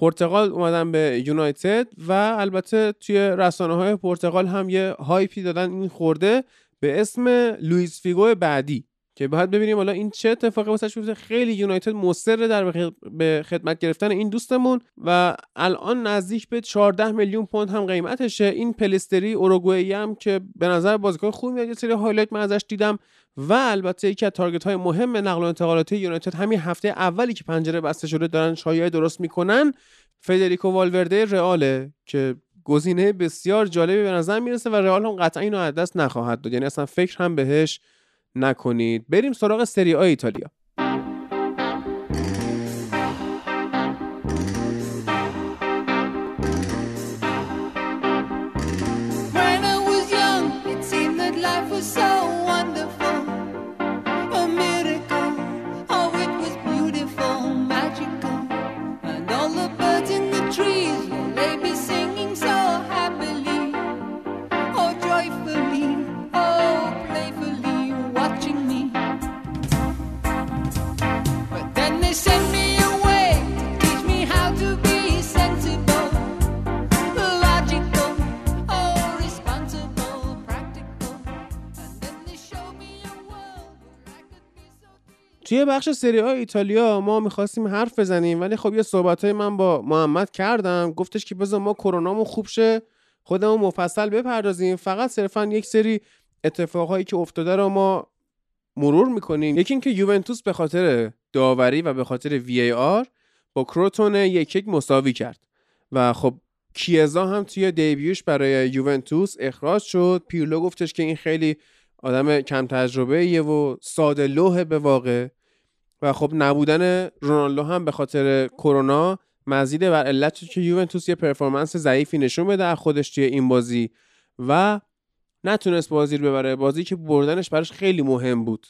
پرتغال اومدن به یونایتد و البته توی رسانه های پرتغال هم یه hype ی دادن این خورده به اسم لوئیس فیگو بعدی. که باید ببینیم حالا این چه اتفاقی واسش میفته. خیلی یونایتد مصر در به خدمت گرفتن این دوستمون و الان نزدیک به 14 میلیون پوند هم قیمتشه. این پلستری اوروگوئی هم که به نظر بازیکن خوبی میاد یه سری highlight من ازش دیدم و البته یکی از target های مهم نقل و انتقالات یونایتد همین هفته اولی که پنجره بسته شده دارن شایعه درست می‌کنن فدریکو والورده رئاله که گزینه بسیار جالبی به نظر می‌رسه و رئال هم قطعا اینو از دست نخواهد داد. یعنی اصلا فکر هم بهش نکنید. بریم سراغ سری ایتالیا. توی بخش سری آ ایتالیا ما می‌خواستیم حرف بزنیم ولی خب یه صحبت من با محمد کردم. گفتش که بذار ما کرونامون خوب شه خودمون مفصل بپردازیم. فقط صرفا یک سری اتفاقهایی که افتاده رو ما مرور می‌کنیم. یکی اینکه یوونتوس به خاطر داوری و به خاطر وی ای آر با کروتون یک یک مساوی کرد. و خب کیزا هم توی دیبیوش برای یوونتوس اخراج شد. پیرلو گفتش که این خیلی آدم کم تجربه یه و ساده لوح به واقع. و خب نبودن رونالدو هم به خاطر کرونا مزید بر علت که یوونتوس یه پرفورمنس ضعیفی نشون بده خودش توی این بازی و نتونست بازی رو ببره. بازی که بردنش براش خیلی مهم بود.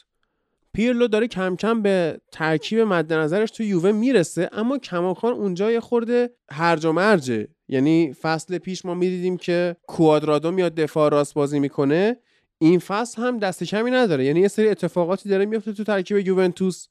پیرلو داره کم کم به ترکیب مد نظرش تو یووه می‌رسه اما کماکان اونجا یه خورده هرج و مرجه. یعنی فصل پیش ما می‌دیدیم که کوادرادو میاد دفاع راست بازی می‌کنه. این فصل هم دست کمی نداره. یعنی یه سری اتفاقاتی داره میفته تو ترکیب یوونتوس.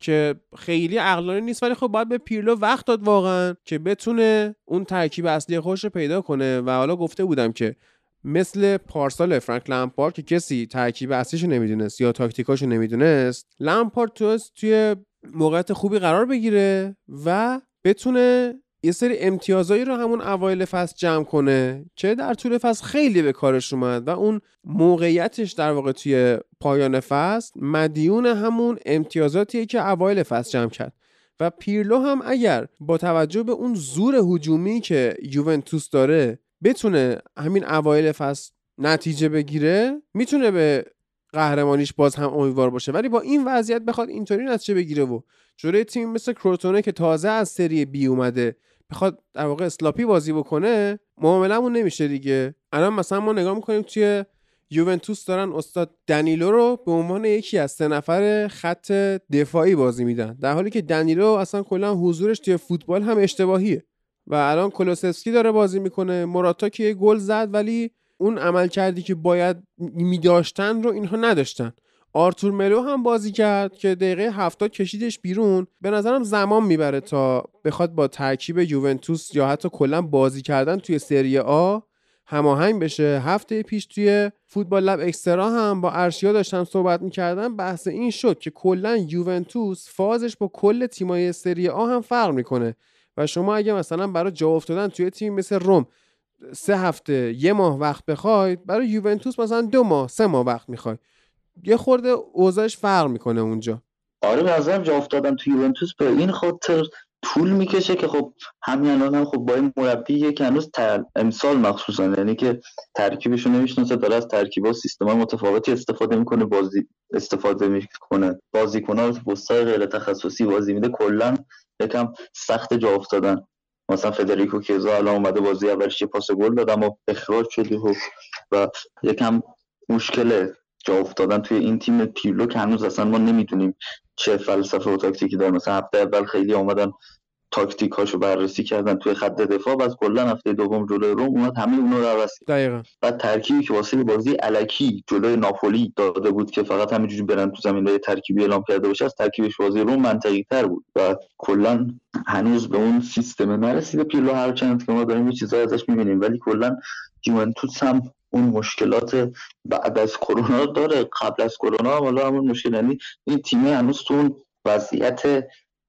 که خیلی عقلانی نیست ولی خب باید به پیرلو وقت داد واقعا که بتونه اون ترکیب اصلی خودش رو پیدا کنه. و حالا گفته بودم که مثل پارسال فرانک لمپارد که کسی ترکیب اصلیشو نمی‌دونست یا تاکتیکاشو نمی‌دونست لمپارد تو توی موقعیت خوبی قرار بگیره و بتونه یه سری امتیازایی رو همون اوایل فصل جمع کنه که در طول فصل خیلی به کارش اومد و اون موقعیتش در واقع توی پایان فصل مدیون همون امتیازاتیه که اوایل فصل جمع کرد. و پیرلو هم اگر با توجه به اون زور هجومی که یوونتوس داره بتونه همین اوایل فصل نتیجه بگیره می‌تونه به قهرمانیش باز هم امیدوار باشه. ولی با این وضعیت بخواد اینطوری نتیجه بگیره و جلوی تیم مثل کروتونه که تازه از سری بی اومده بخواد در واقع اسلاپی بازی بکنه معاملمون نمیشه دیگه. الان مثلا ما نگاه می‌کنیم توی یوونتوس دارن استاد دنیلو رو به عنوان یکی از سه نفر خط دفاعی بازی میدن. در حالی که دنیلو اصلا کلا حضورش توی فوتبال هم اشتباهیه و الان کلوسفسکی داره بازی می‌کنه. موراتا که یه گل زد ولی اون عمل کردی که باید میداشتن رو اینها نداشتن. آرتور ملو هم بازی کرد که دقیقه هفتاد کشیدش بیرون. به نظرم زمان می‌بره تا بخواد با ترکیب یوونتوس یا حتی کلا بازی کردن توی سری آ هماهنگ بشه. هفته پیش توی فوتبال لب اکسترا هم با ارشیا داشتم صحبت می‌کردم. بحث این شد که کلا یوونتوس فازش با کل تیمای سری آ هم فرق می‌کنه و شما اگه مثلا برای جا افتادن توی تیم مثل روم سه هفته یه ماه وقت بخواید برای یوونتوس مثلا دو ماه سه ماه وقت می‌خواید. یه خورده اوضاعش فرق می‌کنه اونجا. آره به نظرم جا افتادن تو یوونتوس به این خاطر طول می‌کشه که خب همین الان هم خب با این مربی که هنوز تر... امسال مخصوصا یعنی که ترکیبش رو نمی‌شناسه داره از ترکیب و سیستم متفاوتی استفاده می‌کنه بازی استفاده می‌کنه. بازیکن‌ها رو تو غیر تخصصی بازی میده کلا یکم سخت جا افتادن. مثلا فدریکو کیزا الان اومده بازی اولش یه پاس گل داد اما اخراج شد و یکم مشکله. جا افتادن توی این تیم پیرلو که هنوز اصلا ما نمی‌دونیم چه فلسفه و تاکتیکی داره مثلا هفته اول خیلی آمدن تاکتیکاشو بررسی کردن توی خط دفاع بعد کلا هفته دوم جلوی روم اومد همه اونا رو عوض کرد. دقیقا. بعد ترکیبی که واسه بازی الکی جلوی ناپولی داده بود که فقط همینجوری برن تو زمین ترکیبی اعلام کرده باشه از ترکیبش بازی روم منطقی تر بود. و کلا هنوز به اون سیستم نرسیده پیرلو هرچند که ما داریم یه چیزایی ازش می‌بینیم ولی کلا یوونتوس هم اون مشکلات بعد از کرونا داره. قبل از کرونا حالا همون مشکل یعنی این تیم هنوز تو اون وضعیت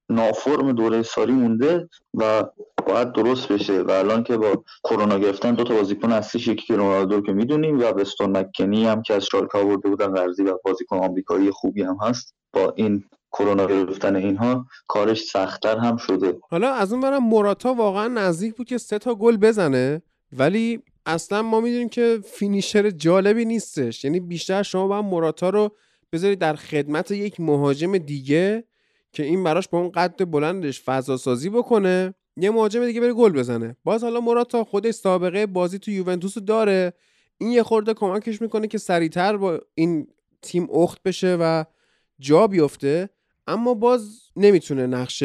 نافرم دوره ساری مونده و باید درست بشه. و الان که با کرونا گرفتن دو تا بازیکن اصلیش یکی رونالدو که می‌دونیم و وستون مکنی هم که از شالکه آورده بودن قرضی و بازیکن آمریکایی خوبی هم هست. با این کرونا گرفتن اینها کارش سختتر هم شده. حالا از اون برم موراتا واقعا نزدیک بود که سه تا گل بزنه ولی اصلا ما می‌دونیم که فینیشر جالبی نیستش. یعنی بیشتر شما باید موراتا رو بذارید در خدمت یک مهاجم دیگه که این براش با اون قد بلندش فضا سازی بکنه. یه مهاجم دیگه بره گل بزنه. باز حالا موراتا خودش سابقه بازی تو یوونتوس داره. این یه خورده کمکش می‌کنه که سریعتر با این تیم اخت بشه و جا بیفته. اما باز نمی‌تونه نقش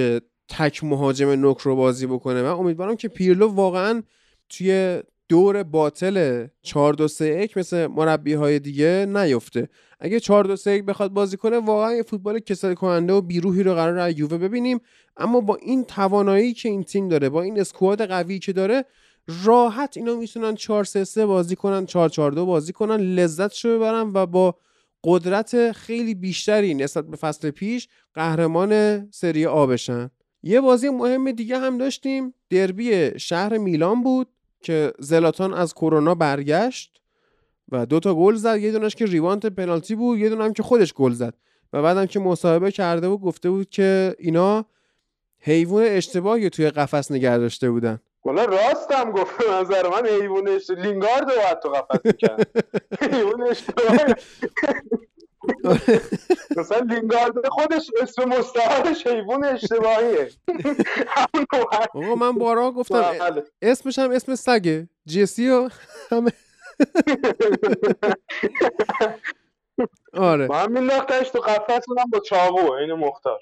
تک مهاجم نوک رو بازی بکنه من امیدوارم که پیرلو واقعا توی دور باطل 4 2 3 1 مثل مربی های دیگه نیفته. اگه 4 2 3 1 بخواد بازی کنه واقعا یه فوتبال کسل کننده و بیروحی رو قرار از یووه ببینیم. اما با این توانایی که این تیم داره با این اسکواد قوی که داره راحت اینا می‌تونن 4 3 3 بازی کنن 4 4 2 بازی کنن لذتشو ببرن و با قدرت خیلی بیشتری نسبت به فصل پیش قهرمان سری آ بشن. یه بازی مهم دیگه هم داشتیم دربی شهر میلان بود. که زلاتان از کرونا برگشت و دو تا گل زد. یه دونش که ریوانت پنالتی بود یه دونم که خودش گل زد. و بعدم که مصاحبه کرده بود گفته بود که اینا حیوان اشتباهی توی قفس نگه داشته بودن. والا راست هم گفت نظر من حیوان اشتباه لینگارد رو تو قفس می‌کرد. حیوان اشتباهی. مثلا لینگارد خودش اسم مستعارش حیوان اشتباهیه آقا من بارها گفتم بله. اسمش هم اسم سگه. جسی و همه. آره. من مینداختش تو قفس اونم با چاقو این مختار.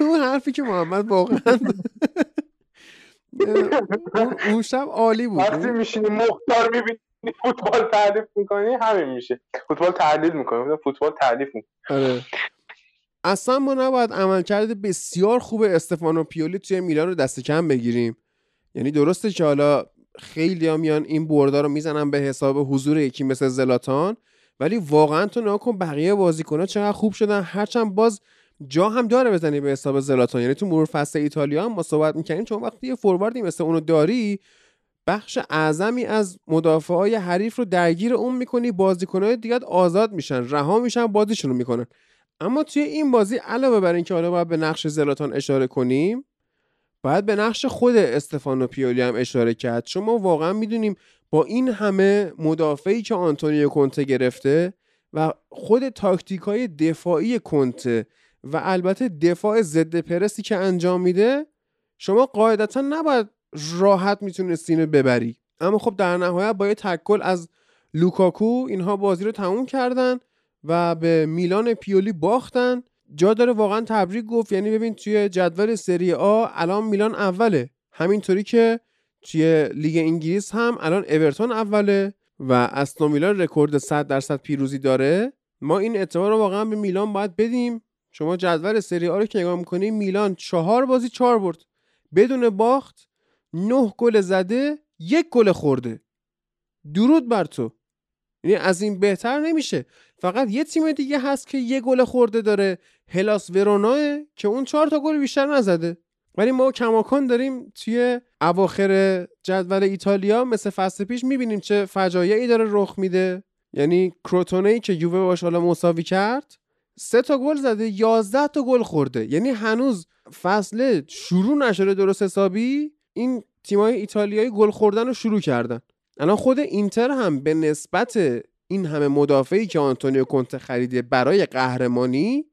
اون حرفی که محمد واقعا اون شب عالی بود. وقتی میشینی مختار می‌بینی فوتبال تعریف می‌کنی همین میشه. فوتبال تحلیل می‌کنی فوتبال تعریف می‌کنی. آره. اصلا ما نباید عملکرد بسیار خوب استفانو پیولی توی میلان رو دست کم بگیریم. یعنی درسته که حالا خیلی ها میان این بردا رو می‌زنن به حساب حضور یکی مثل زلاتان ولی واقعا تو نگاه کن بقیه بازیکن‌ها چقدر خوب شدن. هرچند باز جا هم داره بزنی به حساب زلاتان. یعنی تو مرور فصل ایتالیا هم ما صحبت می‌کنیم چون وقتی یه فورواردی مثل اونو داری بخش اعظمی از مدافع های حریف رو درگیر اون می‌کنی بازیکنهای دیگه آزاد میشن رها میشن بازیشون رو می‌کنن. اما توی این بازی علاوه بر اینکه حالا باید به نقش زلاتان اشاره کنیم باید به نقش خود استفانو پیولی هم اشاره کرد. چون واقعا می‌دونیم با این همه مدافعی که آنتونیو کنته گرفته و خود تاکتیک های دفاعی کنته و البته دفاع ضد پرسی که انجام میده شما قاعدتا نباید راحت می‌تونستین ببری. اما خب در نهایت با یه تکل از لوکاکو اینها بازی رو تموم کردن و به میلان پیولی باختن. جا داره واقعا تبریک گفت. یعنی ببین توی جدول سری آ الان میلان اوله. همینطوری که توی لیگ انگلیس هم الان اورتون اوله و استون میلان رکورد 100 درصد پیروزی داره. ما این اعتبار رو واقعا به میلان باید بدیم. شما جدول سری آ رو که نگاه می‌کنیم میلان چهار بازی چهار برد. بدون باخت نه گل زده یک گل خورده. درود بر تو. یعنی از این بهتر نمیشه. فقط یه تیم دیگه هست که یه گل خورده داره. هلاس وروناه که اون چهار تا گل بیشتر نزده. ولی ما کماکان داریم توی اواخر جدول ایتالیا مثل فصل پیش می‌بینیم چه فجایعی داره رخ میده. یعنی کروتونه که یووه باش حالا مساوی کرد سه تا گل زده یازده تا گل خورده. یعنی هنوز فصل شروع نشده درست حسابی. این تیمای ایتالیایی گل خوردن رو شروع کردن. الان خود اینتر هم به نسبت این همه مدافعی که آنتونیو کونته خریده برای قهرمانی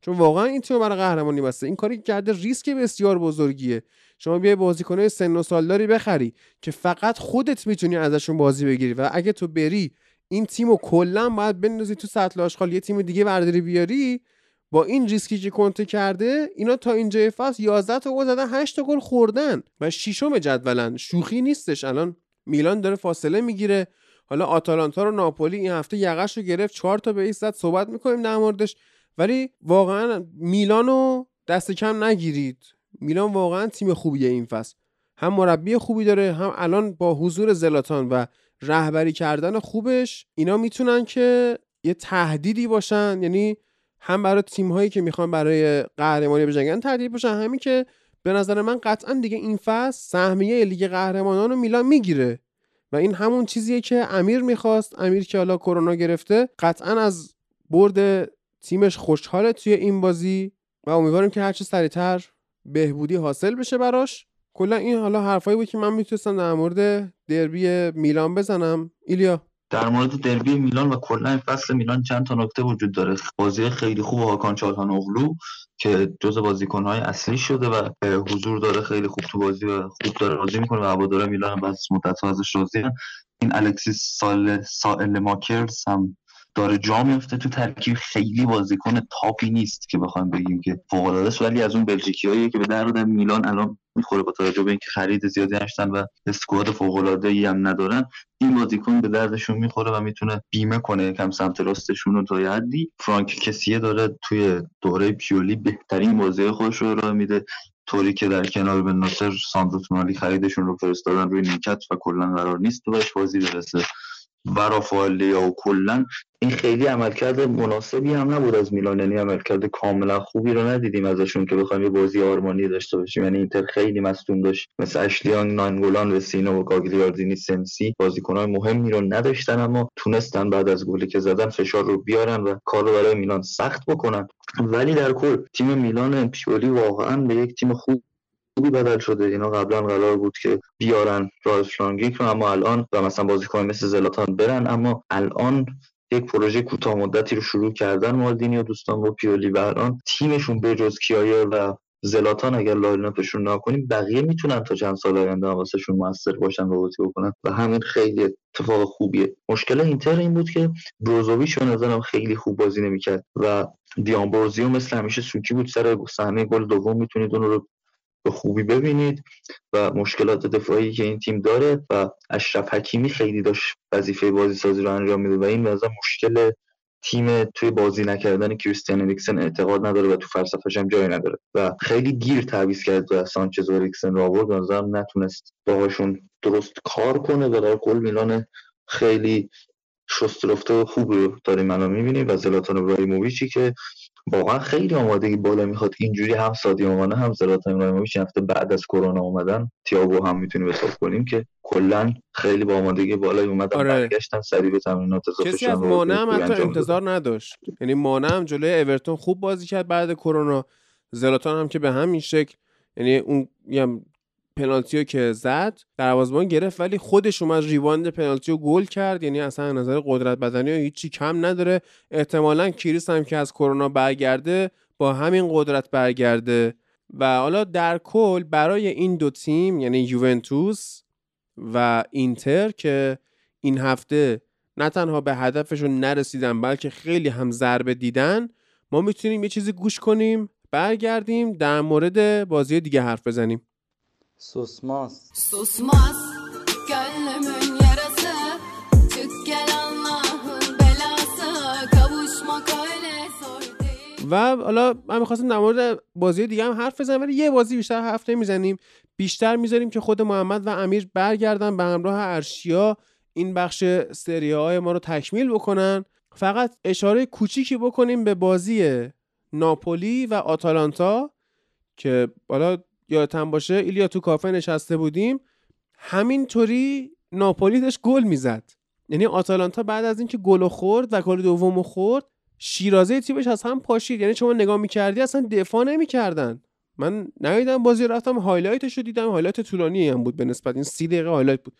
چون واقعا این تیم برای قهرمانی بسته. این کاری کرده ریسک بسیار بزرگیه. شما بیای بازیکنای سن و سالداری بخری که فقط خودت می‌تونی ازشون بازی بگیری و اگه تو بری این تیم رو کلا باید بندازی تو سطل آشغال یه تیم دیگه برداری بیاری با این ریسکی که کنته کرده اینا تا اینجای فصل 11 تا گل زدن 8 تا گل خوردن و ششم جدولن. شوخی نیستش. الان میلان داره فاصله می‌گیره. حالا آتالانتا رو ناپولی این هفته یقش رو گرفت. 4 تا بهش زد صحبت می‌کنیم در موردش. ولی واقعا میلانو دست کم نگیرید. میلان واقعا تیم خوبیه این فصل. هم مربی خوبی داره هم الان با حضور زلاتان و رهبری کردن خوبش اینا می‌تونن که یه تهدیدی باشن. یعنی هم برای تیم هایی که می‌خوان برای قهرمانی بجنگن تهدید باشن همین که به نظر من قطعا دیگه این فصل سهمیه لیگ قهرمانان رو میلان می‌گیره. و این همون چیزیه که امیر می‌خواست امیر که حالا کرونا گرفته قطعا از برد تیمش خوشحاله توی این بازی و امیدواریم که هرچه سریعتر بهبودی حاصل بشه براش. کلا این حالا حرفایی بود که من می‌تونستم در مورد دربی میلان بزنم. ایلیا. در مورد دربی میلان و کلا فصل میلان چند تا نکته وجود داره. بازی خیلی خوب هاکان چالهانوغلو که جز بازیکنهای اصلی شده و حضور داره خیلی خوب تو بازی و خوب داره بازی می‌کنه و هوادارا میلان هم بس مدت ازش راضی‌ان این الکسیس سال سائل ماکرز هم داره جا میفته تو ترکیب. خیلی بازیکن تاپی نیست که بخوایم بگیم که فوق العاده ولی از اون بلژیکیایی که به درد میلان الان می‌خوره با توجه به اینکه خرید زیادی داشتن و اسکواد فوق العاده ای هم ندارن. این بازیکن به دردشون می‌خوره و می‌تونه بیمه کنه یکم سمت راستشون رو تا حدی. فرانک کسیه داره توی دوره پیولی بهترین بازی خودش رو ارائه میده. طوری که در کنار به ناصر ساندرو تونالی خریدشون رو فرستادن روی نیمکت و کلا قرار نیست تو بهش بازی برسه. و و کلا این خیلی عملکرد مناسبی هم نبود از میلان. یعنی عملکرد کاملا خوبی رو ندیدیم ازشون که بخوایم یه بازی آرمانی داشته باشیم. یعنی اینتر خیلی مصدوم داشت. مثل اشلیان نانگولان و سینو و گاگلیاردینی سنسی بازیکنان مهمی رو نداشتن اما تونستن بعد از گلی که زدن فشار رو بیارن و کار رو برای میلان سخت بکنن. ولی در کل تیم میلان پیولی واقعا به یک تیم خوب خوبی بدل شده. اینا قبلا قرار بود که بیارن رالف رانگیک رو اما الان و مثلا بازیکن مثل زلاتان برن. اما الان یک پروژه کوتاه مدتی رو شروع کردن مالدینی و دوستان با پیولی و الان تیمشون به جز کیایر و زلاتان اگر lineup شون نکنیم بقیه می‌تونن تا چند سال آینده واسشون موثر باشن و بازی بکنن. و همین خیلی اتفاق خوبیه. مشکل اینتر این بود که بروزوویچ به نظرم خیلی خوب بازی نمی‌کرد و دیامبروزیو مثل همیشه سوکی بود. سر صحنه گل دوم می‌تونید اون رو به خوبی ببینید و مشکلات دفاعی که این تیم داره و اشرف حکیمی خیلی داشت وظیفه بازی سازی رو انجام میده و این مثلا مشکل تیم توی بازی نکردن کریستیان اریکسن اعتقاد نداره و تو فلسفه‌ش هم جایی نداره و خیلی گیر تعویض کرد و سانچز و اریکسن رو آورد. نظرم نتونست باهاشون درست کار کنه. و در کل میلان خیلی شست رفته و خوب رو داریم الان می‌بینیم و زلاتان ابراهیموویچی که واقعا خیلی آمادگی بالا می‌خواد. اینجوری هم سادیو مانه هم زلاتان ابراهیموویچ هفته بعد از کرونا اومدن تییاگو هم می‌تونیم حساب کنیم که کلا خیلی با آمادگی بالایی اومدن آره. برگشتن سریع به تمرینات اضافه کسی از و مانع هم حتی انتظار نداشت. یعنی مانع هم جلوی اورتون خوب بازی کرد بعد کرونا. زلاتان هم که به همین شکل یعنی اون یه پنالتی رو که زد دروازه‌بان گرفت ولی خودش اومد ریواند پنالتی رو گل کرد. یعنی اصلا نظر قدرت بدنی و هیچی کم نداره. احتمالا کریس هم که از کرونا برگرده با همین قدرت برگرده. و حالا در کل برای این دو تیم یعنی یوونتوس و اینتر که این هفته نه تنها به هدفشون نرسیدن بلکه خیلی هم ضربه دیدن ما می‌تونیم یه چیزی گوش کنیم برگردیم در مورد bازی دیگه حرف بزنیم. Susmaz. Susmaz. Gönlümün yarası. Çık gel Allah'ın belası. Kavuşmak öyle zor değil. و حالا من می‌خواستم در مورد بازی دیگه هم حرف بزنم ولی یه بازی بیشتر حرف نمی‌زنیم. بیشتر می‌ذاریم که خود محمد و امیر برگردن به همراه ارشیا این بخش سریاهای ما رو تکمیل بکنن. فقط اشاره کوچیکی بکنیم به بازی ناپولی و آتالانتا که حالا یادتن باشه ایلیا تو کافه نشسته بودیم همینطوری ناپولی داشت گل می‌زد. یعنی آتالانتا بعد از اینکه گل خورد و گل دومو خورد شیرازه تیمش از هم پاشید. یعنی شما نگاه می‌کردی اصلا دفاع نمی‌کردن. من ندیدم بازی رفتم highlight ش دیدم. highlight طولانی هم بود به نسبت. این سی دقیقه highlight بود.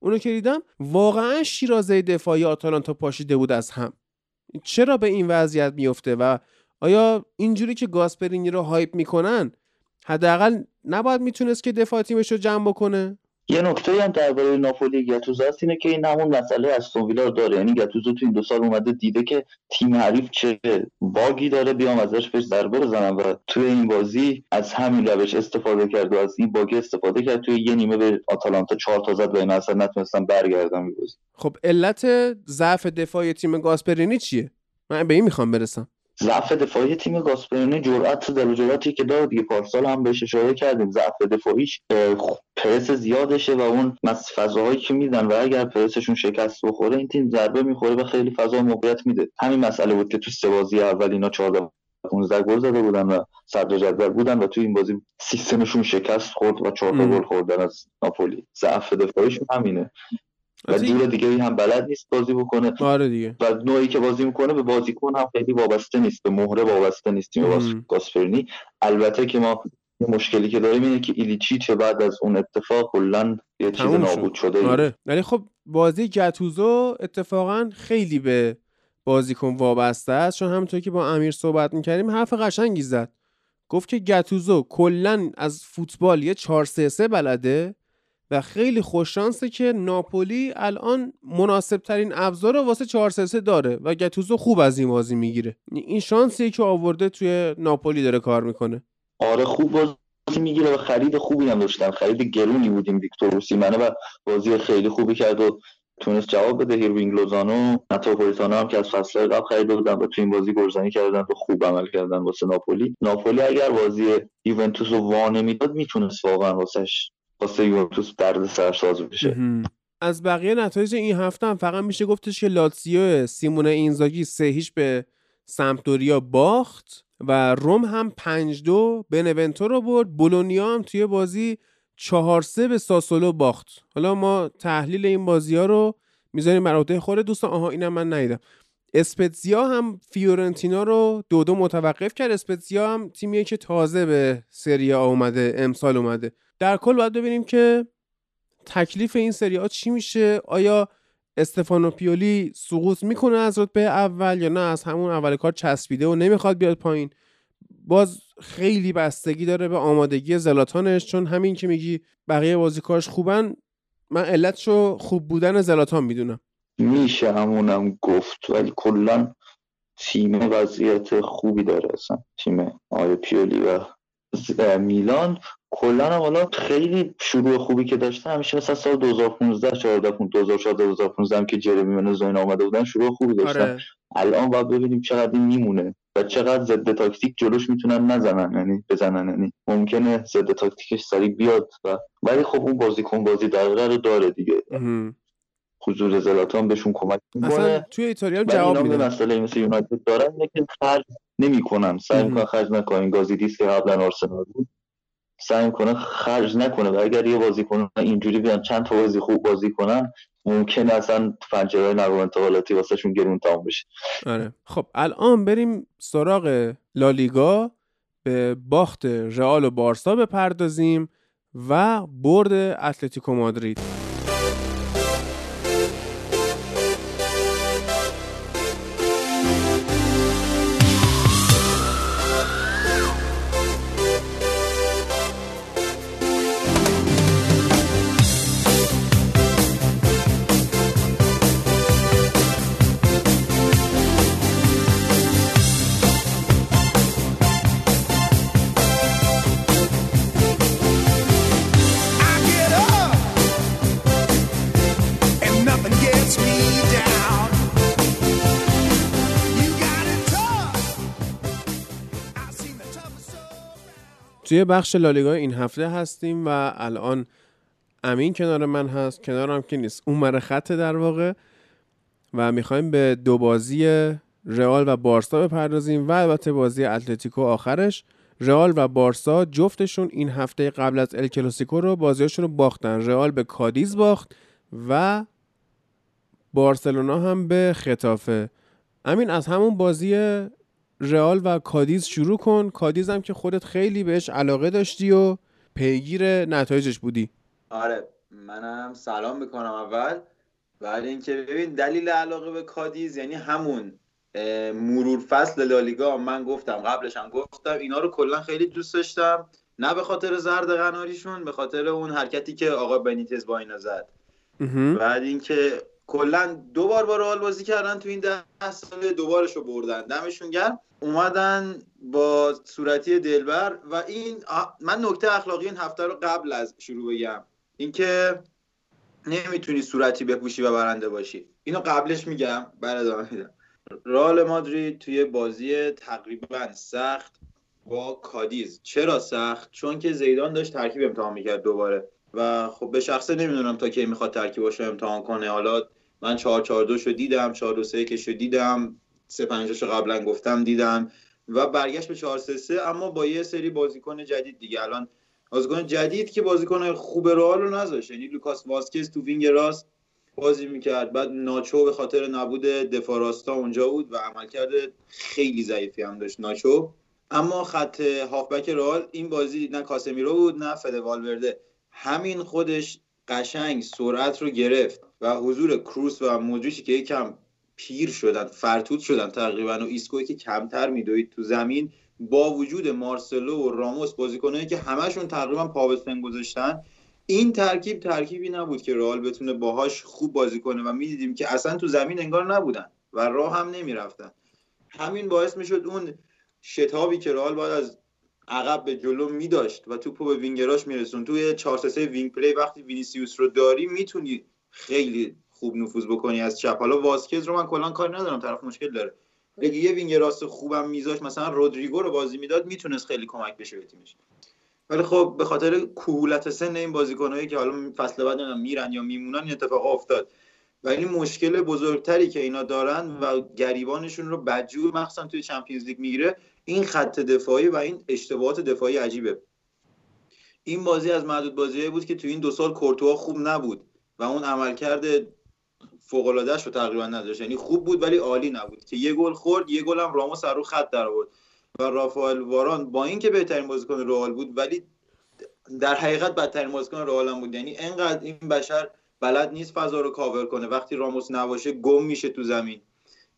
اونو که دیدم واقعا شیرازه دفاعی آتالانتا پاشیده بود از هم. چرا به این وضعیت میفته و آیا اینجوری که گاسپرینی رو hype می‌کنن حداقل نباید می‌تونست که دفاع تیمش رو جمع بکنه. یه نکته هم درباره ناپولی گتوزو هست اینه که این همون مسئله استون ویلا رو داره. یعنی گتوزو تو این دو سال اومده دیده که تیم حریف چه bug ی داره بیام ازش بهش ضربه بزنم و توی این بازی از همین روش استفاده کرد و از این bug ی استفاده کرد. توی یه نیمه به آتالانتا چهار تا زد و این اصلا نتونستن برگردن این بازی. خب علت ضعف دفاعی تیم گاسپرینی چیه؟ من به این می‌خوام برسم. ضعف دفاعی تیم گاسپرینی جرأت دل و جرأتی که داره دیگه پارسال هم بهش اشاره کردیم. ضعف دفاعیش پرس زیادشه و اون مس فضاهایی که میدن و اگر پرسشون شکست بخوره این تیم ضربه می‌خوره و خیلی فضا موقعیت میده. همین مسئله بود که تو سه بازی اول اینا 14 15 گل زده بودن و صدر جدول بودن و تو این بازی سیستمشون شکست خورد و چهار تا ام. گل خوردن از ناپولی. ضعف دفاعیشون همینه. و البته جور دیگه هم بلد نیست بازی بکنه. آره دیگه. و نوعی که بازی می‌کنه به بازیکن هم خیلی وابسته نیست. به مهره وابسته نیست. تیم گاسپرینی البته که ما یه مشکلی که داریم اینه که ایلیچیچ بعد از اون اتفاق کلا یه چیز. نابود شده آره. ولی خب بازی گتوزو اتفاقا خیلی به بازیکن وابسته است. چون همونطور که با امیر صحبت می‌کردیم حرف قشنگی زد. گفت که گتوزو کلا از فوتبال یه 4 3 3 بلده. و خیلی خوششانسه که ناپولی الان مناسب ترین ابزار رو واسه 4 3 3 داره و گتوزو خوب از این بازی می‌گیره. این شانسیه که آورده توی ناپولی داره کار می‌کنه. آره خوب بازی می‌گیره و خرید خوبی هم داشتن. خرید گرونی بودیم ویکتور اوسیمنه و بازی خیلی خوبی کرد و تونست جواب بده. هیرونیگ لوزانو با پولیتانو هم که از فصل قبل خریده بودن و تو این بازی گلزنی کردن و خوب عمل کردن واسه ناپولی. ناپولی اگر بازی یوونتوس رو وا نمی‌داد می‌تونست واقعا واسش واسه یوونتوس درد سرساز بشه. از بقیه نتایج این هفته هم فقط میشه گفتش که لاتسیو سیمونه اینزاگی سه هیچ به سمپدوریا باخت و روم هم پنج دو بنونتو رو برد. بولونیا هم توی بازی چهار سه به ساسولو باخت. حالا ما تحلیل این بازی ها رو می‌ذاریم بر عهده خود دوستان. آها اینم من ندیدم. اسپتزیا هم فیورنتینا رو دو دو متوقف کرد. اسپتزیا هم تیمیه که تازه به سری اومده امسال اومده. در کل باید ببینیم که تکلیف این سری ها چی میشه؟ آیا استفانو پیولی سقوط می‌کنه از رتبه اول یا نه؟ از همون اول کار چسبیده و نمی‌خواد بیاد پایین. باز خیلی بستگی داره به آمادگی زلاتانش چون همین که میگی بقیه بازیکاش خوبن من علتشو خوب بودن زلاتان می‌دونم. میشه همونم گفت ولی کلا تیم وضعیت خوبی داره اصلا. تیم آقای پیولی و میلان. کلا هم حالا خیلی شروع خوبی که داشته همیشه مثلا سال 2015 14 2014 2015 هم که جرمی منوز و اینا آمده بودن شروع خوبی داشتن. آره. الان باید ببینیم چقدر این میمونه و چقدر ضد تاکتیک جلوش می‌تونن نزنن یعنی بزنن یعنی ممکنه ضد تاکتیکش سریع بیاد و ولی خب اون بازیکن بازی دقیقه رو داره دیگه. حضور زلاتان بهشون کمک می‌کنه. توی ایتالیا جواب میده مسئله مثل یونایتد دارن که خرج نمی‌کنن. سعی. می‌کنن خرج نکنن. گازیدیس که قبلا آرسنال بود. سعی می‌کنه خرج نکنه. و اگر یه بازیکن اینجوری بیان چند تا بازی خوب بازی کنن ممکن اصلا پنجره نقل انتقالاتی واسهشون گرون تمام بشه. آره. خب الان بریم سراغ لالیگا. به باخت رئال و بارسا بپردازیم و برد اتلتیکو مادرید. توی بخش لالیگا این هفته هستیم و الان امین کنار من هست. کنارم که نیست. اون مره خط در واقع. و می‌خوایم به دو بازی رئال و بارسا بپردازیم. و البته بازی اتلتیکو آخرش. رئال و بارسا جفتشون این هفته قبل از ال کلاسیکو رو بازیاشون رو باختن. رئال به کادیز باخت و بارسلونا هم به خطافه. امین از همون بازی رئال و کادیز شروع کن. کادیز هم که خودت خیلی بهش علاقه داشتی و پیگیر نتایجش بودی. آره منم سلام می‌کنم اول. بعد اینکه ببین دلیل علاقه به کادیز یعنی همون مرور فصل لالیگا. من گفتم قبلش هم گفتم اینا رو کلا خیلی دوست داشتم. نه به خاطر زرد قناریشون به خاطر اون حرکتی که آقا بنیتز با اینا زد. بعد اینکه کلا دو بار با رئال بازی کردن تو این ده ساله دوبارش رو بردن. دمشون گرم. اومدن با صورتی دلبر و این من نکته اخلاقی این هفته رو قبل از شروع بگم. اینکه نمی‌تونی صورتی بپوشی و برنده باشی. اینو قبلش میگم بعد ادامه میدم. رئال مادرید توی بازی تقریبا سخت با کادیز. چرا سخت؟ چون که زیدان داشت ترکیب امتحان می‌کرد دوباره. و خب به شخصه نمی‌دونم تا کی می‌خواد ترکیباشو امتحان کنه. حالا من 4 4 2 شو دیدم 4 2 3 شو دیدم. 3 5 شو قبلا گفتم دیدم و برگشت به 4 3 3 اما با یه سری بازیکن جدید دیگه. الان بازیکن جدید که بازیکن خوب رئال رو نذاشت یعنی لوکاس واسکز تو wing راست بازی می‌کرد. بعد ناچو به خاطر نبود دفاع راستا اونجا بود و عملکرد خیلی ضعیفی هم داشت ناچو. اما خط هافبک رئال این بازی نه کاسمیرو بود نه فد والورده. همین خودش قشنگ سرعت رو گرفت و حضور کروس و مودریچی که یکم پیر شدن فرتوت شدن تقریبا و ایسکوی که کمتر میدوید تو زمین با وجود مارسلو و راموس بازیکنایی که همشون تقریبا پا به سن گذاشتن این ترکیب ترکیبی نبود که رئال بتونه باهاش خوب بازی کنه و می‌دیدیم که اصلا تو زمین انگار نبودن و راه هم نمی‌رفتن. همین باعث می‌شد اون شتابی که رئال باید از عقب به جلو میداشت و توپو به وینگراش می‌رسوند توی 4 3 wing play وقتی وینیسیوس رو داری می‌تونی خیلی خوب نفوذ بکنی از چپ. حالا واسکز رو من کلا کاری ندارم طرف مشکل داره. اگه یه wing راست خوبم میذاشت مثلا رودریگو رو بازی می‌داد می‌تونست خیلی کمک بشه به تیمش. ولی خب به خاطر کهولت سن این بازیکنایی که حالا فصل بعد میرن یا میمونن این اتفاق افتاد. و این مشکل بزرگتری که اینا دارن و گریبانشون رو بدجور مخصوصا توی چمپیونز لیگ می‌گیره این خط دفاعی و این اشتباهات دفاعی عجیبه. این بازی از معدود بازیایی بود که تو این دو سال کورتوا خوب نبود و اون عملکرد فوق العاده رو تقریبا نداشت. یعنی خوب بود ولی عالی نبود. که یه گل خورد یه گل هم راموس رو خط در آورد و رافائل واران با اینکه بهترین بازیکن رئال بود ولی در حقیقت بدترین بازیکن رئال هم بود. یعنی انقدر این بشر بلد نیست فضا رو کاور کنه. وقتی راموس نباشه گم میشه تو زمین.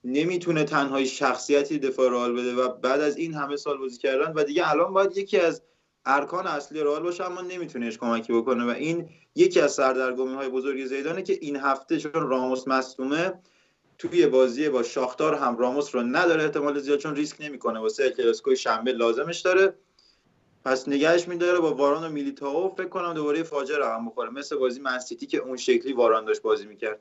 نمی‌تونه تنهایی شخصیتی دفاع رئال بده و بعد از این همه سال بازی کردن. و دیگه الان باید یکی از ارکان اصلی رئال باشه اما نمیتونهش کمکی بکنه. و این یکی از سردرگمی های بزرگ زیدانه که این هفته چون راموس مصدومه توی بازی با شاختار هم راموس رو نداره احتمال زیاد چون ریسک نمی‌کنه. واسه کلاسیکوی شنبه لازمش داره. پس نگهش میداره با واران و میلیتائو. فکر کنم دوباره فاجعه رقم بخوره مثل بازی منسیتی که اون شکلی واران داشت بازی می‌کرد.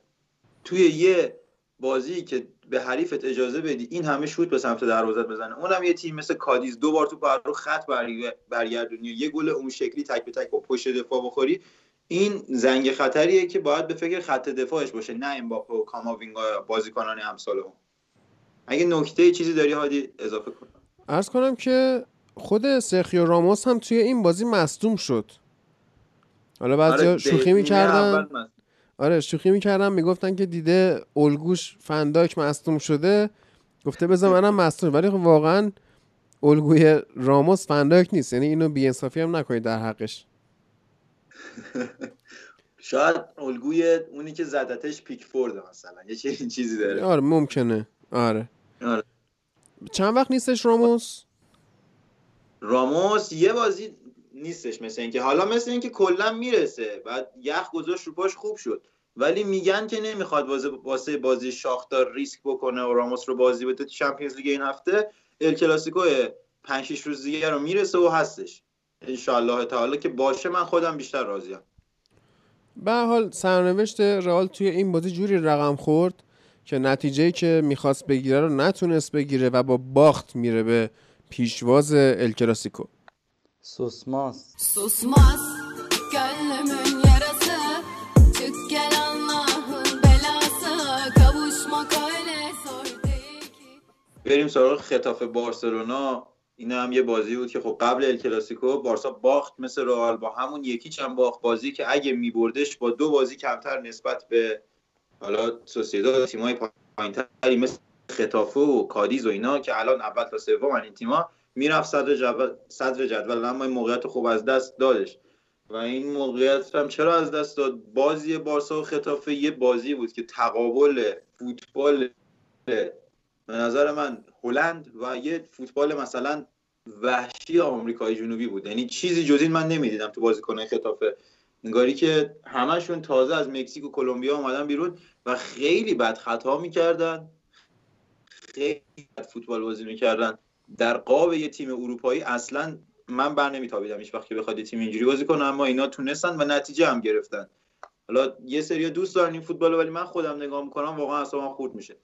توی یه بازی که به حریفت اجازه بدی این همه شوت به سمت دروازت بزنه. اونم یه تیم مثل کادیز دو بار تو رو خط برگ- برگردونی یه گل اون شکلی تک به تک با پشت دفاع بخوری. این زنگ خطریه که باید به فکر خط دفاعش باشه نه امباپه و کاماوینگا بازیکنان امسال اون. اگه نکته چیزی داری هادی اضافه کن. ارز کنم که خود سرخیو راموس هم توی این بازی مصدوم شد. حالا بعضی آره، شوخی می‌کردن. آره شوخی می‌کردن می‌گفتن که دیده الگوش فنداک مصدوم شده. گفته بذار منم مصدوم ولی خب واقعا الگوی راموس فنداک نیست یعنی اینو بیانصافی هم نکنید در حقش. شاید الگوی اونی که زدتش پیکفورد مثلا یه چنین چیزی داره. آره ممکنه. آره. آره. چند وقت نیستش راموس؟ راموس یه بازی نیستش مثل اینکه حالا مثل اینکه کلا می‌رسه بعد یخ گذاشت رو پاش خوب شد. ولی میگن که نمی‌خواد واسه واسه بازی شاختار ریسک بکنه و راموس رو بازی بده تو چمپیونز لیگ این هفته ال کلاسیکو 5 6 روز دیگه رو می‌رسه و هستش. ان تعالی که باشه من خودم بیشتر راضیم. به هر حال سرنوشت رئال توی این بازی جوری رقم خورد که نتیجه که می‌خواست بگیره رو نتونست بگیره و با باخت میره به پیشواز el کلاسیکو. Susmaz. بریم سراغ خطاف بارسلونا. این هم یه بازی بود که خب قبل ال کلاسیکو بارسا باخت مثل رئال با همون یکی چند باخت بازی که اگه میبردش با دو بازی کمتر نسبت به حالا سوسیداد تیمای پایینتری مثل خطافه و کادیز و اینا که الان اول تا سوم این تیما می‌رفت صدر جدول صدر جدول اما این موقعیت خوب از دست دادش. و این موقعیت هم چرا از دست داد؟ بازی بارسا و خطافه یه بازی بود که تقابل فوتبال به نظر من هلند و یه فوتبال مثلا وحشی آمریکای جنوبی بود. یعنی چیزی جز این من نمی‌دیدم تو بازیکنان خطافه انگاری که همشون تازه از مکزیک و کلمبیا اومدن بیرون و خیلی بد خطا می‌کردن. خیلی بد فوتبال بازی می‌کردن. در قاب یه تیم اروپایی اصلا من بر نمیتابیدم هیچ وقت که بخواد یه تیم اینجوری بازی کنه اما اینا تونستن و نتیجه هم گرفتن. حالا یه سری دوست دارن این فوتبال ولی من خودم نگاه می‌کنم واقعا اصلا خورد میشه.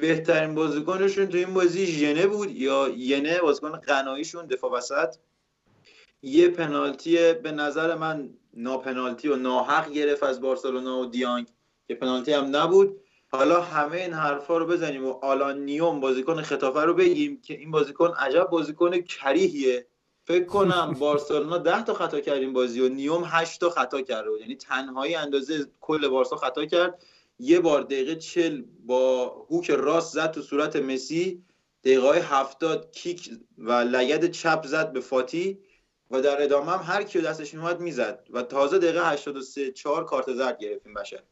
بهترین بازیکنشون تو این بازی ژنه بود یا ینه بازیکن قناییشون دفاع وسط. یه پنالتی به نظر من ناپنالتی و ناحق گرفت از بارسلونا و دیانگ. که پنالتی هم نبود. حالا همه این حرفا رو بزنیم و آلان نیوم بازیکن خطافه رو بگیم که این بازیکن عجب بازیکن کریهیه. فکر کنم بارسلونا 10 تا خطا کرد این بازی و نیوم 8 تا خطا کرده بود. یعنی تنهایی اندازه کل بارسا خطا کرد. یه بار دقیقه 40 با هوک راست زد تو صورت مسی دقیقه های 70 کیک و لگد چپ زد به فاتی و در ادامه هم هر کیو دستش میومد می‌زد و تازه دقیقه 83 4 کارت زرد گرفتیم بشه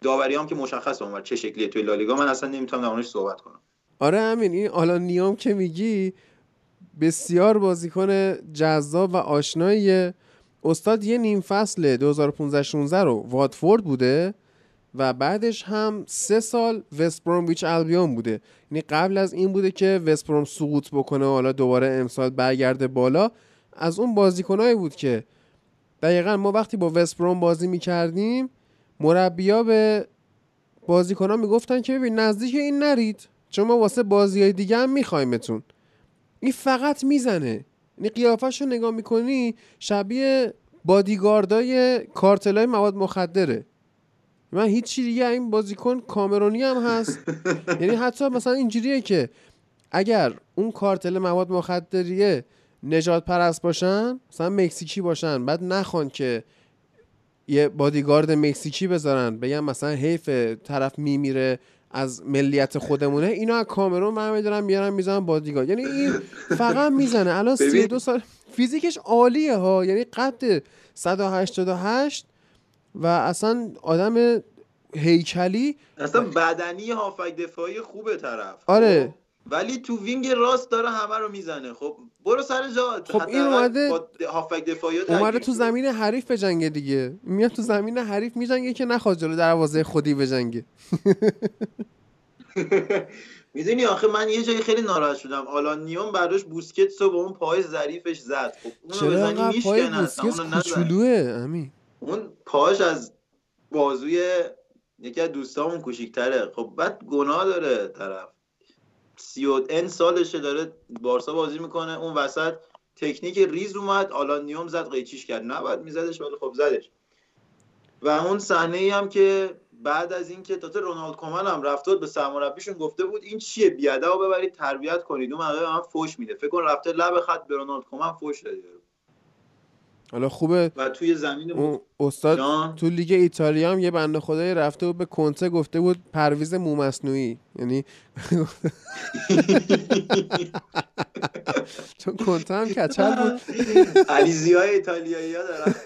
داوری هم که مشخص اونور چه شکلیه توی لالیگا. من اصلا نمی‌تونم در صحبت کنم. آره همین این آلان نیام که میگی بسیار بازیکن جذاب و آشناییه. استاد یه نیم فصل 2015 16 رو واتفورد بوده. و بعدش هم سه سال وست برومویچ البیون بوده. یعنی قبل از این بوده که وست بروم سقوط بکنه و حالا دوباره امسال برگرده بالا. از اون بازیکنایی بود که دقیقا ما وقتی با وست بروم بازی می‌کردیم مربیا به بازیکنان می‌گفتن که ببین نزدیک این نرید چون ما واسه بازی های دیگه هم میخوایمتون این فقط می‌زنه. یعنی قیافش رو نگاه می‌کنی شبیه بادیگاردای کارتلای مواد مخدره. من هیچی دیگه این بازیکن کامرونی هم هست. یعنی حتی مثلا اینجوریه که اگر اون کارتل مواد مخدریه نجات پرست باشن مثلا مکزیکی باشن بعد نخوان که یه بادیگارد مکزیکی بذارن بگن مثلا حیف طرف میمیره از ملیت خودمونه اینا از کامرون من میدارم میارن می‌زنن بادیگارد یعنی این فقط می‌زنه. الان ببین. 32 سال فیزیکش عالیه ها. یعنی قد 188 و اصلا آدم هیکلی اصلا بدنی هافک دفاعی خوبه طرف. آره. خب؟ ولی تو وینگ راست داره همه رو می‌زنه. خب برو سر جات خب این اومده- هافک دفاعی اومده تو زمین حریف بجنگه دیگه. میاد تو زمین حریف میجنگه که نخواد جلو دروازه خودی بجنگه. می‌دونی آخه من یه جایی خیلی ناراحت شدم. آلان نیوم برداشت بوسکتس رو به اون پای ظریفش زد. خب اونو بزنی میشکنه اصلا اونو اون پاش از بازوی یکی از دوستامون کوچیک‌تره. خب بعد گناه داره طرف. سی و ان سالشه داره بارسا بازی می‌کنه. اون وسط تکنیک ریز اومد آلان نیوم زد قیچیش کرد. نباید میزدش ولی خب زدش. و اون صحنه ای هم که بعد از اینکه تازه رونالد کومن هم بود به سرمربیشون گفته بود این چیه؟ بی‌ادبو ببرید تربیت کنید. اون موقع من فوش میده. فکر کن رفته لب خط به رونالد کومن فوش داده. حالا خوبه و توی زمین اون استاد جان تو لیگ ایتالیا هم یه بنده خدایی رفته بود به کنته گفته بود پرویز مو مصنوعی یعنی چون کنته هم کچل بود علیزی های ایتالیایی ها دارن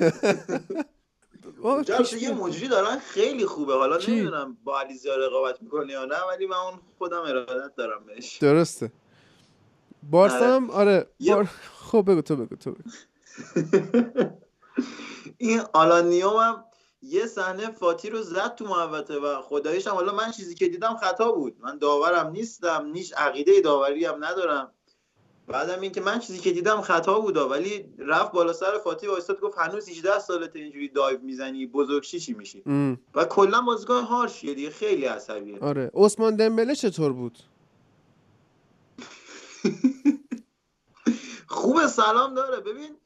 یه. مجری دارن خیلی خوبه حالا؟ نمی‌دونم با علیزی ها رقابت می‌کنه یا نه ولی من اون خودم ارادت دارم بهش درسته بارسا آره. هم آره. خب بگو تو بگو تو بگو این آلانیوم هم یه صحنه فاتی رو زد تو محوطه و خداییش هم حالا من چیزی که دیدم خطا بود. من داورم نیستم نیش عقیده داوری هم ندارم. بعدم این که من چیزی که دیدم خطا بودا ولی رفت بالا سر فاتی وایستاد گفت هنوز 18 سالته اینجوری دایو می‌زنی بزرگشی چی میشی؟ ام، و کلا بازیکن هارشیه دیگه خیلی عصبیه. آره. عثمان دمبله چطور بود؟ خوبه سلام داره. ببین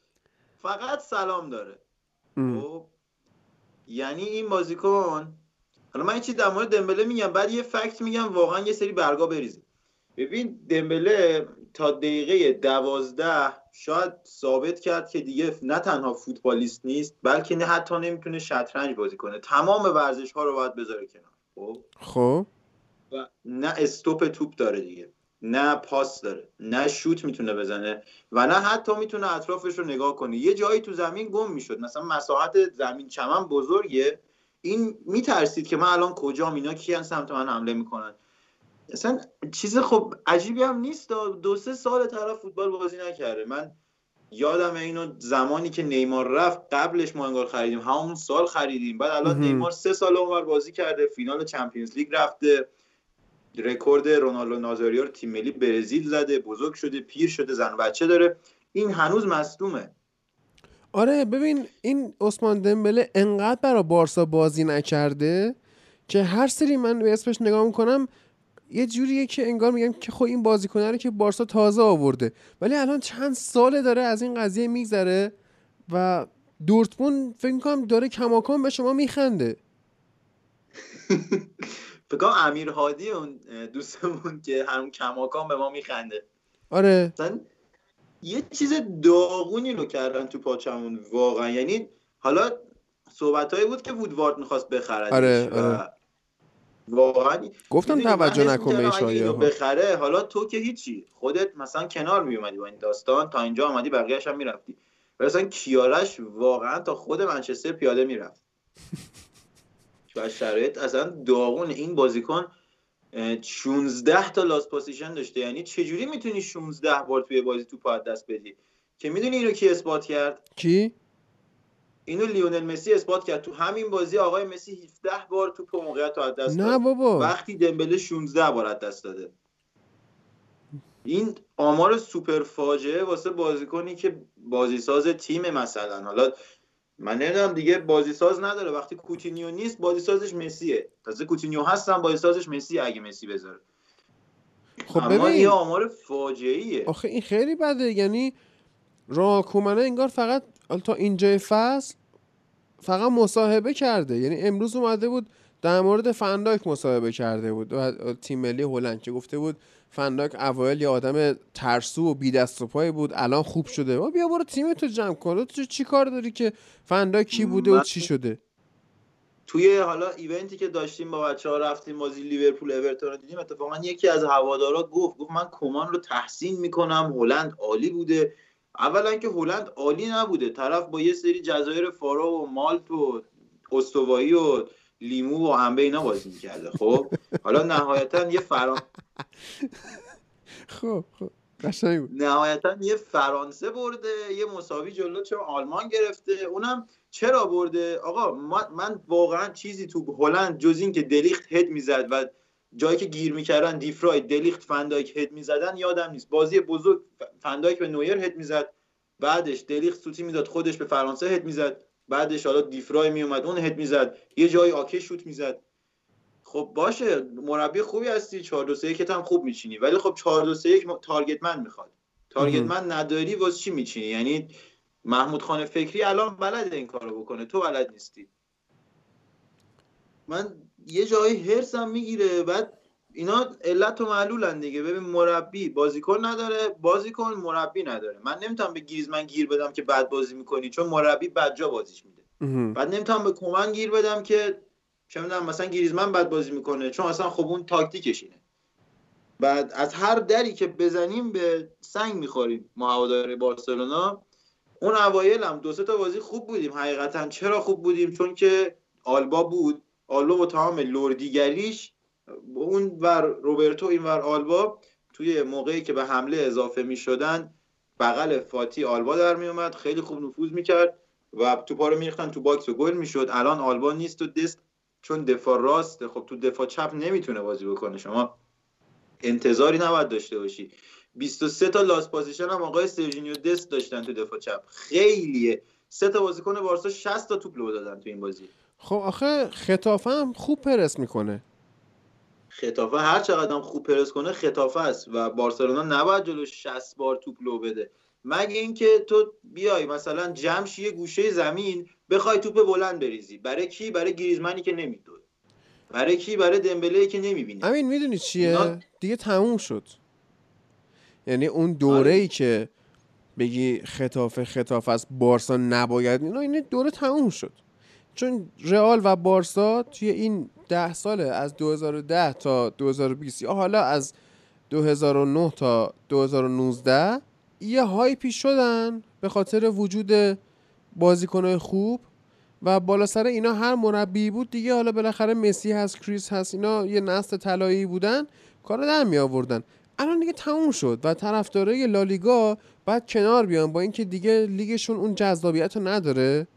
فقط سلام داره. خب یعنی این بازیکن حالا من چیز در مورد دمبله میگم بعد یه فکت میگم واقعا یه سری برگا بریزه. ببین دمبله تا دقیقه دوازده شاید ثابت کرد که دیگه نه تنها فوتبالیست نیست بلکه نه حتی نمی‌تونه شطرنج بازی کنه. تمام ورزش ها رو باید بذاره کنار. خب؟ خب. و نه استوپ توپ داره دیگه. نه پاس داره نه شوت می‌تونه بزنه و نه حتی می‌تونه اطرافش رو نگاه کنه. یه جایی تو زمین گم می‌شد. مثلا مساحت زمین چمن بزرگه. این میترسید که من الان کجام؟ اینا کیان سمت من حمله می‌کنن. اصلا چیز خب عجیبی هم نیست. دو سه سال طرف فوتبال بازی نکرده. من یادم اینو زمانی که نیمار رفت قبلش ما انگار خریدیم. همون سال خریدیم. بعد الان. نیمار سه سال اونور بازی کرده. فینال چمپیونز لیگ رفته. رکورد رونالدو نازاریو رو تیم ملی برزیل زده بزرگ شده پیر شده زن و بچه داره. این هنوز مصدومه. آره ببین این عثمان دمبله انقدر برا بارسا بازی نکرده که هر سری من به اسمش نگاه می‌کنم یه جوریه که انگار میگم که خب این بازیکنه رو که بارسا تازه آورده. ولی الان چند ساله داره از این قضیه میگذره و دورتموند فکر کنم داره کماکان به شما میخنده. فکر کنم امیر هادی اون دوستمون که همون کماکان به ما میخنده. آره. مثلا یه چیز داغونی رو کردن تو پاچمون واقعا. یعنی حالا صحبتهایی بود که وودوارد می‌خواست بخرد. آره، آره. واقعا گفتم توجه نکن به شایعه بخره حالا تو که هیچی. خودت مثلا کنار میومدی با این داستان تا اینجا آمدی بقیه‌اش هم می‌رفتی. مثلا کیارش واقعا تا خود منچستر پیاده می‌رفت. و شرایط اصلا داغون این بازیکن اه، 16 تا loss position داشته. یعنی چجوری می‌تونی 16 بار توی بازی توپ از دست بدی؟ که می‌دونی اینو کی اثبات کرد؟ کی؟ اینو لیونل مسی اثبات کرد. تو همین بازی آقای مسی 17 بار توپ موقعیت از دست نه بابا. وقتی دمبله 16 بار از دست داده. این آمار سوپر فاجعه واسه بازیکنی که بازیساز تیم مثلا. حالا من نمی‌دونم دیگه بازیساز نداره. وقتی کوتینیو نیست بازیسازش مسیه. تازه کوتینیو هستن بازیسازش مسی اگه مسی بذاره. خب اما ببین. یه آمار فاجعه ایه آخه این خیلی بده. یعنی رونالد کومنه انگار فقط تا اینجای فصل فقط مصاحبه کرده. یعنی امروز اومده بود در مورد فن‌دایک مصاحبه کرده بود و تیم ملی هلند که گفته بود فن‌دایک اوایل یه آدم ترسو و بی دست و پای بود الان خوب شده. و بیا برو تیم تو جمع کن. تو چی کار داری که فنداک کی بوده و چی شده؟ توی حالا ایونتی که داشتیم با بچه ها رفتیم بازی لیورپول اورتون رو دیدیم اتفاقا یکی از هوادارا گفت گفت من کمان رو تحسین می‌کنم هلند عالی بوده. اولا که هلند عالی نبوده. طرف با یه سری جزایر فارو و مالت و استوایی و لیمو و انبه اینا بازی می‌کرده. خب؟ حالا نهایتا یه فران... خب خب. نهایتا یه فرانسه برده یه مساوی جلو چه آلمان گرفته؟ اونم چرا برده؟ آقا من واقعا چیزی تو هلند جز این که دلیخت هد می‌زد و جایی که گیر می‌کردن دیفرای دلیخت فندایک هد می‌زدن یادم نیست. بازی بزرگ فندایک به نویر هد می‌زد بعدش دلیخت سوتی می‌داد خودش به فرانسه هد می‌زد. بعدش حالا دیفرای میومد اون هد می‌زد. یه جایی آکه شوت می‌زد. خب باشه مربی خوبی هستی 4 2 3 1 هم خوب میچینی. ولی خب 4 2 3 1 تارگت من می‌خواد. تارگت. من نداری واسه چی میچینی؟ یعنی محمود خان فکری الان بلده این کارو بکنه. تو بلد نیستی. من یه جایی هرسم می‌گیره بعد اینا علت و معلولن دیگه. ببین مربی بازیکن نداره بازیکن مربی نداره. من نمی‌تونم به گریزمن گیر بدم که بد بازی می‌کنی چون مربی بدجا بازیش میده. بعد نمی‌تونم به کومن گیر بدم که چه می‌دونم مثلا گریزمن بد بازی می‌کنه چون اصلا خب اون تاکتیکش اینه. بعد از هر دری که بزنیم به سنگ می‌خوریم ما هوادار بارسلونا. اون اوایل هم دو سه تا بازی خوب بودیم. حقیقتا چرا خوب بودیم؟ چون که آلبا بود. آلبا با تمام لوردیگریش اون ور روبرتو این ور آلبا توی موقعی که به حمله اضافه می شدن بغل فاتی آلبا در می اومد خیلی خوب نفوذ می‌کرد و توپا رو تو box و گل می‌شد. الان آلبا نیست و دست چون دفاع راست خب تو دفاع چپ نمی‌تونه بازی بکنه. شما انتظاری نباید داشته باشی. 23 تا loss position هم آقای سرجینیو دست داشتن تو دفاع چپ. خیلیه. سه تا بازیکن بارسا 60 تا توپ لو دادن تو این بازی. خب آخه ختافه هم خوب پرس می‌کنه. ختافه هر چقدر هم خوب پرس کنه ختافه است و بارسلونا نباید جلو 60 بار توپ لو بده. مگه اینکه تو بیای مثلا جمشی یه گوشه زمین بخوای توپ بلند بریزی. برای کی؟ برای گریزمنی که نمیدوه برای کی؟ برای دمبله که نمی‌بینه همین می‌دونی چیه؟ دیگه تموم شد. یعنی اون دوره ای که بگی خطافه خطافه از بارسا نباید اینا این دوره تموم شد. چون رئال و بارسا توی این ده ساله از 2010 تا 2020 یا حالا از 2009 تا 2019 یه هایپی شدن به خاطر وجود بازیکنهای خوب و بالا سر اینا هر مربی بود دیگه. حالا بالاخره مسی هست کریس هست اینا یه نسل طلایی بودن کار در می آوردن. الان دیگه تموم شد و طرفدارای لالیگا بعد کنار بیان با اینکه دیگه لیگشون اون جذابیت رو نداره.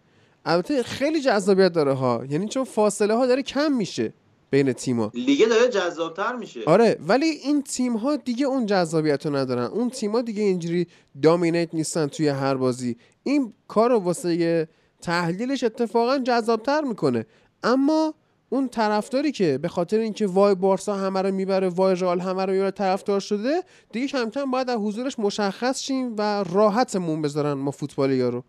البته خیلی جذابیت داره ها. یعنی چون فاصله ها داره کم میشه بین تیما لیگ داره جذابتر میشه. آره ولی این تیم ها دیگه اون جذابیت رو ندارن. اون تیم ها دیگه اینجوری دامینیت نیستن توی هر بازی. این کار رو واسه تحلیلش اتفاقا جذابتر می‌کنه. اما اون طرفداری که به خاطر اینکه وای بارسا همه رو می‌بره وای رئال همه رو می‌بره طرفدار شده دیگه کم کم باید از حضورش مشخص شیم و راحتمون بذارن ما فوتبالی‌ها رو.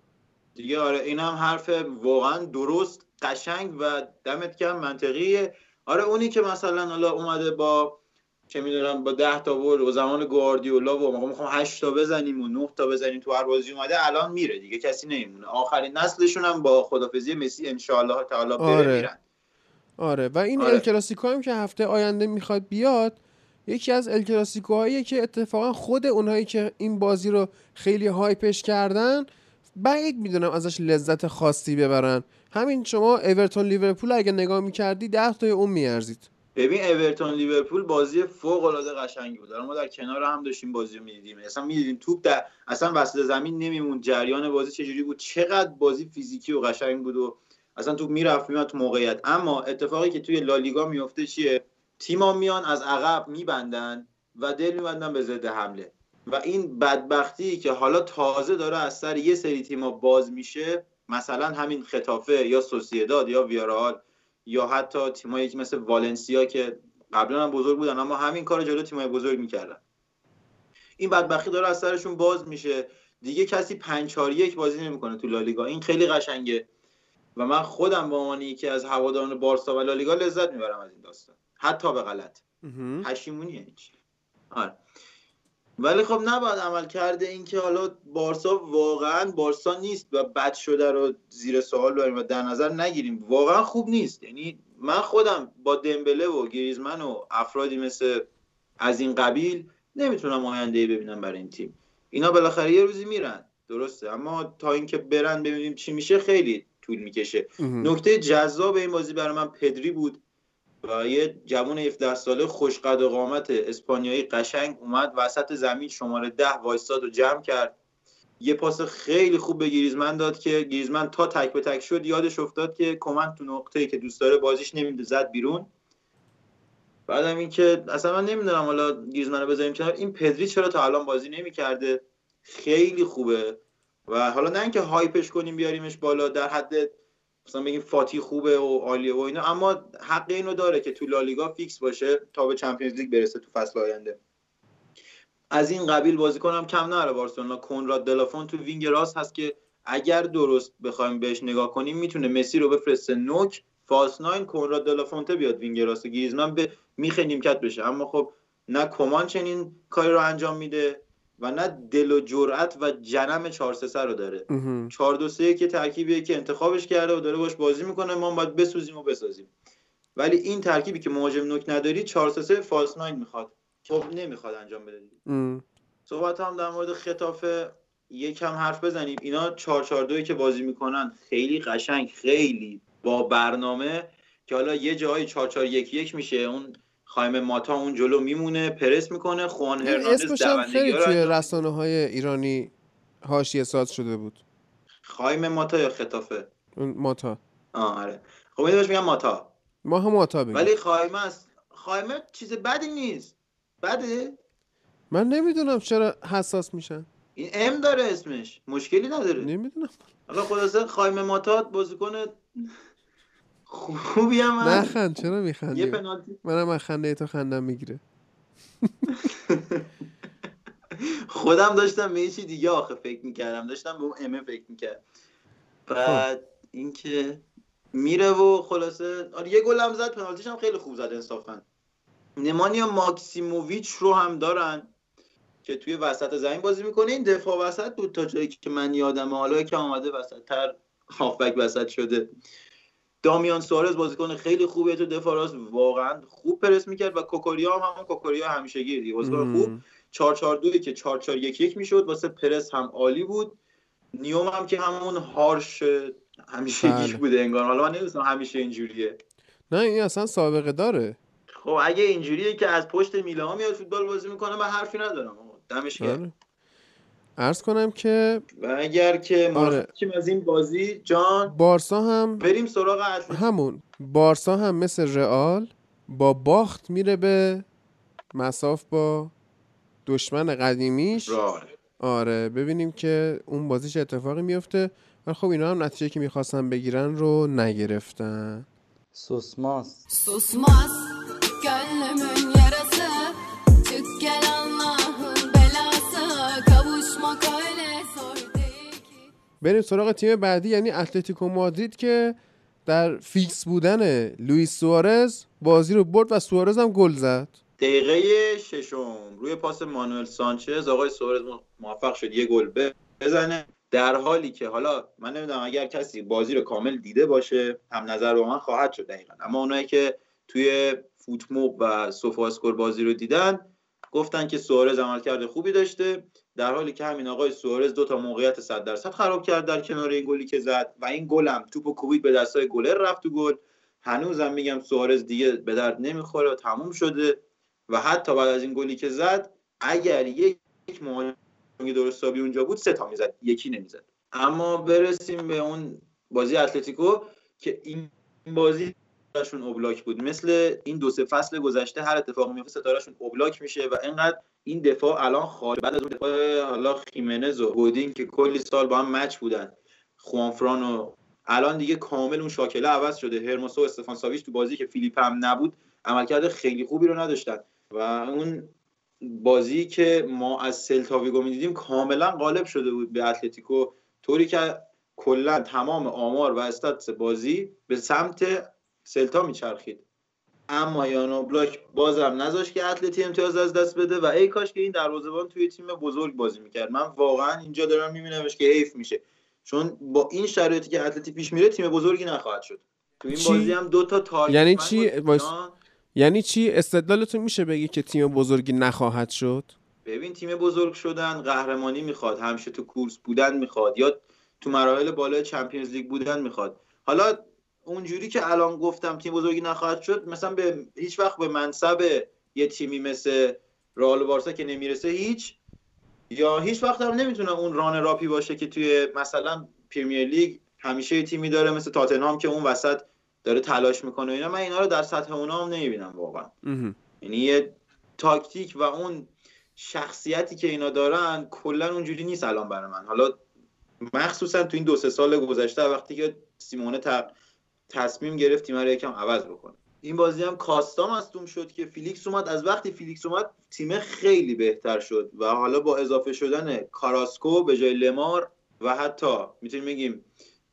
دیگه آره این هم حرف واقعا درست قشنگ و دمت کم منطقیه آره اونی که مثلا حالا اومده با چه می‌دونم با 10 تا گل و زمان گواردیولا و ما می‌خوام 8 تا بزنیم و 9 تا بزنیم تو هر بازی اومده الان میره دیگه کسی نمیمونه آخرین نسلشون هم با خدافظی مسی ان الله تعالی بره آره. میرن آره و این آره. ال کلاسیکو هم که هفته آینده می‌خواد بیاد یکی از ال کلاسیکوهاییه که اتفاقا خود اونهایی که این بازی رو خیلی هایپش کردن بعید می‌دونم ازش لذت خاصی ببرن. همین شما اورتون لیورپول اگه نگاه می‌کردی ده تای اون میارزید. ببین اورتون لیورپول بازی فوق العاده قشنگی بود. ما در کنار هم داشتیم بازی رو می‌دیدیم. اصلا می‌دیدیم توپ در اصلا وسط زمین نمیمون جریان بازی چجوری بود؟ چقدر بازی فیزیکی و قشنگ بود و اصلا توپ می‌رفت میاد تو موقعیت. اما اتفاقی که توی لالیگا میفته چیه؟ تیما میان از عقب میبندن و دل میبندن به ضد حمله. و این بدبختی که حالا تازه داره از سر یه سری تیما باز میشه مثلا همین خطافه یا سوسیداد یا ویارال یا حتی تیمایی که مثل والنسیا که قبلا هم بزرگ بودن اما همین کار جلو تیمای بزرگ می‌کردن. این بدبختی داره از سرشون باز میشه. دیگه کسی 5 4 1 بازی نمی‌کنه تو لالیگا. این خیلی قشنگه. و من خودم به عنوان یکی از هواداران بارسا و لالیگا لذت می‌برم از این داستان. حتی به غلط. پشیمونی یعنی چی؟ آره. ولی خب نباید عمل کرده این که حالا بارسا واقعا بارسا نیست و بد شده رو زیر سوال ببریم و در نظر نگیریم. واقعا خوب نیست. یعنی من خودم با دمبله و گریزمن و افرادی مثل از این قبیل نمی‌تونم آینده ببینم برای این تیم. اینا بالاخره یه روزی میرن. درسته. اما تا اینکه برن ببینیم چی میشه خیلی طول می‌کشه. نکته جذاب این بازی برای من پدری بود. و یه جوان 17 ساله خوشقد و قامت اسپانیایی قشنگ اومد وسط زمین شماره ده وایستاد و جمع کرد. یه پاس خیلی خوب به گریزمن داد که گریزمن تا تک به تک شد یادش افتاد که کمن تو نقطه‌ای که دوست داره بازیش نمیده زد بیرون. بعدم اینکه اصلا من نمی‌دونم حالا گریزمن رو بذاریم کنار. این پدری چرا تا الان بازی نمی‌کرده؟ خیلی خوبه. و حالا نه اینکه hype ش کنیم بیاریمش بالا در حد مثلا بگیم فاتی خوبه و عالیه و اینا اما حق اینو داره که تو لالیگا فیکس باشه تا به چمپیونز لیگ برسه تو فصل آینده. از این قبیل بازیکنم کم نره بارسلونا. کنراد دلافون تو wing راست هست که اگر درست بخوایم بهش نگاه کنیم می‌تونه مسی رو بفرسته. نوک false nine کنراد دلافونته بیاد wing راست. و گریزمان به میخه نیمکت بشه. اما خب نه کمان چنین کاری رو انجام میده و نه دل و جرأت و جنم 4 3 رو داره. 4 2 3 که ترکیبیه که انتخابش کرده و داره باش بازی می‌کنه ما باید بسوزیم و بسازیم. ولی این ترکیبی که مهاجم نوک نداری 4 3 3 فالس ناین می‌خواد. خب نمی‌خواد انجام بده صحبت هم در مورد خطافه یکم حرف بزنیم. اینا 4 4 2 که بازی می‌کنن خیلی قشنگ خیلی با برنامه که حالا یه جایی 4 4 1 1 میشه. اون خایم ماتا اون جلو میمونه پرس می‌کنه خوان هرناندز خیلی توی رسانه های ایرانی حاشیه ساز شده بود. خایم ماتا یا خطافه؟ ماتا. آره. خب بهش میگم ماتا. ما هم ماتا بگیم. ولی خایمه است. خایمه چیز بدی نیست. بده؟ من نمی‌دونم چرا حساس میشن. این ام داره اسمش. مشکلی نداره. نمی‌دونم. حالا خلاصه خایمه ماتات بازیکن خوبی هم. نخند چرا یه میخندی پنالتی. منم از خنده تو خندم می‌گیره. خودم داشتم به یه چی دیگه آخه فکر می‌کردم. داشتم به اون امه فکر می‌کردم. بعد اینکه میره و خلاصه آره یه گل هم زد پنالتیش هم خیلی خوب زد انصافا. نمانیا ماکسیموویچ رو هم دارن که توی وسط زمین بازی می‌کنه. این دفاع وسط بود تا جایی که من یادمه. حالا که آمده وسط تر هافبک وسط شده. دامیان سوارز بازیکن خیلی خوبه تو دفاع راست واقعا خوب پرس می‌کرد و کوکوریا هم همون کوکوریا همیشگی دیگه بازیکن خوب. 4 4 2 که 4 4 1 1 می‌شد واسه پرس هم عالی بود. نیوم هم که همون هارش همیشگیش بله. بوده انگار. حالا من نمی‌دونم همیشه اینجوریه. نه این اصلا سابقه داره. خب اگه اینجوریه که از پشت میله ها میاد فوتبال بازی می‌کنه من حرفی ندارم. دمش گرم. آره. عرض کنم که و اگر که آره. مرخصیم از این بازی جان بارسا هم بریم سراغ اتلتیکو همون بارسا هم مثل رئال با باخت میره به مساف با دشمن قدیمیش. راه آره. ببینیم که اون بازی چه اتفاقی میفته. ولی خب اینا هم نتیجه که می‌خواستن بگیرن رو نگرفتن. Susmaz. Susmaz بریم سراغ تیم بعدی یعنی اتلتیکو مادرید که در فیکس بودن لوئیس سوارز بازی رو برد و سوارز هم گل زد. دقیقه ششم روی پاس مانوئل سانچز. آقای سوارز موفق شد یه گل بزنه. در حالی که حالا من نمی‌دونم اگر کسی بازی رو کامل دیده باشه هم نظر با من خواهد شد دقیقا. اما اونایی که توی فوتموب و سوفا اسکور بازی رو دیدن گفتن که سوارز عملکرد خوبی داشته. در حالی که همین آقای سوارز دو تا موقعیت 100 درصد خراب کرد در کنار این گلی که زد و این گل هم توپو کوبید به دستای گلر رفت تو گل. هنوزم میگم سوارز دیگه به درد نمی‌خوره و تموم شده و حتی بعد از این گلی که زد اگر یک مهاجم درستابی اونجا بود سه تا می‌زد یکی نمی‌زد. اما برسیم به اون بازی اتلتیکو که این بازی ستارهشون اوبلاک بود. مثل این دو سه فصل گذشته هر اتفاقی میفته ستارهشون اوبلاک میشه و اینقدر این دفاع الان خارج بعد از اون دفاع حالا خیمنز و گودین که کلی سال با هم match بودن. خوانفران و الان دیگه کامل اون شاکله عوض شده. هرموسو و استفان ساویچ تو بازی که فیلیپ هم نبود عملکرد خیلی خوبی رو نداشتن. و اون بازی که ما از سلتاویگو می‌دیدیم کاملا غالب شده بود به اتلتیکو. طوری که کلا تمام آمار و استاتس بازی به سمت سلتا میچرخید. اما یانو بلاک بازم نذاشت که اتلتی امتیاز از دست بده و ای کاش که این دروازه‌بان توی تیم بزرگ بازی می‌کرد. من واقعا اینجا دارم میبینمش که حیف میشه. چون با این شرایطی که اتلتی پیش میره تیم بزرگی نخواهد شد. تو این چی؟ بازی هم دو تا تارگت یعنی چی؟ یعنی چی؟ استدلالتون میشه بگی که تیم بزرگی نخواهد شد؟ ببین تیم بزرگ شدن قهرمانی می‌خواد همیشه تو کورس بودن می‌خواد یا تو مراحل بالای چمپیونز لیگ بودن می‌خواد. حالا اونجوری که الان گفتم تیم بزرگی نخواهد شد مثلا به هیچ وقت به منصب یه تیمی مثل رئال بارسا که نمی‌رسه هیچ یا هیچ وقت هم نمی‌تونه اون ران راپی باشه که توی مثلا پریمیر لیگ همیشه یه تیمی داره مثل تاتنهام که اون وسط داره تلاش می‌کنه و اینا. من اینا رو در سطح اونا هم نمی‌بینم واقعا. یعنی یه تاکتیک و اون شخصیتی که اینا دارن کلا اونجوری نیست الان برای من. حالا مخصوصا تو این دو سه سال گذشته وقتی که سیمئونه ت- تصمیم گرفت تیم رو یکم عوض بکنه این بازی هم کاستا مصدوم شد که فیلیکس اومد. از وقتی فیلیکس اومد تیم خیلی بهتر شد و حالا با اضافه شدن کاراسکو به جای لمار و حتی می‌تونیم بگیم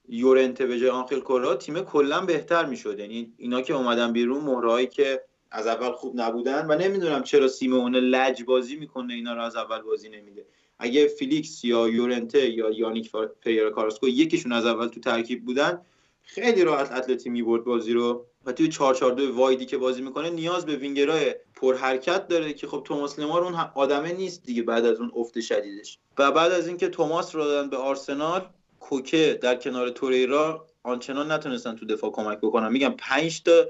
یورنته به جای آنخیل کورا تیم کلا بهتر می‌شد. یعنی اینا که اومدن بیرون مهره‌هایی که از اول خوب نبودن و نمی‌دونم چرا سیمئونه لج بازی می‌کنه اینا رو از اول بازی نمیده. اگه فیلیکس یا یورنته یا یانیک فریرا کاراسکو یکیشون از اول تو ترکیب بودن خیلی راحت اتلتی می‌برد بازی رو. و توی 442 wide ی که بازی می‌کنه نیاز به وینگرای پر حرکت داره که خب توماس لمار اون آدمه نیست دیگه بعد از اون افت شدیدش. و بعد از اینکه توماس رو دادن به آرسنال کوکه در کنار توریرا آنچنان نتونستن تو دفاع کمک بکنن. میگم 5 تا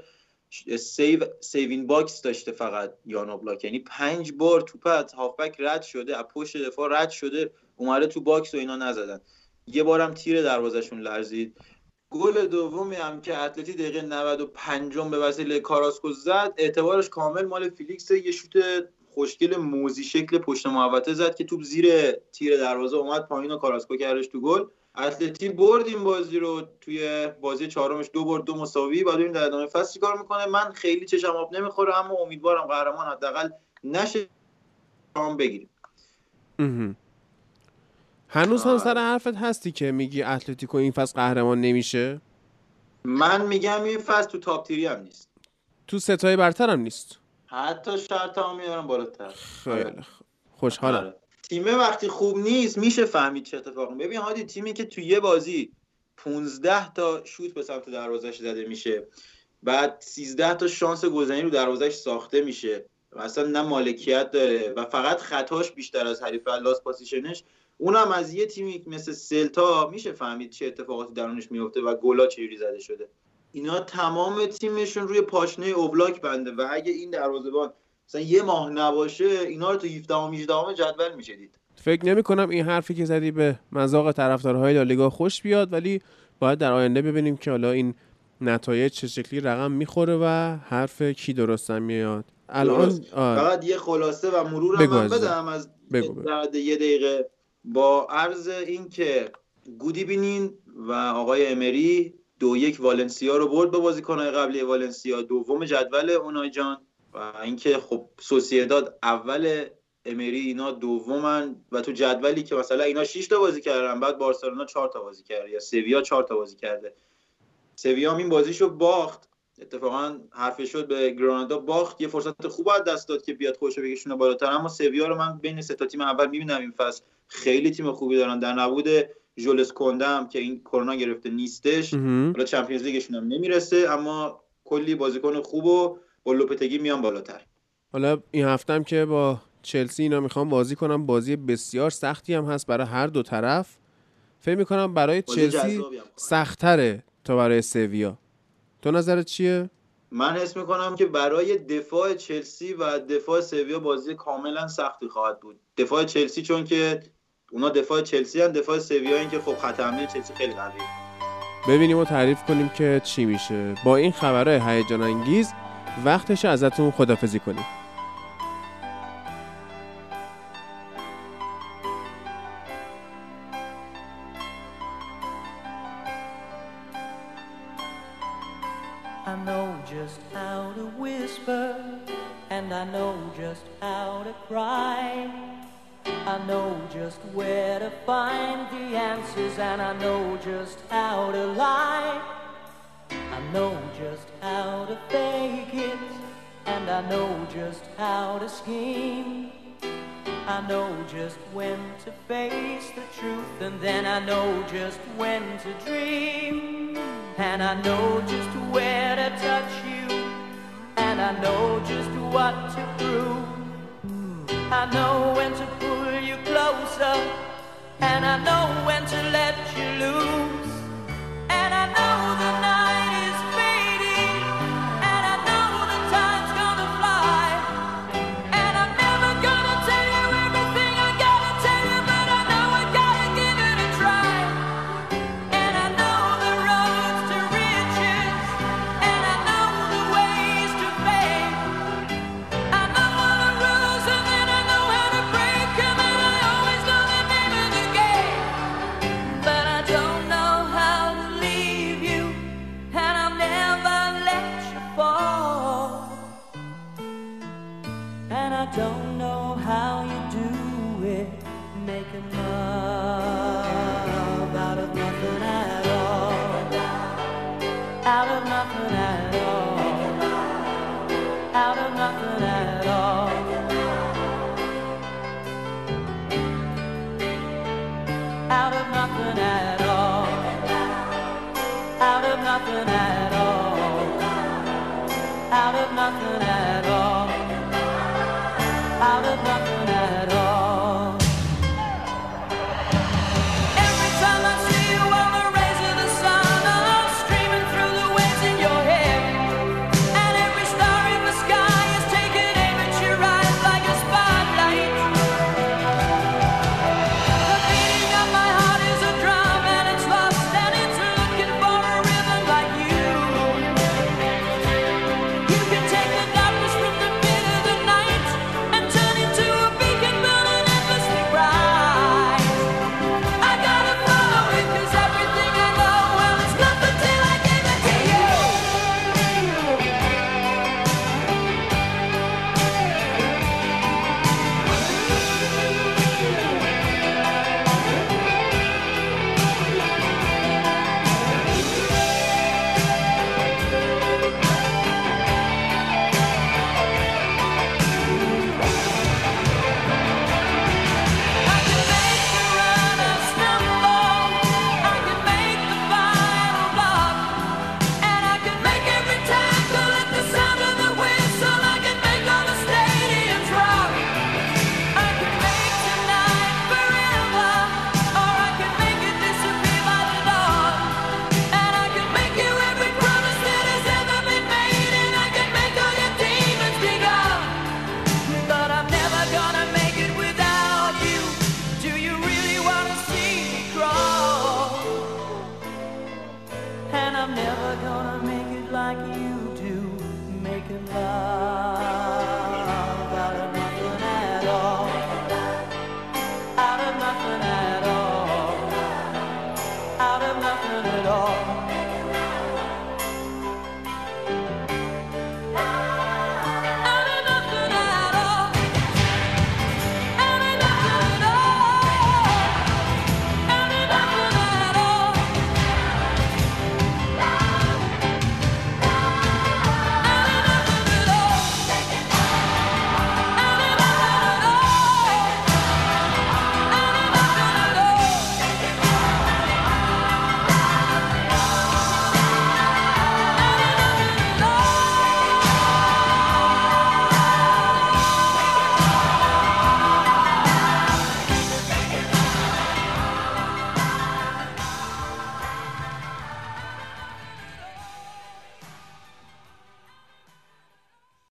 save save in box داشته فقط یان اوبلاک. یعنی پنج بار توپ از هافبک رد شده از پشت دفاع رد شده اومده تو box و اینا نزدن. یه بارم تیر دروازشون لرزید. گل دومی هم که اتلتی دقیقه 95 به وسیله کاراسکو زد اعتبارش کامل مال فیلیکس. یه شوت خوشگل موزی شکل پشت محوطه زد که توپ زیر تیر دروازه اومد پایین و کاراسکو کردش تو گل. اتلتی برد این بازی رو توی بازی چهارمش دو برد دو مساوی. بعد ببینیم در ادامه فصل چیکار می‌کنه. من خیلی چشم آب نمی‌خوره اما امیدوارم قهرمان حداقل نشه بگیریم. هنوز هم آره. سر حرفت هستی که میگی اتلتیکو این فصل قهرمان نمیشه؟ من میگم این فصل تو تاپ تیری هم نیست. تو ستای برتر هم نیست. حتی شرط هم میارم بالاتر. خیلی خوب. خوشحالم. آره. تیمه وقتی خوب نیست میشه فهمید چه اتفاقی ببین هادی تیمی که توی یه بازی 15 تا شوت به سمت دروازش زده میشه بعد 13 تا شانس گلزنی رو دروازش ساخته میشه. و اصلا نه مالکیت داره و فقط خطاش بیشتر از حریف لاس پاسیشنش اونم از یه تیمی مثل سلتا میشه فهمید چه اتفاقاتی درونش میفته و گلا چجوری زده شده اینا تمام تیمشون روی پاشنه اوبلاک بنده و اگه این دروازه‌بان مثلا یه ماه نباشه اینا رو تو 17 و 18 جدول میشه دید فکر نمی کنم این حرفی که زدی به مذاق طرفدارهای لالیگا خوش بیاد ولی باید در آینده ببینیم که حالا این نتایج چه شکلی رقم می‌خوره و حرف کی درستم میاد الان درست. فقط یه خلاصه و مرور بگو من. بدم از بگو بگو. یه دقیقه با عرض این که گودی بینین و آقای امری دو یک والنسیا رو برد به بازیکنهای قبلی والنسیا. دوم جدول اونای جان و اینکه خب سوسیداد اول امری اینا دومن و تو جدولی که مثلا اینا 6 تا بازی کردن بعد بارسلونا 4 تا بازی کرده یا سویا 4 تا بازی کرده. سویا هم این بازیشو باخت. اتفاقا حرفه شد به گرانادا باخت. یه فرصت خوب از دست داد که بیاد خودشو بکشونه بالاتر. اما سویا رو من بین سه تا تیم اول می‌بینم این فصل. خیلی تیم خوبی دارن. در نبود ژولس کندم که این کرونا گرفته نیستش. حالا چمپیونز لیگشون هم نمی‌رسه. اما کلی بازیکن خوب و با لوپتگی میان بالاتر. حالا این هفتم که با چلسی اینا می‌خوام بازی کنم بازی بسیار سختی هم هست برای هر دو طرف. فکر می‌کنم برای چلسی. سختره تا برای سویا. تو نظرت چیه؟ من حس می‌کنم که برای دفاع چلسی و دفاع سویا بازی کاملا سختی خواهد بود. دفاع چلسی چون که اونا دفاع چلسی هم دفاع سویا این که خب خط حمله چلسی خیلی قویه. ببینیم و تعریف کنیم که چی میشه. با این خبرهای هیجان انگیز وقتش ازتون خدافزی کنیم.